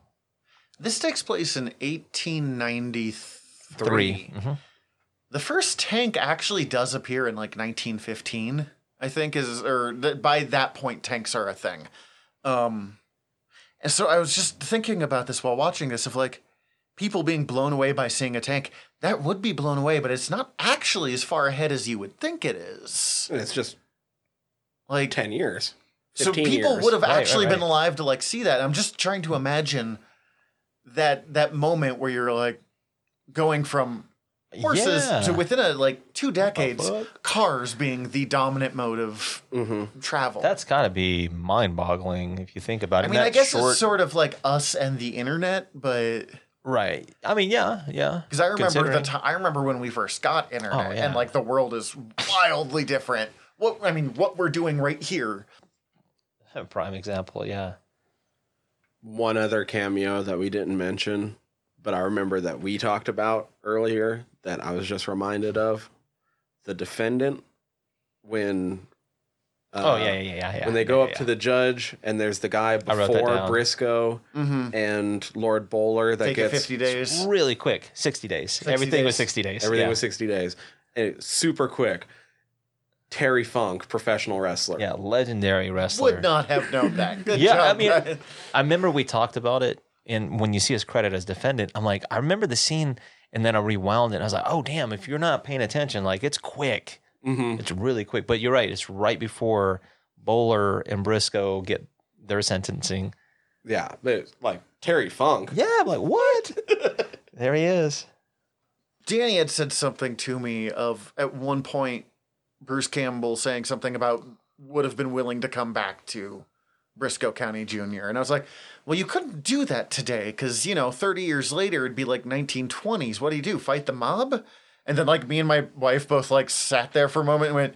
[SPEAKER 2] this takes place in 1893.
[SPEAKER 4] three. Mhm.
[SPEAKER 2] The first tank actually does appear in like 1915, I think is or th- by that point tanks are a thing. Um and so I was just thinking about this while watching this of like people being blown away by seeing a tank. That would be blown away, but it's not actually as far ahead as you would think it is.
[SPEAKER 3] It's just
[SPEAKER 2] Like
[SPEAKER 3] ten years.
[SPEAKER 2] So people
[SPEAKER 3] years.
[SPEAKER 2] would have
[SPEAKER 4] Right, right,
[SPEAKER 2] actually been alive to like see that. I'm just trying to imagine that that moment where you're like going from horses
[SPEAKER 4] Yeah.
[SPEAKER 2] to within a like two decades cars being the dominant mode of
[SPEAKER 3] Mm-hmm.
[SPEAKER 2] travel
[SPEAKER 4] That's got to be mind-boggling if you think about it.
[SPEAKER 2] i mean i guess
[SPEAKER 4] short,
[SPEAKER 2] it's sort of like us and the internet but
[SPEAKER 4] right. I mean, yeah, yeah.
[SPEAKER 2] because i remember the time i remember when we first got internet
[SPEAKER 4] Oh, yeah.
[SPEAKER 2] and like the world is wildly different what i mean what we're doing right here
[SPEAKER 4] A prime example, yeah.
[SPEAKER 3] One other cameo that we didn't mention, but I remember that we talked about earlier that I was just reminded of. The defendant when
[SPEAKER 4] oh
[SPEAKER 3] uh,
[SPEAKER 4] yeah, yeah, yeah, yeah.
[SPEAKER 3] when they go
[SPEAKER 4] yeah,
[SPEAKER 3] up
[SPEAKER 4] yeah.
[SPEAKER 3] to the judge and there's the guy
[SPEAKER 4] I wrote that
[SPEAKER 3] before. Brisco
[SPEAKER 2] mm-hmm.
[SPEAKER 3] and Lord Bowler that
[SPEAKER 2] take
[SPEAKER 3] gets
[SPEAKER 2] 50 days
[SPEAKER 4] really quick, sixty days. Everything was sixty days.
[SPEAKER 3] everything
[SPEAKER 4] yeah.
[SPEAKER 3] was 60 days and it- super quick. Terry Funk, professional wrestler.
[SPEAKER 4] yeah, legendary wrestler.
[SPEAKER 2] would not have known that good
[SPEAKER 4] Yeah, I mean-
[SPEAKER 2] Brian.
[SPEAKER 4] I remember we talked about it, and when you see his credit as defendant, I'm like, I remember the scene, and then I rewound it. And I was like, oh damn! If you're not paying attention, like it's quick,
[SPEAKER 3] hmm
[SPEAKER 4] it's really quick. But you're right; it's right before Bowler and Brisco get their sentencing.
[SPEAKER 3] Yeah, but like Terry Funk.
[SPEAKER 4] Yeah, I'm like, what? there he is.
[SPEAKER 2] Danny had said something to me of at one point Bruce Campbell saying something about would have been willing to come back to Brisco County Jr. And I was like, well, you couldn't do that today because, you know, 30 years later, it'd be like 1920s. What do you do? Fight the mob? And then, like, me and my wife both, like, sat there for a moment and went,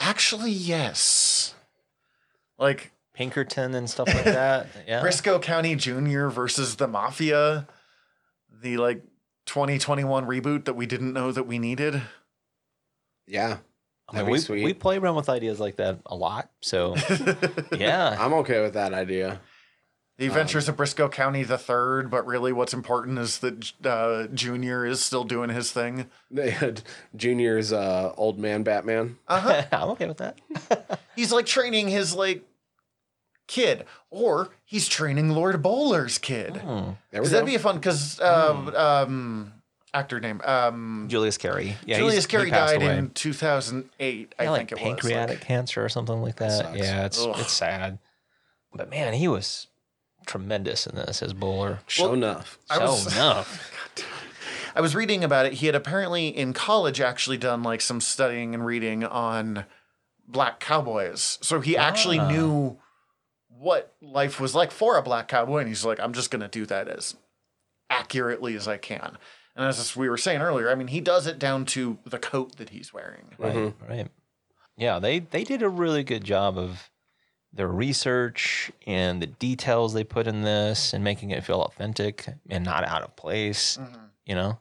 [SPEAKER 2] actually, yes. Like,
[SPEAKER 4] Pinkerton and stuff like that. Yeah.
[SPEAKER 2] Brisco County Jr. versus the Mafia. the like 2021 reboot that we didn't know that we needed.
[SPEAKER 3] Yeah,
[SPEAKER 4] I
[SPEAKER 3] That'd
[SPEAKER 4] mean,
[SPEAKER 3] be
[SPEAKER 4] we
[SPEAKER 3] sweet.
[SPEAKER 4] we play around with ideas like that a lot. So yeah,
[SPEAKER 3] I'm okay with that idea.
[SPEAKER 2] The Adventures of Brisco County the third, but really what's important is that uh, Junior is still doing his thing.
[SPEAKER 3] They had Junior's uh, old man Batman.
[SPEAKER 2] Uh-huh.
[SPEAKER 4] I'm okay with that.
[SPEAKER 2] he's like training his like kid, or he's training Lord Bowler's kid.
[SPEAKER 3] There we go.
[SPEAKER 2] that'd be fun because uh, um, actor name um,
[SPEAKER 4] Julius Carry. Yeah,
[SPEAKER 2] Julius
[SPEAKER 4] he's- Carry
[SPEAKER 2] died
[SPEAKER 4] away.
[SPEAKER 2] in 2008. I
[SPEAKER 4] yeah,
[SPEAKER 2] think it
[SPEAKER 4] pancreatic
[SPEAKER 2] was. Like,
[SPEAKER 4] cancer or something like that.
[SPEAKER 3] sucks.
[SPEAKER 4] Yeah, it's
[SPEAKER 2] Ugh.
[SPEAKER 4] it's sad. But man, he was tremendous in this as Bowler.
[SPEAKER 3] Show
[SPEAKER 2] well,
[SPEAKER 3] enough.
[SPEAKER 2] I
[SPEAKER 4] So
[SPEAKER 2] was-
[SPEAKER 4] enough.
[SPEAKER 2] I was reading about it. He had apparently in college actually done like some studying and reading on black cowboys. So he actually
[SPEAKER 4] Ah.
[SPEAKER 2] knew what life was like for a black cowboy. And he's like, I'm just going to do that as accurately as I can. And as we were saying earlier, I mean, he does it down to the coat that he's wearing.
[SPEAKER 4] Right,
[SPEAKER 3] Mhm.
[SPEAKER 4] right. Yeah, they they did a really good job of their research and the details they put in this and making it feel authentic and not out of place.
[SPEAKER 2] Mm-hmm.
[SPEAKER 4] You know,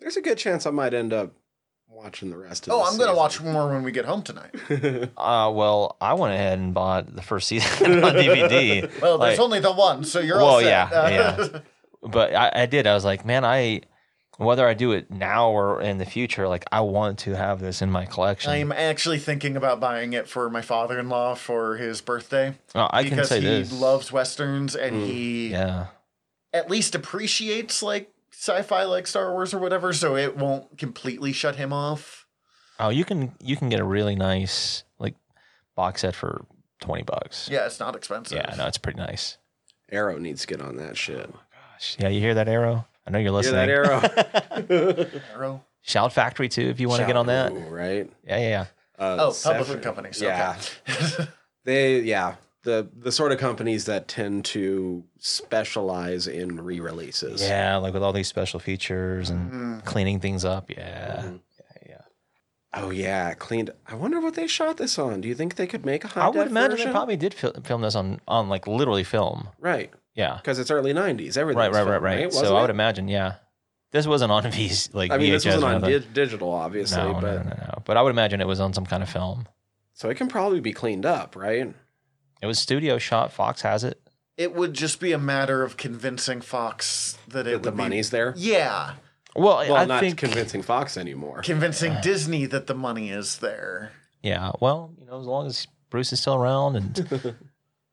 [SPEAKER 3] There's a good chance I might end up watching the rest of.
[SPEAKER 2] Oh, I'm going to watch more when we get home tonight.
[SPEAKER 4] uh, well, I went ahead and bought the first season on DVD.
[SPEAKER 2] Well, there's
[SPEAKER 4] Like-
[SPEAKER 2] only the one, so you're
[SPEAKER 4] Well,
[SPEAKER 2] all set.
[SPEAKER 4] yeah, yeah. but I, I did. I was like, man, I whether I do it now or in the future, like I want to have this in my collection.
[SPEAKER 2] I'm actually thinking about buying it for my father-in-law for his birthday.
[SPEAKER 4] Oh, I can
[SPEAKER 2] because
[SPEAKER 4] say
[SPEAKER 2] he
[SPEAKER 4] this.
[SPEAKER 2] loves westerns and
[SPEAKER 3] Mm,
[SPEAKER 2] he
[SPEAKER 4] yeah.
[SPEAKER 2] at least appreciates like sci-fi like Star Wars or whatever, so it won't completely shut him off.
[SPEAKER 4] Oh, you can you can get a really nice like box set for twenty bucks.
[SPEAKER 2] Yeah, it's not expensive.
[SPEAKER 4] Yeah, no, it's pretty nice.
[SPEAKER 3] Arrow needs to get on that shit.
[SPEAKER 4] Gosh, yeah, you hear that arrow? I know you're
[SPEAKER 3] Hear
[SPEAKER 4] listening.
[SPEAKER 3] that arrow?
[SPEAKER 2] Arrow.
[SPEAKER 4] Shout Factory too, if you want to get on that.
[SPEAKER 3] Ooh, right?
[SPEAKER 4] Yeah, yeah, yeah.
[SPEAKER 3] Uh,
[SPEAKER 2] Oh,
[SPEAKER 3] Sever-
[SPEAKER 2] publishing companies.
[SPEAKER 3] Yeah,
[SPEAKER 2] Okay.
[SPEAKER 3] they yeah the the sort of companies that tend to specialize in re-releases.
[SPEAKER 4] Yeah, like with all these special features and
[SPEAKER 2] Mhm.
[SPEAKER 4] cleaning things up. Yeah,
[SPEAKER 3] Mhm.
[SPEAKER 4] yeah, yeah.
[SPEAKER 3] Oh yeah, cleaned. I wonder what they shot this on. Do you think they could make a high
[SPEAKER 4] I would imagine
[SPEAKER 3] version?
[SPEAKER 4] they probably did fil- film this on on like literally film.
[SPEAKER 3] right
[SPEAKER 4] Yeah,
[SPEAKER 3] because it's early '90s. Everything
[SPEAKER 4] right, right, right, right. So I would imagine, yeah, this wasn't on V's like
[SPEAKER 3] I mean,
[SPEAKER 4] VHS
[SPEAKER 3] this wasn't on di- digital, obviously,
[SPEAKER 4] no,
[SPEAKER 3] but
[SPEAKER 4] no, no, no. But I would imagine it was on some kind of film.
[SPEAKER 3] so it can probably be cleaned up, right?
[SPEAKER 4] It was studio shot. Fox has it.
[SPEAKER 2] It would just be a matter of convincing Fox that it
[SPEAKER 3] That the
[SPEAKER 2] would be-
[SPEAKER 3] money's there.
[SPEAKER 2] Yeah,
[SPEAKER 4] Well,
[SPEAKER 3] Well,
[SPEAKER 4] I
[SPEAKER 3] not
[SPEAKER 4] think
[SPEAKER 3] convincing Fox anymore.
[SPEAKER 2] convincing uh. Disney that the money is there.
[SPEAKER 4] Yeah, well, you know, as long as Bruce is still around and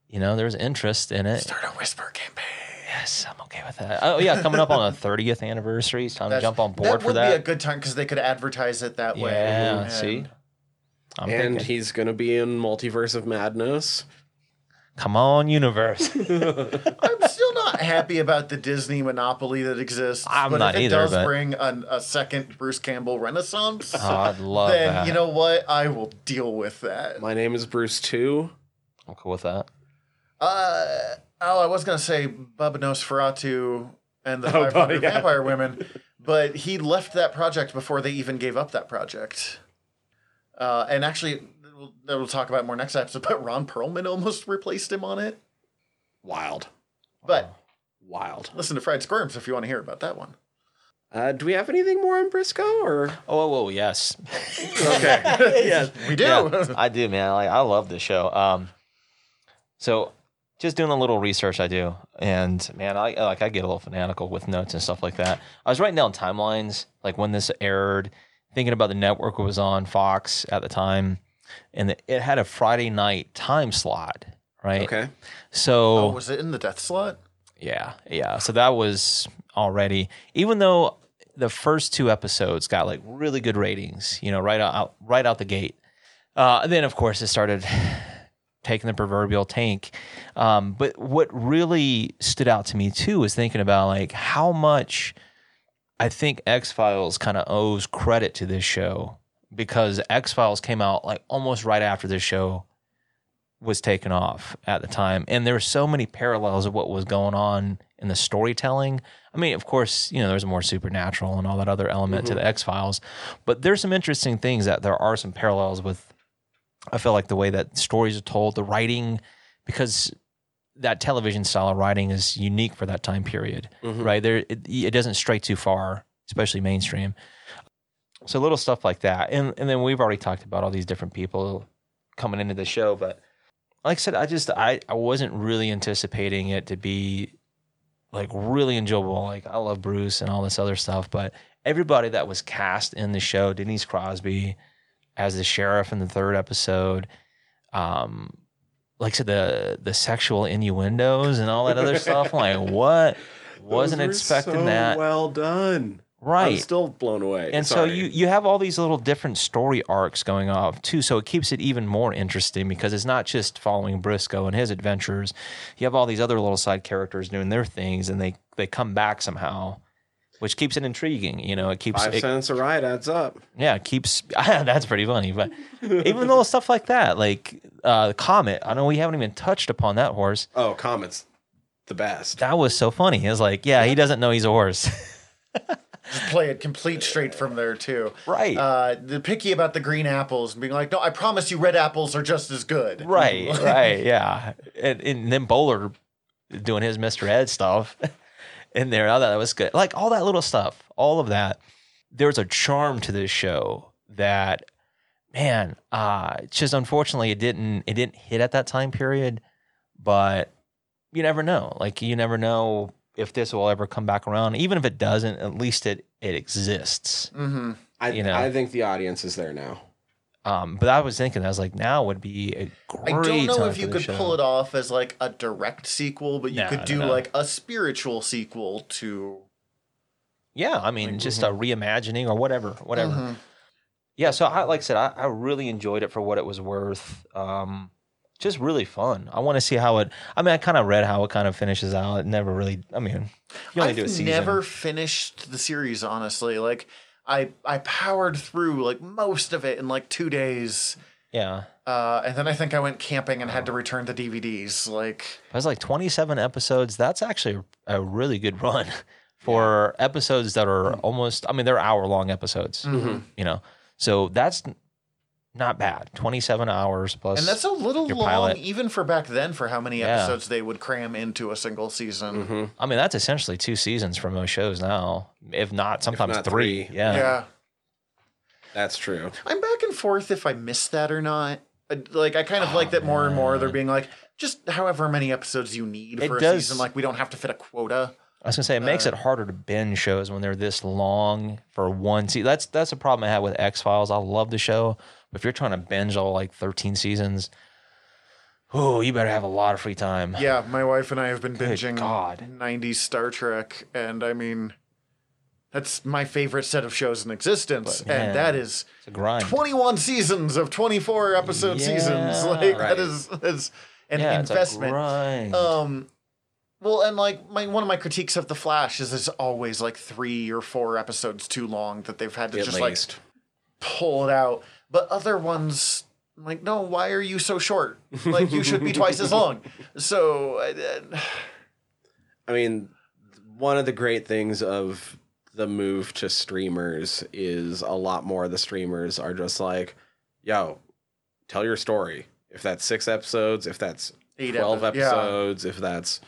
[SPEAKER 4] you know there's interest in it.
[SPEAKER 2] Start a whisper campaign.
[SPEAKER 4] Yes, I'm okay with that. Oh yeah, coming up on the 30th anniversary. It's time to jump on board
[SPEAKER 2] that
[SPEAKER 4] for
[SPEAKER 2] would
[SPEAKER 4] that.
[SPEAKER 2] be a good time because they could advertise it that way.
[SPEAKER 4] yeah,
[SPEAKER 2] and-
[SPEAKER 4] see, I'm
[SPEAKER 3] and
[SPEAKER 4] thinking,
[SPEAKER 3] he's gonna be in Multiverse of Madness.
[SPEAKER 4] come on, universe.
[SPEAKER 2] I'm still not happy about the Disney monopoly that exists.
[SPEAKER 4] I'm
[SPEAKER 2] but
[SPEAKER 4] not
[SPEAKER 2] if it
[SPEAKER 4] either,
[SPEAKER 2] does
[SPEAKER 4] but-
[SPEAKER 2] bring an, a second Bruce Campbell renaissance,
[SPEAKER 4] Oh, I'd love
[SPEAKER 2] then
[SPEAKER 4] that.
[SPEAKER 2] you know what? I will deal with that.
[SPEAKER 3] My name is Bruce Two.
[SPEAKER 4] I'm cool with that.
[SPEAKER 2] Uh, oh, I was gonna say Bubba Nosferatu and the
[SPEAKER 3] Oh,
[SPEAKER 2] 500
[SPEAKER 3] yeah.
[SPEAKER 2] Vampire Women, but he left that project before they even gave up that project. Uh, and actually, we'll, we'll talk about it more next episode. But Ron Perlman almost replaced him on it.
[SPEAKER 3] Wild,
[SPEAKER 2] But
[SPEAKER 3] wild.
[SPEAKER 2] listen to Fried Squirms if you want to hear about that one.
[SPEAKER 3] Uh, do we have anything more on Brisco or?
[SPEAKER 4] Oh, whoa, whoa, yes.
[SPEAKER 3] Okay.
[SPEAKER 4] yes.
[SPEAKER 2] We do.
[SPEAKER 4] Yeah, I do, man. Like I love this show. Um, so just doing a little research I do, and man, I like I get a little fanatical with notes and stuff like that. I was writing down timelines, like when this aired, thinking about the network it was on Fox at the time, and it had a Friday night time slot, right?
[SPEAKER 3] Okay.
[SPEAKER 4] So
[SPEAKER 2] Oh, was it in the death slot?
[SPEAKER 4] yeah, yeah. So that was already, even though the first two episodes got like really good ratings, you know, right out right out the gate. Uh, then of course it started taking the proverbial tank. Um, but what really stood out to me too is thinking about like how much I think X Files kind of owes credit to this show because X Files came out like almost right after this show was taken off at the time. And there were so many parallels of what was going on in the storytelling. I mean, of course, you know, there's more supernatural and all that other element to the X Files, but there's some interesting things that there are some parallels with. I feel like the way that stories are told, the writing, because that television style of writing is unique for that time period,
[SPEAKER 3] Mhm.
[SPEAKER 4] right? There, it, it doesn't stray too far, especially mainstream. So little stuff like that, and and then we've already talked about all these different people coming into the show, but like I said, I just I I wasn't really anticipating it to be like really enjoyable. Like I love Bruce and all this other stuff, but everybody that was cast in the show, Denise Crosby as the sheriff in the third episode, um, like I said, the the sexual innuendos and all that other stuff. I'm like, what? Wasn't expecting
[SPEAKER 3] so
[SPEAKER 4] that.
[SPEAKER 3] Well done. I'm
[SPEAKER 4] right.
[SPEAKER 3] still blown away.
[SPEAKER 4] And
[SPEAKER 3] Sorry.
[SPEAKER 4] so you you have all these little different story arcs going off too. So it keeps it even more interesting because it's not just following Brisco and his adventures. You have all these other little side characters doing their things, and they they come back somehow, which keeps it intriguing. You know, it keeps
[SPEAKER 3] five
[SPEAKER 4] it,
[SPEAKER 3] cents a ride adds up.
[SPEAKER 4] yeah, it keeps that's pretty funny. But even little stuff like that, like uh, the comet. I know we haven't even touched upon that horse.
[SPEAKER 3] Oh, Comet's the best.
[SPEAKER 4] That was so funny. It was like, yeah, he doesn't know he's a horse,
[SPEAKER 2] Just play it complete straight from there too.
[SPEAKER 4] right?
[SPEAKER 2] Uh, the picky about the green apples and being like, no, I promise you, red apples are just as good.
[SPEAKER 4] Right, right, yeah. And, and then Bowler doing his Mr. Ed stuff in there. I thought that was good. Like all that little stuff, all of that. There's a charm to this show that, man, uh, just unfortunately it didn't it didn't hit at that time period. But you never know. Like you never know if this will ever come back around. Even if it doesn't, at least it it exists.
[SPEAKER 2] Mm-hmm.
[SPEAKER 3] I,
[SPEAKER 4] You know.
[SPEAKER 3] I think the audience is there now.
[SPEAKER 4] Um, but I was thinking, I was like, now would be a great.
[SPEAKER 2] I don't know if you could
[SPEAKER 4] show.
[SPEAKER 2] pull it off as like a direct sequel, but you
[SPEAKER 4] No,
[SPEAKER 2] could do
[SPEAKER 4] no.
[SPEAKER 2] like a spiritual sequel to.
[SPEAKER 4] Yeah, I mean,
[SPEAKER 2] Like,
[SPEAKER 4] just
[SPEAKER 2] mhm.
[SPEAKER 4] a reimagining or whatever, whatever.
[SPEAKER 2] Mhm.
[SPEAKER 4] Yeah, so I like I said, I, I really enjoyed it for what it was worth. Um, just really fun. I want to see how it. I mean, I kind of read how it kind of finishes out. It never really. I mean, you only
[SPEAKER 2] I've
[SPEAKER 4] do a season.
[SPEAKER 2] never finished the series honestly. Like I I powered through like most of it in like two days,
[SPEAKER 4] Yeah,
[SPEAKER 2] uh, and then I think I went camping and had to return the DVDs. Like
[SPEAKER 4] I was like twenty-seven episodes. That's actually a really good run for episodes that are almost. I mean, they're hour-long episodes.
[SPEAKER 2] Mm-hmm.
[SPEAKER 4] You know, so that's not bad. Twenty-seven hours plus.
[SPEAKER 2] And that's a little long,
[SPEAKER 4] pilot.
[SPEAKER 2] even for back then, for how many
[SPEAKER 4] Yeah.
[SPEAKER 2] episodes they would cram into a single season.
[SPEAKER 3] Mm-hmm.
[SPEAKER 4] I mean, that's essentially two seasons for most shows now, if not sometimes
[SPEAKER 3] not
[SPEAKER 4] three.
[SPEAKER 3] three.
[SPEAKER 4] Yeah.
[SPEAKER 2] Yeah.
[SPEAKER 3] That's true.
[SPEAKER 2] I'm back and forth if I missed that or not. Like, I kind of like that more and more. They're being like, just however many episodes you need
[SPEAKER 4] It
[SPEAKER 2] for a
[SPEAKER 4] does-
[SPEAKER 2] season. Like, we don't have to fit a quota.
[SPEAKER 4] I was gonna say it makes
[SPEAKER 2] Uh,
[SPEAKER 4] it harder to binge shows when they're this long for one season. That's that's a problem I have with X Files. I love the show, but if you're trying to binge all like 13 seasons, oh, you better have a lot of free time.
[SPEAKER 2] Yeah, my wife and I have been
[SPEAKER 4] Good
[SPEAKER 2] binging
[SPEAKER 4] God.
[SPEAKER 2] 90s Star Trek. And I mean, that's my favorite set of shows in existence.
[SPEAKER 4] But,
[SPEAKER 2] and that is
[SPEAKER 4] It's a grind.
[SPEAKER 2] 21 seasons of 24 episode seasons.
[SPEAKER 4] Yeah.
[SPEAKER 2] Like,
[SPEAKER 3] Right.
[SPEAKER 2] that is, is an
[SPEAKER 4] yeah, it's a
[SPEAKER 2] investment.
[SPEAKER 4] grind.
[SPEAKER 2] Um, well, and like my one of my critiques of the Flash is it's always like three or four episodes too long that they've had to
[SPEAKER 3] At
[SPEAKER 2] just
[SPEAKER 3] least.
[SPEAKER 2] like pull it out. But other ones, like, no, why are you so short? Like you should be twice as long. So uh,
[SPEAKER 3] I mean, one of the great things of the move to streamers is a lot more of the streamers are just like, yo, tell your story. If that's six episodes, if that's
[SPEAKER 2] eight
[SPEAKER 3] 12
[SPEAKER 2] epi- yeah.
[SPEAKER 3] episodes, if that's.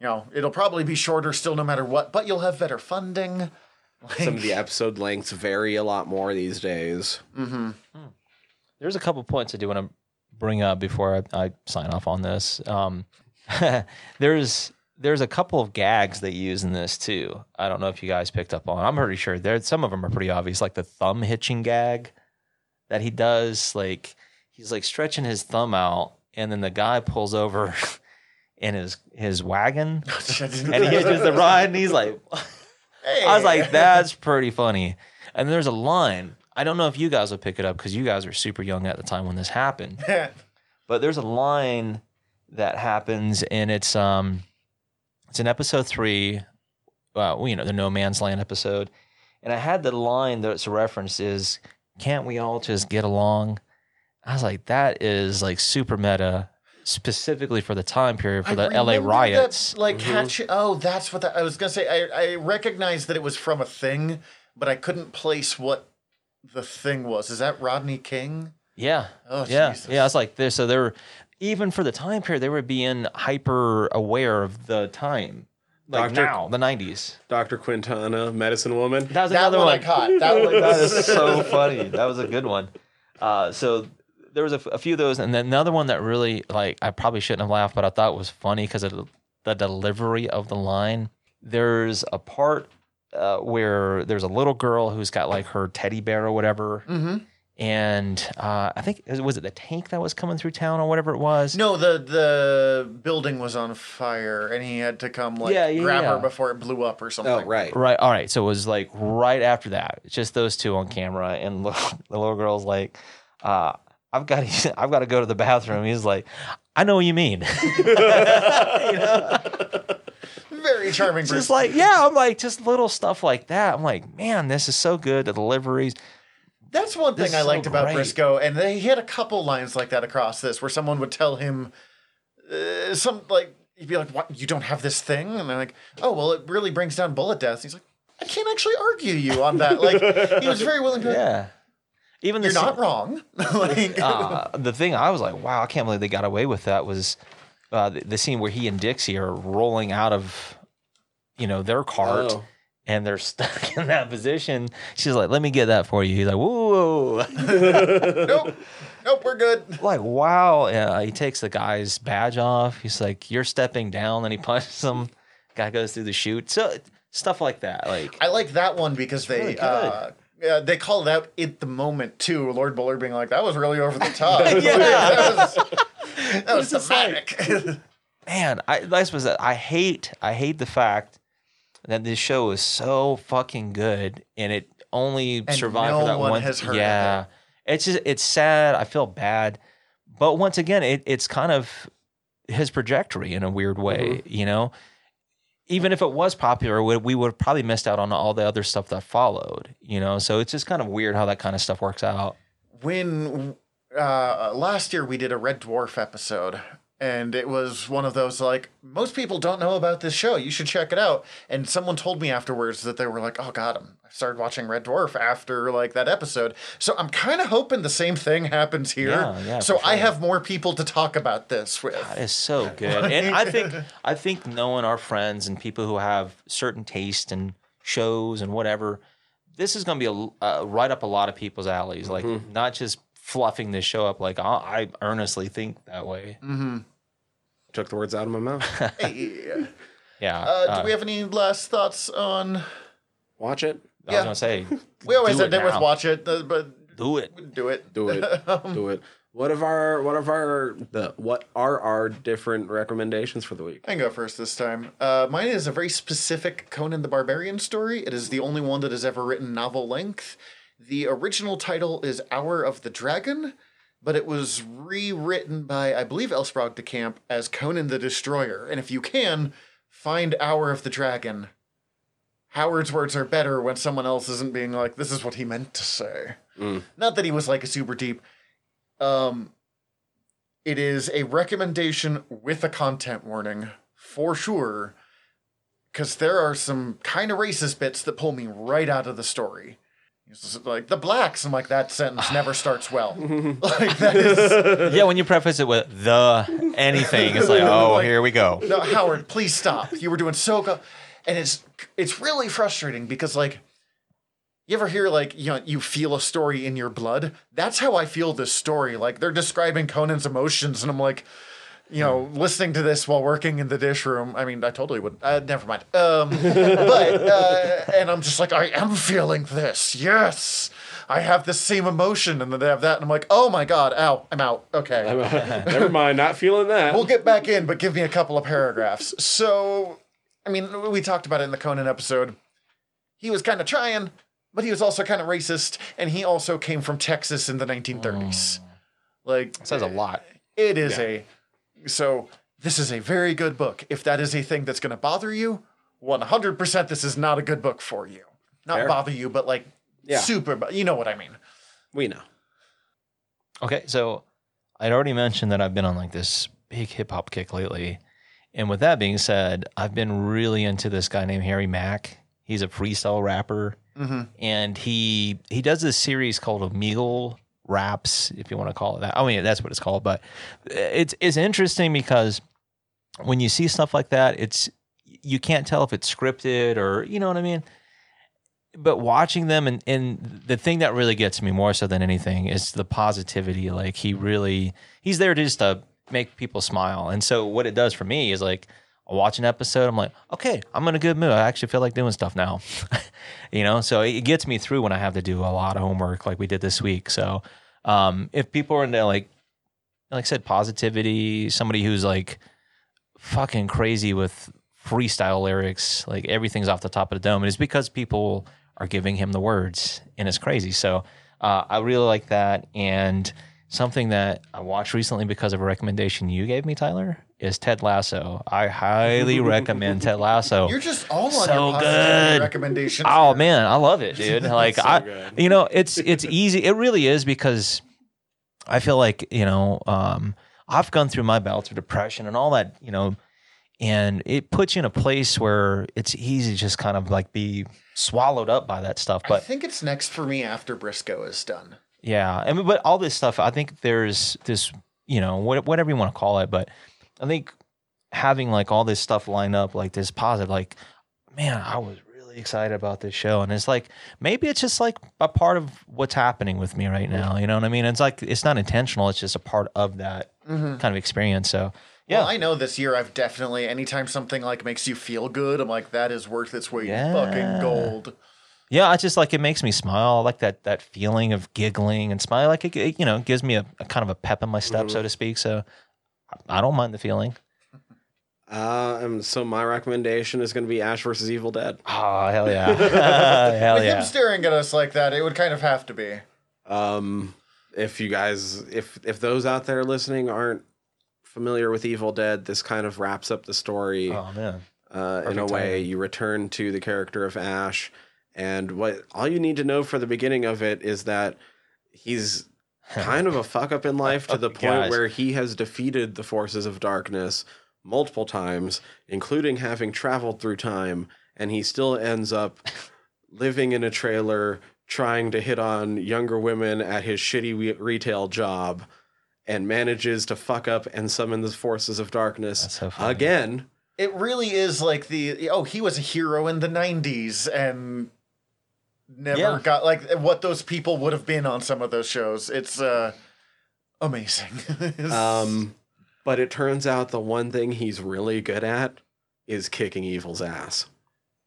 [SPEAKER 2] You know, it'll probably be shorter still, no matter what. But you'll have better funding. Like,
[SPEAKER 3] Some of the episode lengths vary a lot more these days.
[SPEAKER 2] hmm
[SPEAKER 4] There's a couple points I do want to bring up before I, I sign off on this. Um, there's there's a couple of gags they use in this too. I don't know if you guys picked up on. I'm pretty sure there some of them are pretty obvious, like the thumb hitching gag that he does. Like he's like stretching his thumb out, and then the guy pulls over in his his wagon, and he hitches the ride, and he's like, I was like, that's pretty funny. And there's a line. I don't know if you guys will pick it up because you guys were super young at the time when this happened. But there's a line that happens, and it's um, it's in episode three. Well, you know, the No Man's Land episode, and I had the line that that's referenced is, "Can't we all just get along?" I was like, that is like super meta, specifically for the time period for
[SPEAKER 2] I
[SPEAKER 4] the LA
[SPEAKER 2] remember
[SPEAKER 4] riots.
[SPEAKER 2] That, like
[SPEAKER 3] Mhm.
[SPEAKER 2] catch. Oh, that's what that, I was gonna say. I I recognized that it was from a thing, but I couldn't place what the thing was. Is that Rodney King?
[SPEAKER 4] Yeah.
[SPEAKER 2] Oh,
[SPEAKER 4] yeah,
[SPEAKER 2] Jesus.
[SPEAKER 4] yeah. It's like there. So there, were even for the time period, they were being hyper aware of the time. Like
[SPEAKER 3] Doctor-
[SPEAKER 4] now, the nineties.
[SPEAKER 3] Dr. Quintana, medicine woman.
[SPEAKER 4] That was
[SPEAKER 2] That
[SPEAKER 4] another
[SPEAKER 2] one I caught. That one
[SPEAKER 4] that is so funny. That was a good one. Uh, so there was a, f- a few of those, and then another one that really like I probably shouldn't have laughed, but I thought was funny because of the delivery of the line. There's a part uh, where there's a little girl who's got like her teddy bear or whatever,
[SPEAKER 2] Mm-hmm.
[SPEAKER 4] and uh, I think was it the tank that was coming through town or whatever it was.
[SPEAKER 2] No, the the building was on fire, and he had to come like
[SPEAKER 4] Yeah, yeah,
[SPEAKER 2] grab
[SPEAKER 4] yeah.
[SPEAKER 2] her before it blew up or something.
[SPEAKER 3] Oh, right.
[SPEAKER 4] Right. All right. So it was like right after that, just those two on camera, and the the little girl's like, uh, "I've got to, I've got to go to the bathroom." He's like, "I know what you mean." you know,
[SPEAKER 2] Very charming.
[SPEAKER 4] just like yeah, I'm like just little stuff like that. I'm like, man, this is so good. The deliveries.
[SPEAKER 2] That's one thing I
[SPEAKER 4] so
[SPEAKER 2] liked about
[SPEAKER 4] great.
[SPEAKER 2] Brisco, and they he had a couple lines like that across this, where someone would tell him uh, some like he'd be like, "What? You don't have this thing?" And they're like, "Oh, well, it really brings down bullet deaths." He's like, "I can't actually argue you on that." Like he was very willing to.
[SPEAKER 4] Yeah. Even
[SPEAKER 2] You're not wrong. like,
[SPEAKER 4] uh, the thing I was like, wow, I can't believe they got away with that was uh, the, the scene where he and Dixie are rolling out of, you know, their cart.
[SPEAKER 3] Oh.
[SPEAKER 4] and they're stuck in that position. She's like, "Let me get that for you." He's like, "Whoa!"
[SPEAKER 2] nope, nope, we're good.
[SPEAKER 4] like, wow. Yeah, he takes the guy's badge off. He's like, "You're stepping down," and he punches him. Guy goes through the chute. So stuff like that. Like,
[SPEAKER 2] I like that one because they
[SPEAKER 4] really.
[SPEAKER 2] Uh, yeah, they call it out at the moment too. Lord Bowler being like, "That was really over the top."
[SPEAKER 4] Yeah.
[SPEAKER 2] that was, that was
[SPEAKER 4] It's like- man, I that's was I hate I hate the fact that this show is so fucking good and it only
[SPEAKER 2] And
[SPEAKER 4] survived
[SPEAKER 2] no
[SPEAKER 4] for that
[SPEAKER 2] one
[SPEAKER 4] one.
[SPEAKER 2] has heard of
[SPEAKER 4] yeah, it's just it's sad. I feel bad, but once again, it, it's kind of his trajectory in a weird way. You know, even if it was popular, we, would have probably missed out on all the other stuff that followed. You know, so it's just kind of weird how that kind of stuff works out.
[SPEAKER 2] when uh, last year we did a Red Dwarf episode, and it was one of those like most people don't know about this show. You should check it out. And someone told me afterwards that they were like, "Oh God, I'm, I started watching Red Dwarf after like that episode." So I'm kind of hoping the same thing happens here.
[SPEAKER 4] Yeah, yeah,
[SPEAKER 2] so
[SPEAKER 4] for
[SPEAKER 2] I have more people to talk about this with.
[SPEAKER 4] That is so good, and I think I think knowing our friends and people who have certain taste and shows and whatever, this is going to be a uh, right up a lot of people's alleys. Like not just fluffing this show up. Like I, I earnestly think that way.
[SPEAKER 3] Took the words out of my mouth.
[SPEAKER 2] Hey,
[SPEAKER 4] Yeah.
[SPEAKER 2] uh,
[SPEAKER 4] uh,
[SPEAKER 2] do we have any last thoughts on?
[SPEAKER 3] Watch it.
[SPEAKER 4] I
[SPEAKER 2] yeah.
[SPEAKER 4] was gonna say,
[SPEAKER 2] We always
[SPEAKER 4] do
[SPEAKER 2] end
[SPEAKER 4] it
[SPEAKER 2] it with watch it, uh, but
[SPEAKER 4] do it.
[SPEAKER 2] do it.
[SPEAKER 3] Do it. Do it. What of our what of our the what are our different recommendations for the week?
[SPEAKER 2] I can go first this time. Uh, mine is a very specific Conan the Barbarian story. It is the only one that is ever written novel length. The original title is Hour of the Dragon, but it was rewritten by, I believe, L. Sprague de Camp as Conan the Destroyer. And if you can, find Hour of the Dragon. Howard's words are better when someone else isn't being like, this is what he meant to say. Not that he was like a super deep. Um, it is a recommendation with a content warning for sure because there are some kind of racist bits that pull me right out of the story It's like the blacks. I'm like that sentence never starts well. Like that is
[SPEAKER 4] Yeah, when you preface it with the anything, it's like, oh,
[SPEAKER 2] Like-
[SPEAKER 4] here we go.
[SPEAKER 2] no howard please stop. You were doing so good and it's it's really frustrating because like you ever hear like you know you feel a story in your blood? That's how i feel this story. Like they're describing conan's emotions and i'm like you know listening to this while working in the dish room i mean i totally would uh, never mind um but uh and i'm just like i am feeling this yes i have the same emotion and then they have that and i'm like oh my god ow i'm out okay
[SPEAKER 3] Never mind, not feeling that.
[SPEAKER 2] we'll get back in, but give me a couple of paragraphs. So, I mean, we talked about it in the Conan episode. He was kind of trying, but he was also kind of racist, and he also came from Texas in the 1930s. Like,
[SPEAKER 4] Says a lot.
[SPEAKER 2] it is a. So, this is a very good book. If that is a thing that's going to bother you, 100% this is not a good book for you. Not
[SPEAKER 3] Fair.
[SPEAKER 2] bother you, but like
[SPEAKER 3] Yeah.
[SPEAKER 2] super, bo- you know what I mean.
[SPEAKER 3] we know.
[SPEAKER 4] Okay, so I'd already mentioned that I've been on like this big hip hop kick lately. And with that being said, I've been really into this guy named Harry Mack. He's a freestyle rapper, mm-hmm. and he he does this series called Omegle raps, if you want to call it that. I mean, that's what it's called, but it's it's interesting because when you see stuff like that, it's you can't tell if it's scripted or you know what I mean. But watching them and, and the thing that really gets me more so than anything is the positivity. Like he really he's there just to make people smile. And so what it does for me is like I watch an episode, I'm like, okay, I'm in a good mood. I actually feel like doing stuff now. you know, so it gets me through when I have to do a lot of homework like we did this week. So um, if people are into like like I said, positivity, somebody who's like fucking crazy with freestyle lyrics, like everything's off the top of the dome, and it's because people are giving him the words, and it's crazy. So uh, I really like that, and something that I watched recently because of a recommendation you gave me, Tyler, is Ted Lasso. I highly recommend Ted Lasso.
[SPEAKER 2] You're just all on
[SPEAKER 4] So
[SPEAKER 2] your
[SPEAKER 4] good.
[SPEAKER 2] recommendations.
[SPEAKER 4] Oh
[SPEAKER 2] here.
[SPEAKER 4] man, I love it, dude. Like I,
[SPEAKER 3] good.
[SPEAKER 4] you know, it's it's easy. It really is because I feel like you know um, I've gone through my bouts of depression and all that, you know, and it puts you in a place where it's easy to just kind of like be swallowed up by that stuff. But I
[SPEAKER 2] think it's next for me after Brisco is done.
[SPEAKER 4] Yeah, I mean, but all this stuff, I think there's this, you know, what, whatever you want to call it, but I think having like all this stuff lined up, like this positive, like, man, I was really excited about this show, and it's like maybe it's just like a part of what's happening with me right now. You know what I mean? It's like it's not intentional; it's just a part of that mm-hmm. kind of experience. So yeah,
[SPEAKER 2] Well, I know this year I've definitely anytime something like makes you feel good, I'm like that is worth its weight
[SPEAKER 4] Yeah.
[SPEAKER 2] in fucking gold.
[SPEAKER 4] Yeah, I just like it makes me smile. I like that that feeling of giggling and smile. Like it, it, you know, gives me a, a kind of a pep in my step, so to speak. So I don't mind the feeling.
[SPEAKER 3] Uh, and so my recommendation is going to be Ash versus Evil Dead.
[SPEAKER 4] Oh hell yeah, hell
[SPEAKER 2] With him staring at us like that, it would kind of have to be.
[SPEAKER 3] Um, if you guys, if if those out there listening aren't familiar with Evil Dead, this kind of wraps up the story.
[SPEAKER 4] Oh man,
[SPEAKER 3] uh, in a way.
[SPEAKER 4] timing.
[SPEAKER 3] You return to the character of Ash, and what all you need to know for the beginning of it is that he's kind of a fuck up in life to the point
[SPEAKER 4] Gosh.
[SPEAKER 3] where he has defeated the forces of darkness multiple times, including having traveled through time, and he still ends up living in a trailer trying to hit on younger women at his shitty we- retail job and manages to fuck up and summon the forces of darkness
[SPEAKER 4] so
[SPEAKER 3] again
[SPEAKER 2] It really is like the oh, he was a hero in the '90s and never
[SPEAKER 4] Yeah.
[SPEAKER 2] got like what those people would have been on some of those shows. It's uh amazing.
[SPEAKER 3] Um, but it turns out the one thing he's really good at is kicking evil's ass.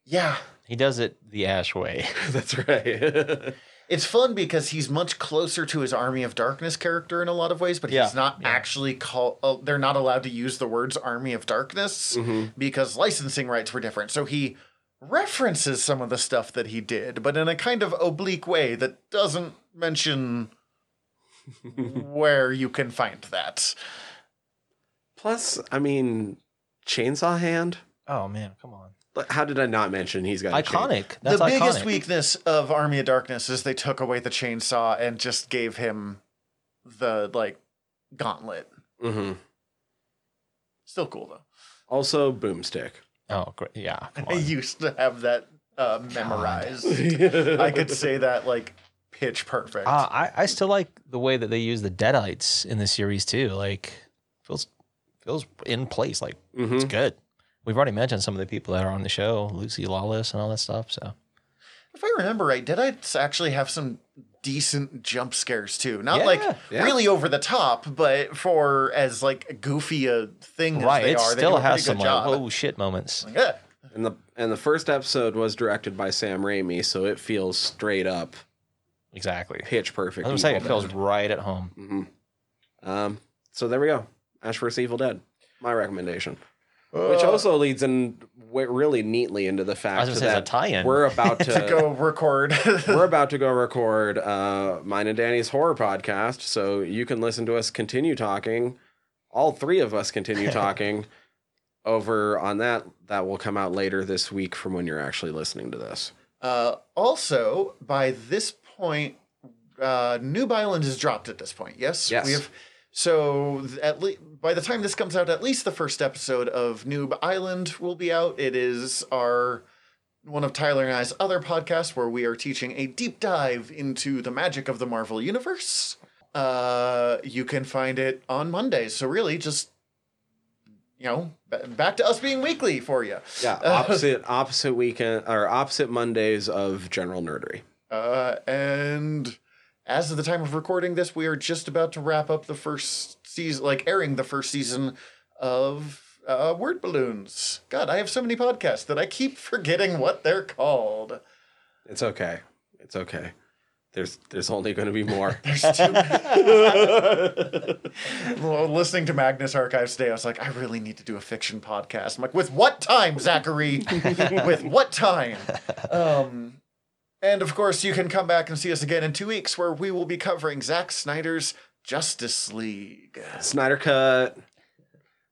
[SPEAKER 2] yeah,
[SPEAKER 4] he does it the Ash way.
[SPEAKER 3] That's right.
[SPEAKER 2] it's fun because he's much closer to his Army of Darkness character in a lot of ways, but
[SPEAKER 4] Yeah,
[SPEAKER 2] he's not
[SPEAKER 4] yeah.
[SPEAKER 2] actually called. Uh, they're not allowed to use the words Army of Darkness
[SPEAKER 3] Mhm.
[SPEAKER 2] because licensing rights were different. So he references some of the stuff that he did, but in a kind of oblique way that doesn't mention where you can find that.
[SPEAKER 3] Plus, I mean, Chainsaw Hand.
[SPEAKER 4] Oh man, come on,
[SPEAKER 3] Like, How did I not mention he's got a chain-
[SPEAKER 4] iconic. That's
[SPEAKER 2] the biggest weakness of Army of Darkness is they took away the chainsaw and just gave him the like gauntlet.
[SPEAKER 3] Mm-hmm.
[SPEAKER 2] Still cool though.
[SPEAKER 3] Also, Boomstick.
[SPEAKER 4] Oh great, yeah. Come
[SPEAKER 2] I used to have that uh, memorized. I could say that like pitch perfect.
[SPEAKER 4] Uh, I I still like the way that they use the Deadites in the series too. Like feels feels in place. Like it's
[SPEAKER 3] Mhm.
[SPEAKER 4] good. We've already mentioned some of the people that are on the show, Lucy Lawless and all that stuff. So
[SPEAKER 2] if I remember right, did I actually have some decent jump scares too? Not
[SPEAKER 4] Yeah,
[SPEAKER 2] like
[SPEAKER 3] yeah.
[SPEAKER 2] really over the top, but for as like goofy a thing
[SPEAKER 4] right,
[SPEAKER 2] as they
[SPEAKER 4] it
[SPEAKER 2] are, they
[SPEAKER 4] still
[SPEAKER 2] do
[SPEAKER 4] has some
[SPEAKER 2] good
[SPEAKER 4] like
[SPEAKER 2] job.
[SPEAKER 4] whoa shit moments.
[SPEAKER 2] Like, eh.
[SPEAKER 3] And the and the first episode was directed by Sam Raimi, so it feels straight up
[SPEAKER 4] Exactly.
[SPEAKER 3] pitch perfect.
[SPEAKER 4] I'm gonna it feels right at home.
[SPEAKER 3] Mhm. Um, so there we go. Ash vs. Evil Dead. My recommendation. Which also leads in w- really neatly into the
[SPEAKER 4] I
[SPEAKER 3] fact
[SPEAKER 4] was gonna say it's a
[SPEAKER 3] that
[SPEAKER 4] tie-in.
[SPEAKER 3] we're about to,
[SPEAKER 2] to go record.
[SPEAKER 3] we're about to go record uh, mine and Danny's horror podcast, so you can listen to us continue talking. All three of us continue talking over on that. That will come out later this week from when you're actually listening to this.
[SPEAKER 2] Uh, also, by this point, uh, Noob Island is dropped at this point. Yes,
[SPEAKER 3] Yes.
[SPEAKER 2] We have. So at least by the time this comes out, at least the first episode of Noob Island will be out. It is our one of Tyler and I's other podcasts where we are teaching a deep dive into the magic of the Marvel universe. uh, you can find it on Mondays. So really, just you know, b- back to us being weekly for you.
[SPEAKER 3] Yeah, opposite opposite weekend or opposite Mondays of general nerdery.
[SPEAKER 2] Uh, and as of the time of recording this, we are just about to wrap up the first season, like airing the first season of uh, Word Balloons. God, I have so many podcasts that I keep forgetting what they're called.
[SPEAKER 3] It's okay. It's okay. There's there's only going to be more.
[SPEAKER 2] There's too well, listening to Magnus Archives today, I was like, I really need to do a fiction podcast. I'm like, with what time, Zachary? with what time? Um, and of course, you can come back and see us again in two weeks, where we will be covering Zack Snyder's Justice League.
[SPEAKER 3] Snyder cut.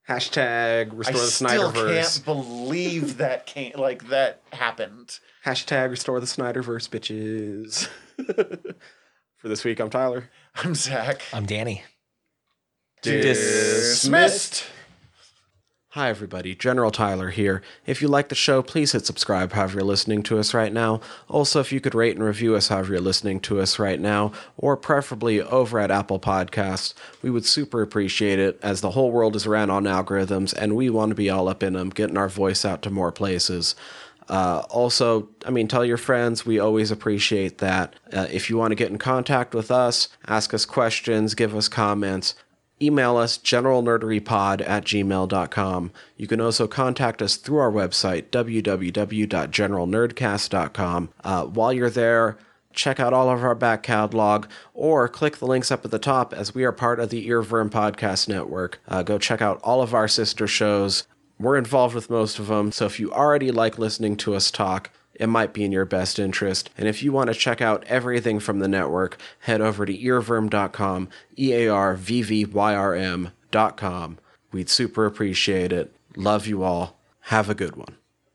[SPEAKER 3] Hashtag
[SPEAKER 2] I
[SPEAKER 3] restore the
[SPEAKER 2] still
[SPEAKER 3] Snyderverse.
[SPEAKER 2] can't believe that came like that happened.
[SPEAKER 3] Hashtag restore the Snyderverse, bitches. For this week, I'm Tyler.
[SPEAKER 2] I'm Zach.
[SPEAKER 4] I'm Danny.
[SPEAKER 2] Dismissed.
[SPEAKER 3] Hi, everybody. General Tyler here. If you like the show, please hit subscribe however you're listening to us right now. Also, if you could rate and review us however you're listening to us right now, or preferably over at Apple Podcasts, we would super appreciate it as the whole world is around on algorithms and we want to be all up in them, getting our voice out to more places. Uh, also, I mean, tell your friends. We always appreciate that. Uh, if you want to get in contact with us, ask us questions, give us comments, email us generalnerderypod at gmail.com. You can also contact us through our website, www.generalnerdcast.com. Uh, while you're there, check out all of our back catalog or click the links up at the top as we are part of the Earworm Podcast Network. Uh, go check out all of our sister shows. We're involved with most of them, so if you already like listening to us talk, it might be in your best interest. And if you want to check out everything from the network, head over to earworm.com, E A R V V Y R M.com. We'd super appreciate it. Love you all. Have a good one.